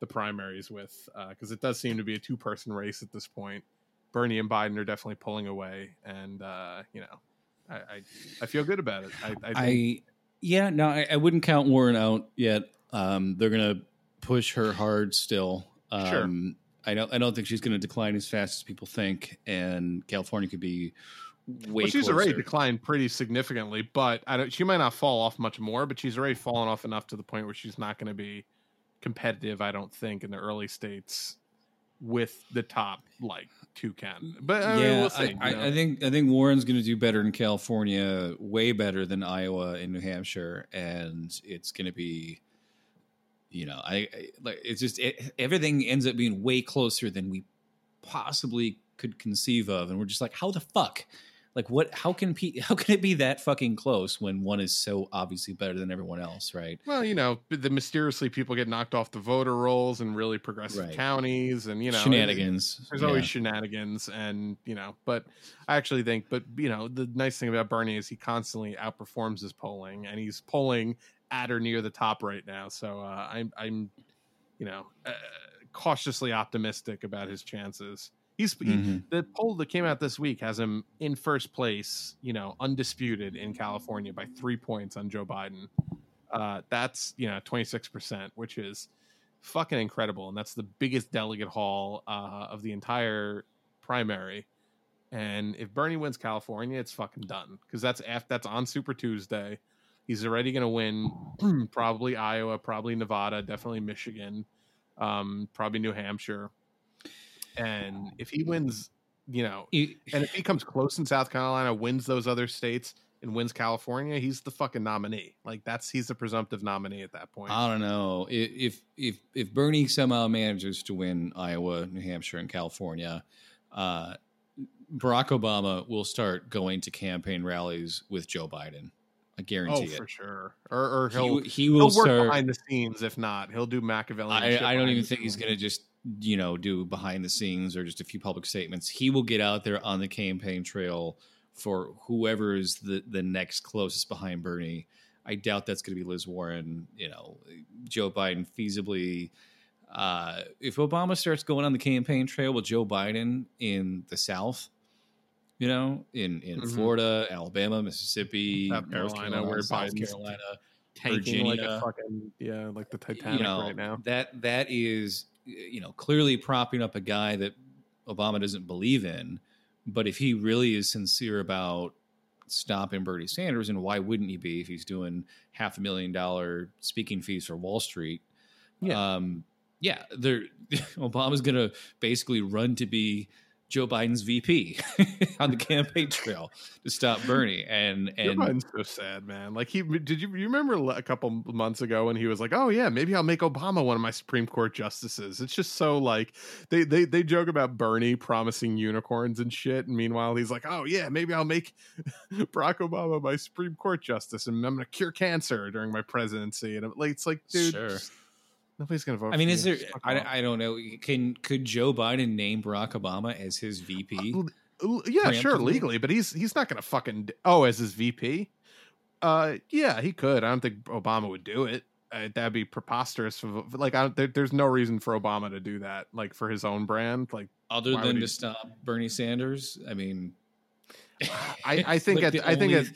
the primaries with because it does seem to be a two person race at this point. Bernie and Biden are definitely pulling away, and uh, you know, I, I I feel good about it. I I, think, I yeah, no, I, I wouldn't count Warren out yet. Um, they're gonna push her hard still. Sure. Um, I don't. I don't think she's going to decline as fast as people think, and California could be way. well, she's already declined pretty significantly, but I don't. She might not fall off much more, but she's already fallen off enough to the point where she's not going to be competitive. I don't think in the early states with the top like two can. But I mean, yeah, we'll see. I, you know? I, I think I think Warren's going to do better in California, way better than Iowa and New Hampshire, and it's going to be, you know, I, I like it's just it, everything ends up being way closer than we possibly could conceive of, and we're just like, how the fuck, like what? How can pe- how can it be that fucking close when one is so obviously better than everyone else, right? Well, you know, the mysteriously people get knocked off the voter rolls in really progressive Right. counties, and you know, Shenanigans, There's always yeah. shenanigans, and you know, but I actually think, but you know, the nice thing about Bernie is he constantly outperforms his polling, and he's polling at or near the top right now. So uh, I'm, I'm, you know, uh, cautiously optimistic about his chances. He's he, Mhm. the poll that came out this week has him in first place, you know, undisputed in California by three points on Joe Biden. Uh, that's you know twenty six percent, which is fucking incredible, and that's the biggest delegate haul uh, of the entire primary. And if Bernie wins California, it's fucking done because that's after that's on Super Tuesday. He's already going to win probably Iowa, probably Nevada, definitely Michigan, um, probably New Hampshire. And if he wins, you know, and if he comes close in South Carolina, wins those other states, and wins California, he's the fucking nominee. Like that's he's the presumptive nominee at that point. I don't know if if if Bernie somehow manages to win Iowa, New Hampshire, and California, uh, Barack Obama will start going to campaign rallies with Joe Biden. I oh, guarantee it. for sure. Or, or He he'll w- he will he'll work start- behind the scenes. If not, he'll do Machiavellian. I, I don't even think he's going to just you know do behind the scenes or just a few public statements. He will get out there on the campaign trail for whoever is the the next closest behind Bernie. I doubt that's going to be Liz Warren. You know, Joe Biden feasibly. Uh, if Obama starts going on the campaign trail with Joe Biden in the South, you know, in in Mhm. Florida, Alabama, Mississippi, North Carolina, Carolina, where South Biden's Carolina, tanking Virginia, like a fucking yeah, like the Titanic you know, right now. That that is you know clearly propping up a guy that Obama doesn't believe in. But if he really is sincere about stopping Bernie Sanders, and why wouldn't he be if he's doing half a million dollar speaking fees for Wall Street? Yeah. Um, yeah, Obama's going to basically run to be Joe Biden's VP on the campaign trail to stop Bernie. And Joe and Biden's so sad, man. Like he did you you remember a couple months ago when he was like, "Oh yeah, maybe I'll make Obama one of my Supreme Court justices." It's just so like they they they joke about Bernie promising unicorns and shit, and meanwhile he's like, "Oh yeah, maybe I'll make Barack Obama my Supreme Court justice, and I'm going to cure cancer during my presidency." And I'm like, it's like, dude, Sure. Nobody's going to vote. I mean, is you. there? I. I don't know. Can could Joe Biden name Barack Obama as his VP? L- yeah, sure, legally, but he's he's not going to fucking oh as his VP. Uh, yeah, he could. I don't think Obama would do it. Uh, that'd be preposterous. For, like, I, there, there's no reason for Obama to do that. Like for his own brand. Like, Other than to he- stop Bernie Sanders, I mean, I, I it's think like at, I think only- at,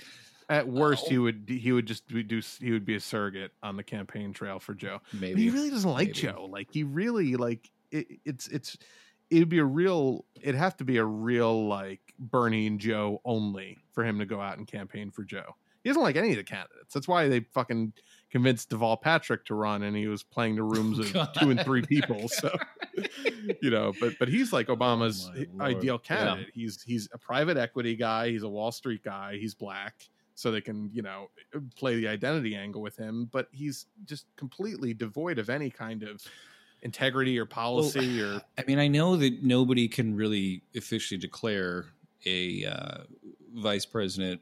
at worst he Oh. would he would just be- do he would be a surrogate on the campaign trail for Joe. But maybe he really doesn't like maybe. Joe. Like he really like it, it's it's it'd be a real it'd have to be a real like Bernie and Joe only for him to go out and campaign for Joe. He doesn't like any of the candidates. That's why they fucking convinced Deval Patrick to run, and he was playing the oh, rooms of God. two and three people. So you know, but but he's like oh, Obama's Oh my Lord. ideal Yeah. candidate. He's he's a private equity guy. He's a Wall Street guy. He's black, so they can you know play the identity angle with him. But he's just completely devoid of any kind of integrity or policy or I mean, I know that nobody can really officially declare a uh, vice president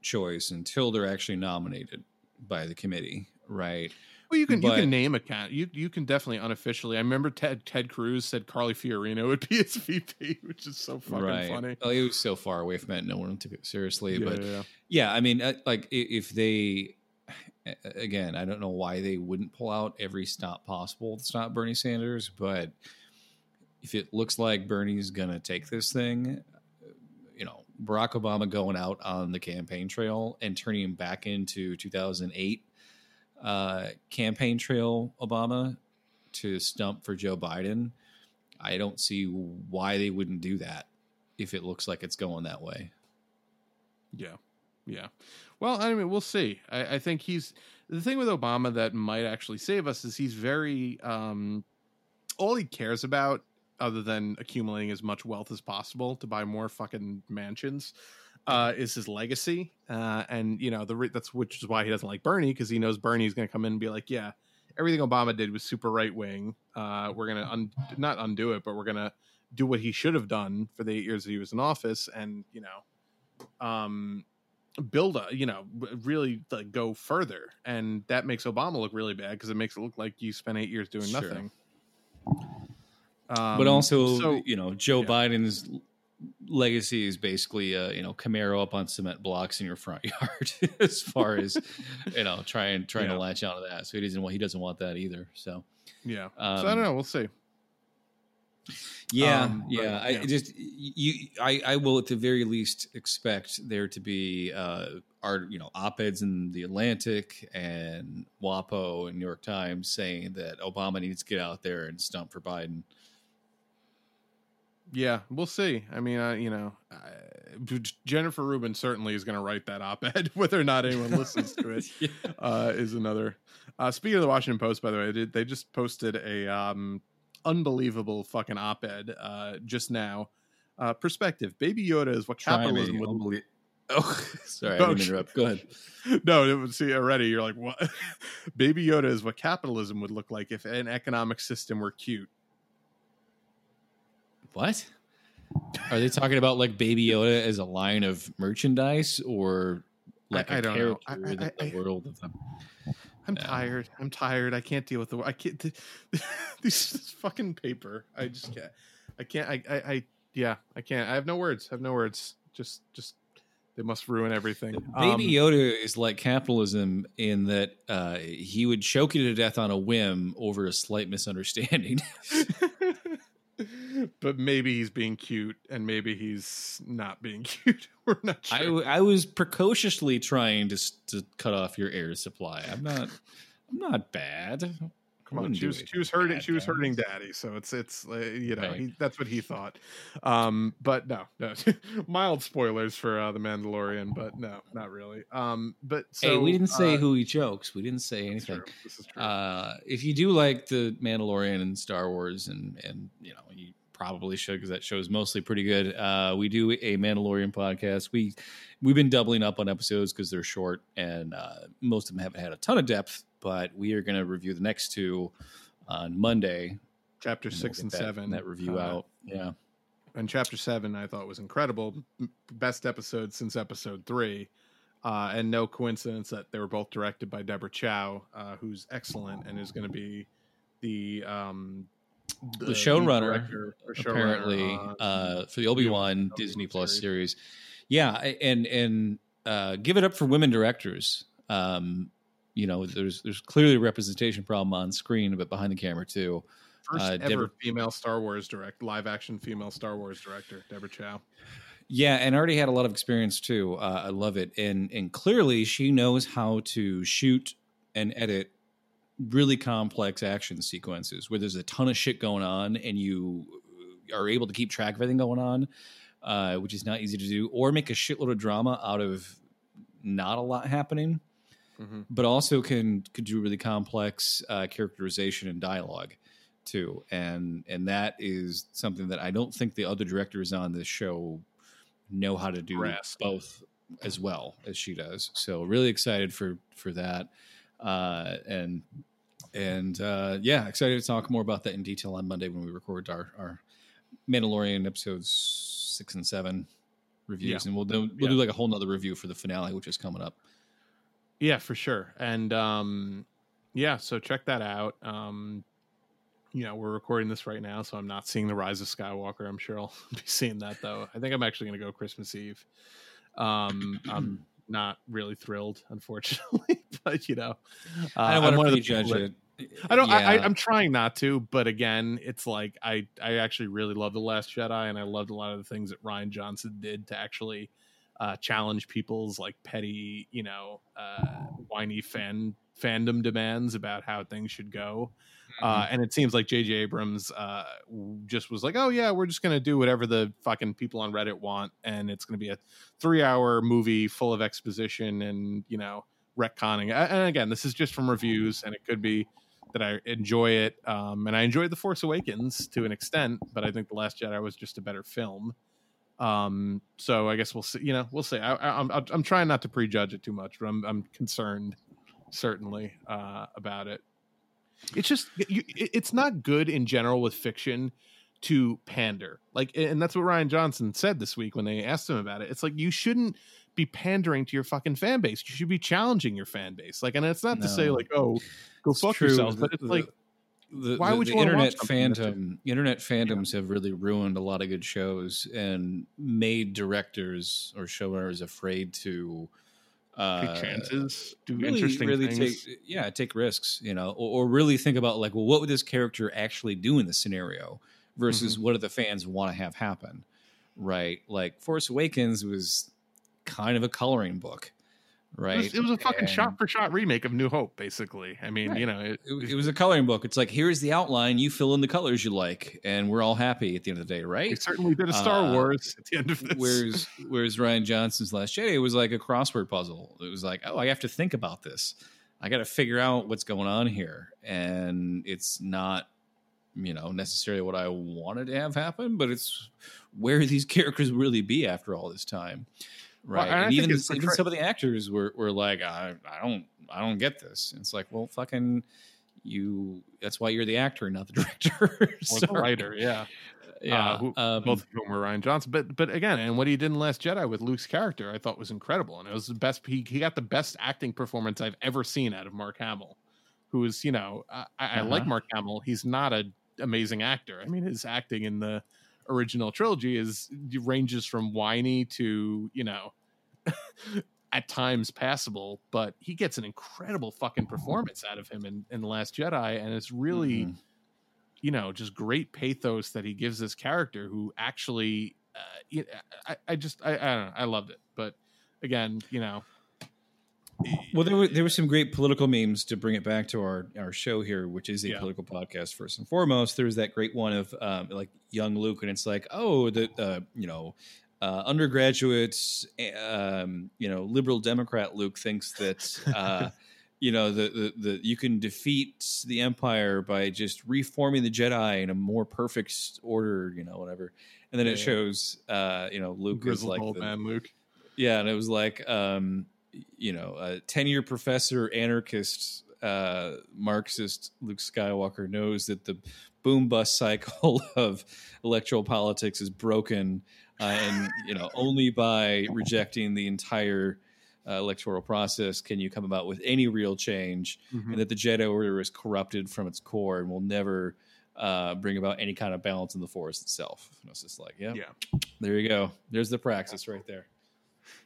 choice until they're actually nominated by the committee, right? Well, you can you can name a cat. You you can definitely unofficially. I remember Ted Ted Cruz said Carly Fiorina would be his VP, which is so fucking right. funny. Oh, it was so far away from it, no one took it seriously. Yeah, but yeah. yeah, I mean, uh, like if they, again, I don't know why they wouldn't pull out every stop possible to stop Bernie Sanders, but if it looks like Bernie's gonna take this thing, you know, Barack Obama going out on the campaign trail and turning him back into 2008 uh, campaign trail Obama to stump for Joe Biden. I don't see why they wouldn't do that if it looks like it's going that way. Yeah. Yeah. Well, I mean, we'll see. I, I think he's the thing with Obama that might actually save us is he's very um all he cares about other than accumulating as much wealth as possible to buy more fucking mansions uh is his legacy uh and you know the re- that's which is why he doesn't like Bernie because he knows Bernie's going to come in and be like yeah everything Obama did was super right wing uh we're going to un- not undo it but we're going to do what he should have done for the 8 years that he was in office and you know um build a you know really like go further and that makes obama look really bad because it makes it look like you spent eight years doing Sure. nothing but Um, also, so you know, Joe yeah. Biden's legacy is basically, uh, you know, Camaro up on cement blocks in your front yard, as far as you know, trying trying Yeah. to latch onto that. So he doesn't want he doesn't want that either. So yeah so i Um, don't know we'll see Yeah, Um, but, yeah. I just you, I, I will at the very least expect there to be uh, art, you know, op eds in the Atlantic and WAPO and New York Times saying that Obama needs to get out there and stump for Biden. Yeah we'll see i mean uh, you know uh, jennifer rubin certainly is going to write that op-ed whether or not anyone listens to it uh, is another. Uh, speaking of the Washington Post, by the way, they, just posted a um, unbelievable fucking op-ed uh, just now. Uh, perspective: Baby Yoda is what capitalism would. Unbelie- Oh, sorry, I Oh, didn't interrupt. Go ahead. no, see already. You're like, what? Baby Yoda is what capitalism would look like if an economic system were cute. What? Are they talking about like Baby Yoda as a line of merchandise or like I- a I don't know. character I- I- in the world of them? I'm tired. I'm tired. I can't deal with the. I can't. This, this fucking paper. I just can't. I can't. I, I. I. Yeah. I can't. I have no words. I have no words. Just. Just. They must ruin everything. Baby Um, Yoda is like capitalism in that uh, he would choke you to death on a whim over a slight misunderstanding. but maybe he's being cute, and maybe he's not being cute. We're not I, sure. w- I was precociously trying to to cut off your air supply. I'm not. I'm not bad. Come on. She was she was hurting bad, she was hurting daddy, so it's it's uh, you know Right. he, that's what he thought. Um, but no, no, mild spoilers for uh, the Mandalorian, but no, not really. Um, but so hey, we didn't say uh, who he chokes. We didn't say anything. This is true. Uh, if you do like the Mandalorian and Star Wars, and and you know you probably should because that show's mostly pretty good. Uh, we do a Mandalorian podcast. We we've been doubling up on episodes because they're short, and uh, most of them haven't had a ton of depth. But we are going to review the next two on Monday. chapter and we'll six get and that, seven. that review uh, out. Yeah, and chapter seven I thought was incredible, best episode since episode three, uh, and no coincidence that they were both directed by Deborah Chow, uh, who's excellent and is going to be the um, the, lead showrunner director or showrunner apparently on- uh, for the Obi Wan Obi-Wan Disney Plus series. series. Yeah, and and uh, give it up for women directors. Um, you know, there's there's clearly a representation problem on screen, but behind the camera too. first uh, ever Deborah- female Star Wars direct live action female Star Wars director Deborah Chow. Yeah, and already had a lot of experience too. Uh, I love it, and and clearly she knows how to shoot and edit really complex action sequences where there's a ton of shit going on, and you are able to keep track of everything going on, uh, which is not easy to do, or make a shitload of drama out of not a lot happening, Mhm. but also can could do really complex uh, characterization and dialogue too, and and that is something that I don't think the other directors on this show know how to do Grasp. both as well as she does. So really excited for for that, uh, and and uh, yeah, excited to talk more about that in detail on Monday when we record our our Mandalorian episodes six and seven reviews, Yeah. and we'll do we'll Yeah. do like a whole nother review for the finale, which is coming up. Yeah, for sure. And um yeah, so check that out. Um you know, we're recording this right now, so I'm not seeing the Rise of Skywalker. I'm sure I'll be seeing that though. I think I'm actually going to go Christmas Eve. Um I'm not really thrilled, unfortunately, but you know, uh, I don't want to prejudge it. I don't. I, I I'm trying not to, but again, it's like I. I actually really love the Last Jedi, and I loved a lot of the things that Rian Johnson did to actually uh, challenge people's like petty, you know, uh, whiny fan fandom demands about how things should go. Uh, and it seems like J.J. Abrams uh, just was like, "Oh yeah, we're just gonna do whatever the fucking people on Reddit want, and it's gonna be a three-hour movie full of exposition and you know retconning." And again, this is just from reviews, and it could be that I enjoy it. Um, and I enjoyed The Force Awakens to an extent, but I think The Last Jedi was just a better film. Um, so I guess we'll see. You know, we'll see. I, I, I'm I'm trying not to prejudge it too much, but I'm I'm concerned certainly uh, about it. It's just you, it's not good in general with fiction to pander. Like, and that's what Rian Johnson said this week when they asked him about it. It's like you shouldn't be pandering to your fucking fan base. You should be challenging your fan base. Like, and it's not to say like, oh, go It's fuck true. yourselves, but it's like the, Why the- would you watch internet something that's just- phantom internet fandoms have really ruined a lot of good shows and made directors or showrunners afraid to uh, take chances, do really, interesting really things. take yeah take risks you know or, or really think about like well what would this character actually do in this scenario versus Mm-hmm. what do the fans want to have happen right like force awakens was kind of a coloring book It right was, it was a fucking And- shot for shot remake of New Hope, basically. I mean, Right. you know, it, it, it was a coloring book. It's like here's the outline. You fill in the colors you like, and we're all happy at the end of the day, we right? certainly did a Star Uh, Wars at the end of this. Whereas whereas Rian Johnson's Last Jedi was like a crossword puzzle. It was like, oh, I have to think about this. I got to figure out what's going on here, and it's not, you know, necessarily what I wanted to have happen, but it's where these characters really be after all this time, right? and and even even some of the actors were were like, I I don't I don't get this. And it's like, well, fucking. You. That's why you're the actor, not the director. or the writer, yeah. Yeah, uh, who, um, both of whom were Rian Johnson. But but again, and what he did in Last Jedi with Luke's character, I thought was incredible, and it was the best. He, he got the best acting performance I've ever seen out of Mark Hamill, who is you know I, I I like Uh-huh. Mark Hamill. He's not a amazing actor. I mean, his acting in the original trilogy is ranges from whiny to you know at times passable, but he gets an incredible fucking performance out of him in, in the Last Jedi, and it's really Mhm. you know just great pathos that he gives this character who actually uh, I, I just I, I don't know I loved it but again you know Well, there were there were some great political memes to bring it back to our our show here, which is a Yeah. political podcast first and foremost. There was that great one of um, like young Luke, and it's like, oh, the uh, you know. Uh, undergraduates, um, you know, liberal Democrat Luke thinks that uh, you know the, the the you can defeat the Empire by just reforming the Jedi in a more perfect order, you know, whatever. And then it Yeah. shows, uh, you know, Luke is Grizzled like old the, man Luke. yeah, and it was like, um, you know, a ten-year professor, anarchist, uh, Marxist Luke Skywalker knows that the boom bust cycle of electoral politics is broken, uh, and you know, only by rejecting the entire uh, electoral process can you come about with any real change, Mhm. and that the Jedi Order is corrupted from its core and will never. Uh, bring about any kind of balance in the force itself. And it's just like, yeah, Yeah. there you go. There's the praxis right there.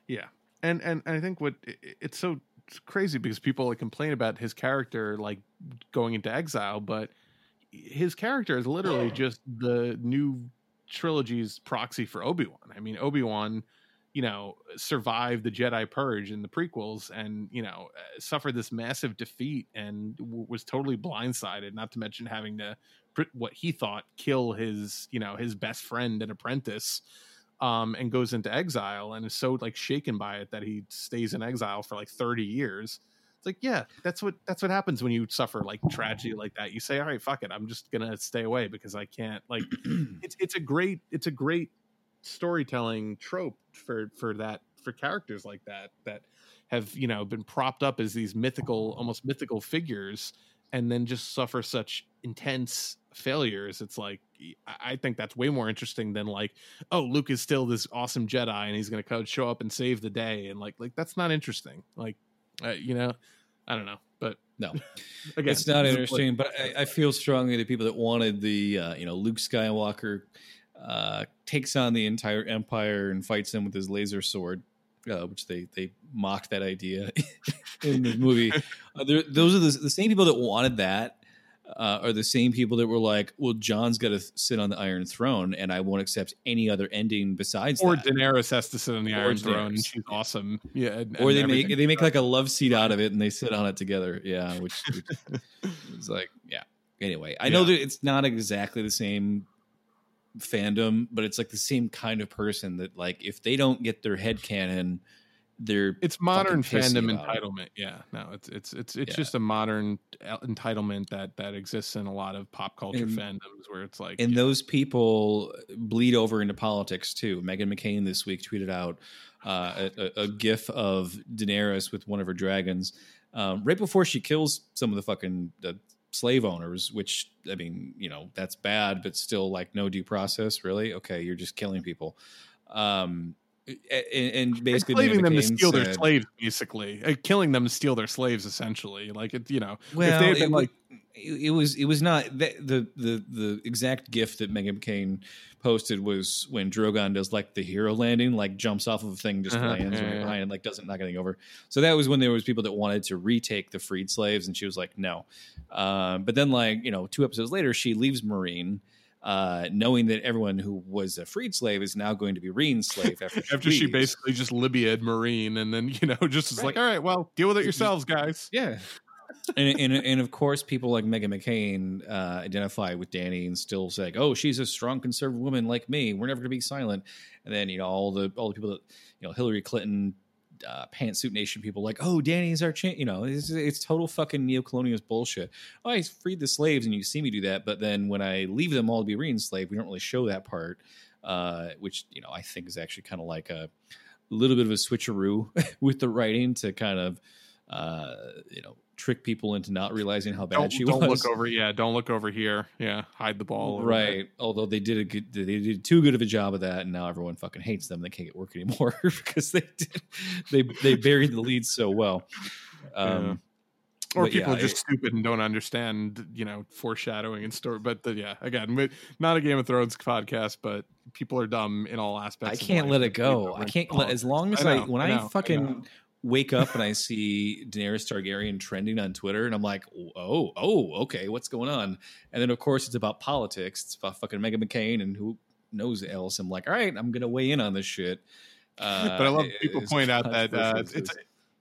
Yeah, and and I think what it's so crazy because people like complain about his character like going into exile, but his character is literally just the new trilogy's proxy for Obi Wan. I mean, Obi Wan, you know, survived the Jedi Purge in the prequels, and you know, uh, suffered this massive defeat and w- was totally blindsided. Not to mention having to pr- what he thought kill his, you know, his best friend and apprentice um, and goes into exile and is so like shaken by it that he stays in exile for like 30 years. It's like, yeah, that's what that's what happens when you suffer like tragedy like that. You say, all right, fuck it, I'm just gonna stay away because I can't. Like, it's it's a great it's a great storytelling trope for for that for characters like that that have you know been propped up as these mythical almost mythical figures and then just suffer such intense failures it's like i think that's way more interesting than like oh luke is still this awesome jedi and he's gonna come show up and save the day and like like that's not interesting like uh, you know i don't know but No, again it's not interesting. But I, I feel strongly that people that wanted the uh, you know Luke Skywalker uh, takes on the entire Empire and fights them with his laser sword, uh, which they they mocked that idea in the movie. Uh, those are the, the same people that wanted that. Uh, are the same people that were like, "Well, Jon's got to sit on the Iron Throne, and I won't accept any other ending besides or that." Daenerys has to sit on the Or Iron Throne. She's awesome. Yeah. and- or and they make they make like a love seat out of it and they sit on it together. Yeah, which, which it's like yeah. Anyway, I know that it's not exactly the same fandom, but it's like the same kind of person that like if they don't get their head canon, they're it's modern fandom about it. entitlement. Yeah, no, it's it's it's it's Yeah. just a modern entitlement that that exists in a lot of pop culture And- fandoms where it's like and yeah, those people bleed over into politics too. Meghan McCain this week tweeted out uh, a, a, GIF of Daenerys with one of her dragons um, right before she kills some of the fucking the slave owners. Which I mean, you know, that's bad, but still, like, no due process. Really? Okay, you're just killing people. Um, and, and basically, enslaving them to steal their slaves, basically, uh, killing them to steal their slaves, essentially. Like it, you know, Well, if they had it, been like, it, was it was not the, the the the exact gift that Meghan McCain posted was when Drogon does like the hero landing, like jumps off of a thing, just Uh-huh, lands yeah, right yeah. behind, it, like doesn't not getting over. So that was when there was people that wanted to retake the freed slaves, and she was like, no. Um, but then, like you know, two episodes later, she leaves Meereen. Uh, knowing that everyone who was a freed slave is now going to be re-enslaved after she, after she leaves. basically just Libya Meereen, and then you know, just is like, all right, well, deal with it yourselves, guys. Yeah. and, and and of course, people like Meghan McCain uh, identify with Dany and still say, "Oh, she's a strong conservative woman like me. We're never going to be silent." And then you know all the all the people that you know Hillary Clinton, uh, pantsuit nation people like, "Oh, Dany's our cha-. You know, it's, it's total fucking neocolonialist bullshit. Oh, I freed the slaves, and you see me do that, but then when I leave them all to be re-enslaved, we don't really show that part, uh, which you know I think is actually kind of like a little bit of a switcheroo with the writing to kind of uh, you know trick people into not realizing how bad Don't, she don't was. look over, yeah, don't look over here, yeah, hide the ball. Right. Although they did a good, they did too good of a job of that, and now everyone fucking hates them. They can't get work anymore because they did, they they buried the lead so well. Um, or but people yeah, are just it- stupid and don't understand, you know, foreshadowing and story. But the, yeah, again, not a Game of Thrones podcast, but people are dumb in all aspects. of can't let it go. I can't let as long as I, know, when I, know, know. fucking wake up and I see Daenerys Targaryen trending on Twitter, and I'm like, oh, oh, okay, what's going on? And then of course it's about politics. It's about fucking Meghan McCain and who knows else. I'm like, all right, I'm gonna weigh in on this shit. Uh, but I love people point out that uh, it's it is.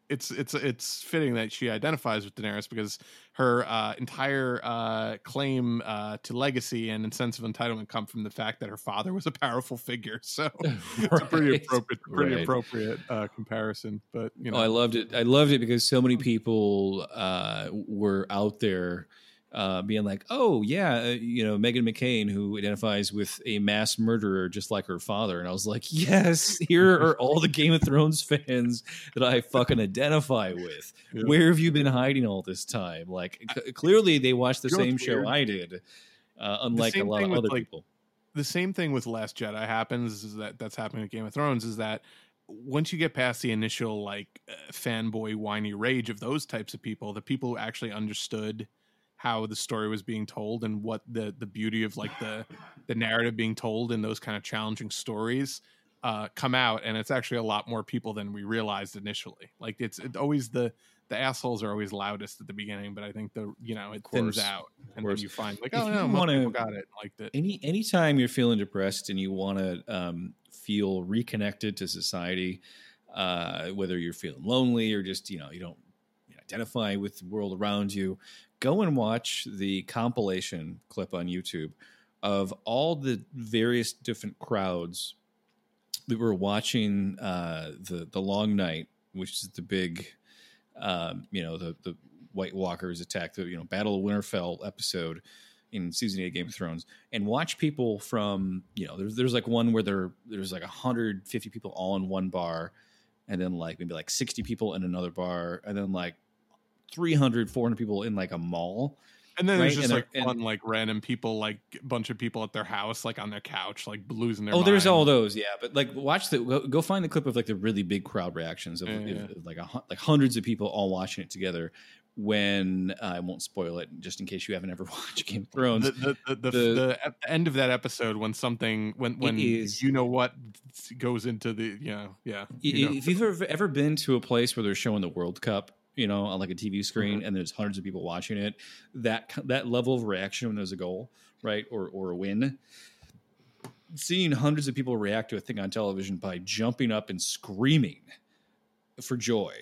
It's it's it's fitting that she identifies with Daenerys because her uh, entire uh, claim uh, to legacy and sense of entitlement come from the fact that her father was a powerful figure. So it's a pretty appropriate, pretty Right. appropriate uh, comparison. But you know, Oh, I loved it. I loved it because so many people uh, were out there uh, being like, "Oh yeah, uh, you know, Meghan McCain, who identifies with a mass murderer just like her father," and I was like, "Yes, here are all the Game of Thrones fans that I fucking identify with. Yeah. Where have you been hiding all this time? Like, c- clearly they watched the You know same show? I did, uh, unlike a lot of other like, people." the same thing with Last Jedi happens is that that's happening with Game of Thrones is that once you get past the initial like uh, fanboy whiny rage of those types of people, the people who actually understood how the story was being told and what the the beauty of like the the narrative being told in those kind of challenging stories uh come out and it's actually a lot more people than we realized initially. Like it's it always the the assholes are always loudest at the beginning but i think the you know it thins out and then you find like If oh no wanna- people got it liked it. any anytime you're feeling depressed and you want to um, feel reconnected to society uh, whether you're feeling lonely or just you know you don't identify with the world around you go and watch the compilation clip on youtube of all the various different crowds that were watching uh, the the long night which is the big um, you know the the white walkers attack the you know battle of winterfell episode in season eight of Game of Thrones and watch people from you know there's there's like one where there there's like 150 people all in one bar and then like maybe like 60 people in another bar and then like 300 400 people in like a mall And then there's just And like and- fun, like random people, like a bunch of people at their house, like on their couch, like losing their. oh there's all those yeah but like watch the go, go find the clip of like the really big crowd reactions of, Yeah, of- yeah. of, like a, like hundreds of people all watching it together when uh, I won't spoil it just in case you haven't ever watched Game of Thrones The the, the, the, The- end of that episode when something when when is- you know what goes into the you know yeah you know. If you've ever, ever been to a place where they're showing the World Cup, you know, on like a TV screen, Mm-hmm. and there's hundreds of people watching it, that that level of reaction when there's a goal, right, or or a win, seeing hundreds of people react to a thing on television by jumping up and screaming for joy,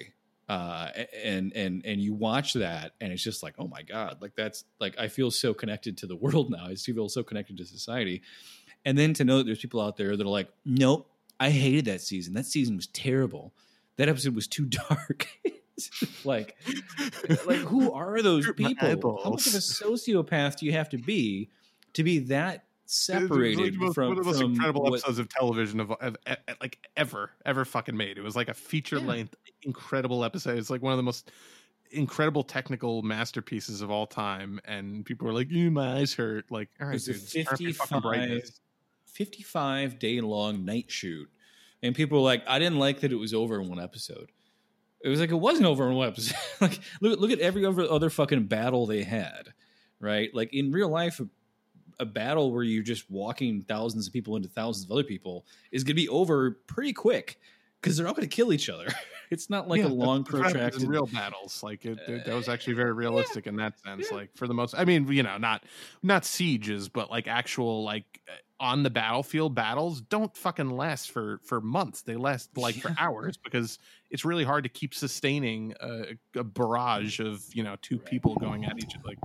uh, and and and you watch that, and it's just like, oh my god, like that's like I feel so connected to the world now. I feel so connected to society, and then to know that there's people out there that are like, nope, I hated that season. That season was terrible. That episode was too dark. like, like who are those people? How much of a sociopath do you have to be to be that separated most, from, one of the most incredible what- episodes of television of, of, of- like ever ever fucking made. It was like a feature length, incredible episode. It's like one of the most incredible technical masterpieces of all time. And people were like, "You, my eyes hurt." Like, all was dude, turn up your fucking 55, 55 day long night shoot. And people were like, I didn't like that it was over in one episode. It was like it wasn't over in one episode. like look look at every other fucking battle they had. Right? Like in real life, a, a battle where you're just walking thousands of people into thousands of other people is gonna be over pretty quick. Because they're not gonna kill each other. It's not like Yeah, a long that's- that's what happens protracted real battles. Like it, it- that was actually very realistic in that sense. Like for the most, I mean, you know, not not sieges, but like actual like uh, on the battlefield battles don't fucking last for for months. They last like for hours because it's really hard to keep sustaining a, a barrage of you know two people going at each other. Like,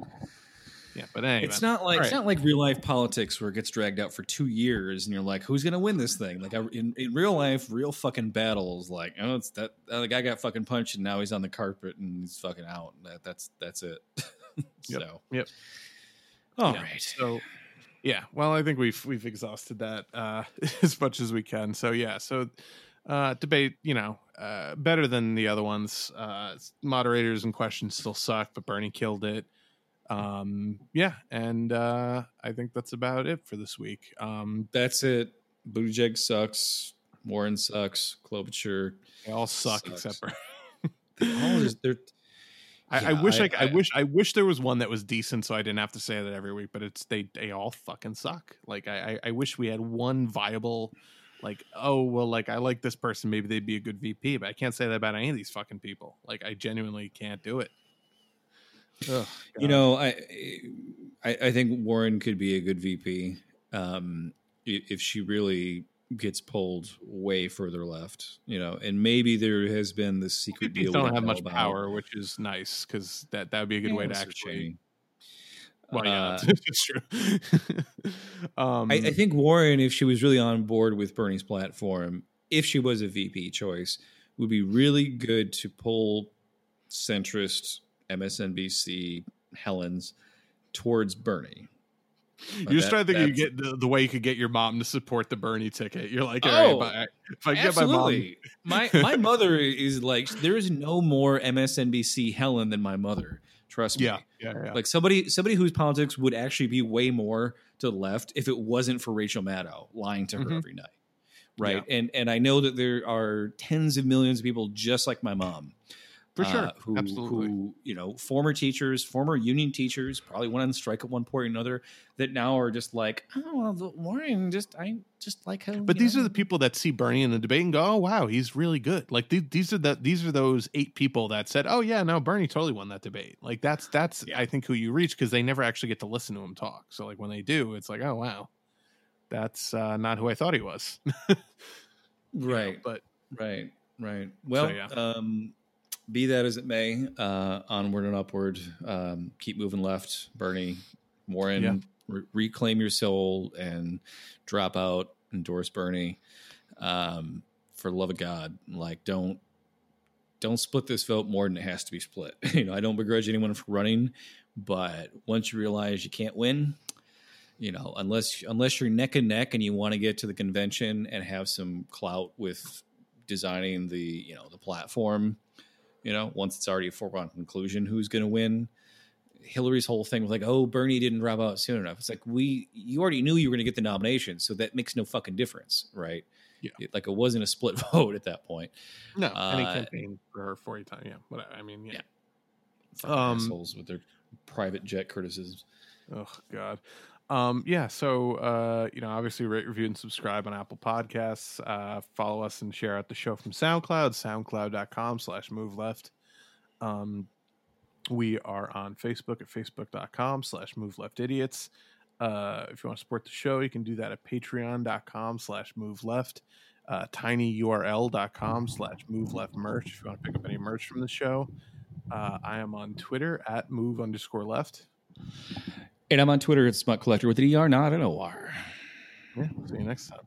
yeah, but anyway, It's not like All it's not like real life politics where it gets dragged out for two years, and you're like, "Who's gonna win this thing?" Like in, in real life, real fucking battles, like oh, it's that uh, the guy got fucking punched, and now he's on the carpet and he's fucking out. That, that's that's it. so, Yep. all Yeah. right. So yeah, well, I think we've we've exhausted that uh, as much as we can. So yeah, so uh, debate, you know, uh, better than the other ones. Uh, moderators and questions still suck, but Bernie killed it. Um, yeah, and uh, I think that's about it for this week. Um, that's it. Buttigieg sucks. Warren sucks. Klobuchar. they all suck Sucks. except for. All is- they're- I, I wish I, I- I, I- wish I wish there was one that was decent, so I didn't have to say that every week. But it's they they all fucking suck. Like I I, I wish we had one viable, like oh well, like I like this person, maybe they'd be a good VP, but I can't say that about any of these fucking people. Like I genuinely can't do it. Ugh, you know, I, I I think Warren could be a good VP um, if she really gets pulled way further left, you know, and maybe there has been this secret deal. don't have much about. power, which is nice because that that would be a good way to actually. Well, yeah, Uh, it's true. um, I, I think Warren, if she was really on board with Bernie's platform, if she was a VP choice, would be really good to pull centrist MSNBC Helens towards Bernie. You're just That- to think you get the, the way you could get your mom to support the Bernie ticket. You're like, all right, Oh, but I- if I get my mom, Absolutely. my my mother is like there is no more MSNBC Helen than my mother. Trust me. yeah, yeah, yeah. Like somebody somebody whose politics would actually be way more to the left if it wasn't for Rachel Maddow lying to her Mhm. every night. Right. And and I know that there are tens of millions of people just like my mom. For sure. uh, who, Absolutely. who you know, former teachers, former union teachers, probably went on strike at one point or another, that now are just like, oh, well, the Warren just I just like how. But these know, are the people that see Bernie in the debate and go, "Oh wow, he's really good." Like these, these are the these are those eight people that said, "Oh yeah, no, Bernie totally won that debate." Like that's that's I think who you reach because they never actually get to listen to him talk. So like when they do, it's like, "Oh wow, that's uh, not who I thought he was." You know, right. but Right, right. Well, yeah. um, be that as it may, uh, onward and upward. Um, keep moving left, Bernie, Warren. Yeah. Re- reclaim your soul and drop out. Endorse Bernie. Um, for the love of God, like don't don't split this vote more than it has to be split. you know, I don't begrudge anyone for running, but once you realize you can't win, you know, unless unless you're neck and neck and you want to get to the convention and have some clout with designing the you know the platform, you know, once it's already a foregone conclusion who's going to win. Hillary's whole thing was like, "Oh, Bernie didn't drop out soon enough." It's like we you already knew you were going to get the nomination, so that makes no fucking difference, right? Yeah. It- like it wasn't a split vote at that point. no, any Uh, campaign for her forty times, yeah. Whatever. I mean, yeah. Yeah. Um, assholes with their private jet criticisms. Oh God. Um, yeah, so uh, you know, obviously rate, review, and subscribe on Apple Podcasts. Uh, follow us and share out the show from SoundCloud, soundcloud.com slash move left. Um, we are on Facebook at facebook.com slash move left idiots. Uh, if you want to support the show, you can do that at patreon.com slash move left. Uh, tinyurl.com slash move left merch if you want to pick up any merch from the show. Uh, I am on Twitter at move underscore left. And I'm on Twitter at Smut Collector with an ER, not an OR. Yeah, see you next time.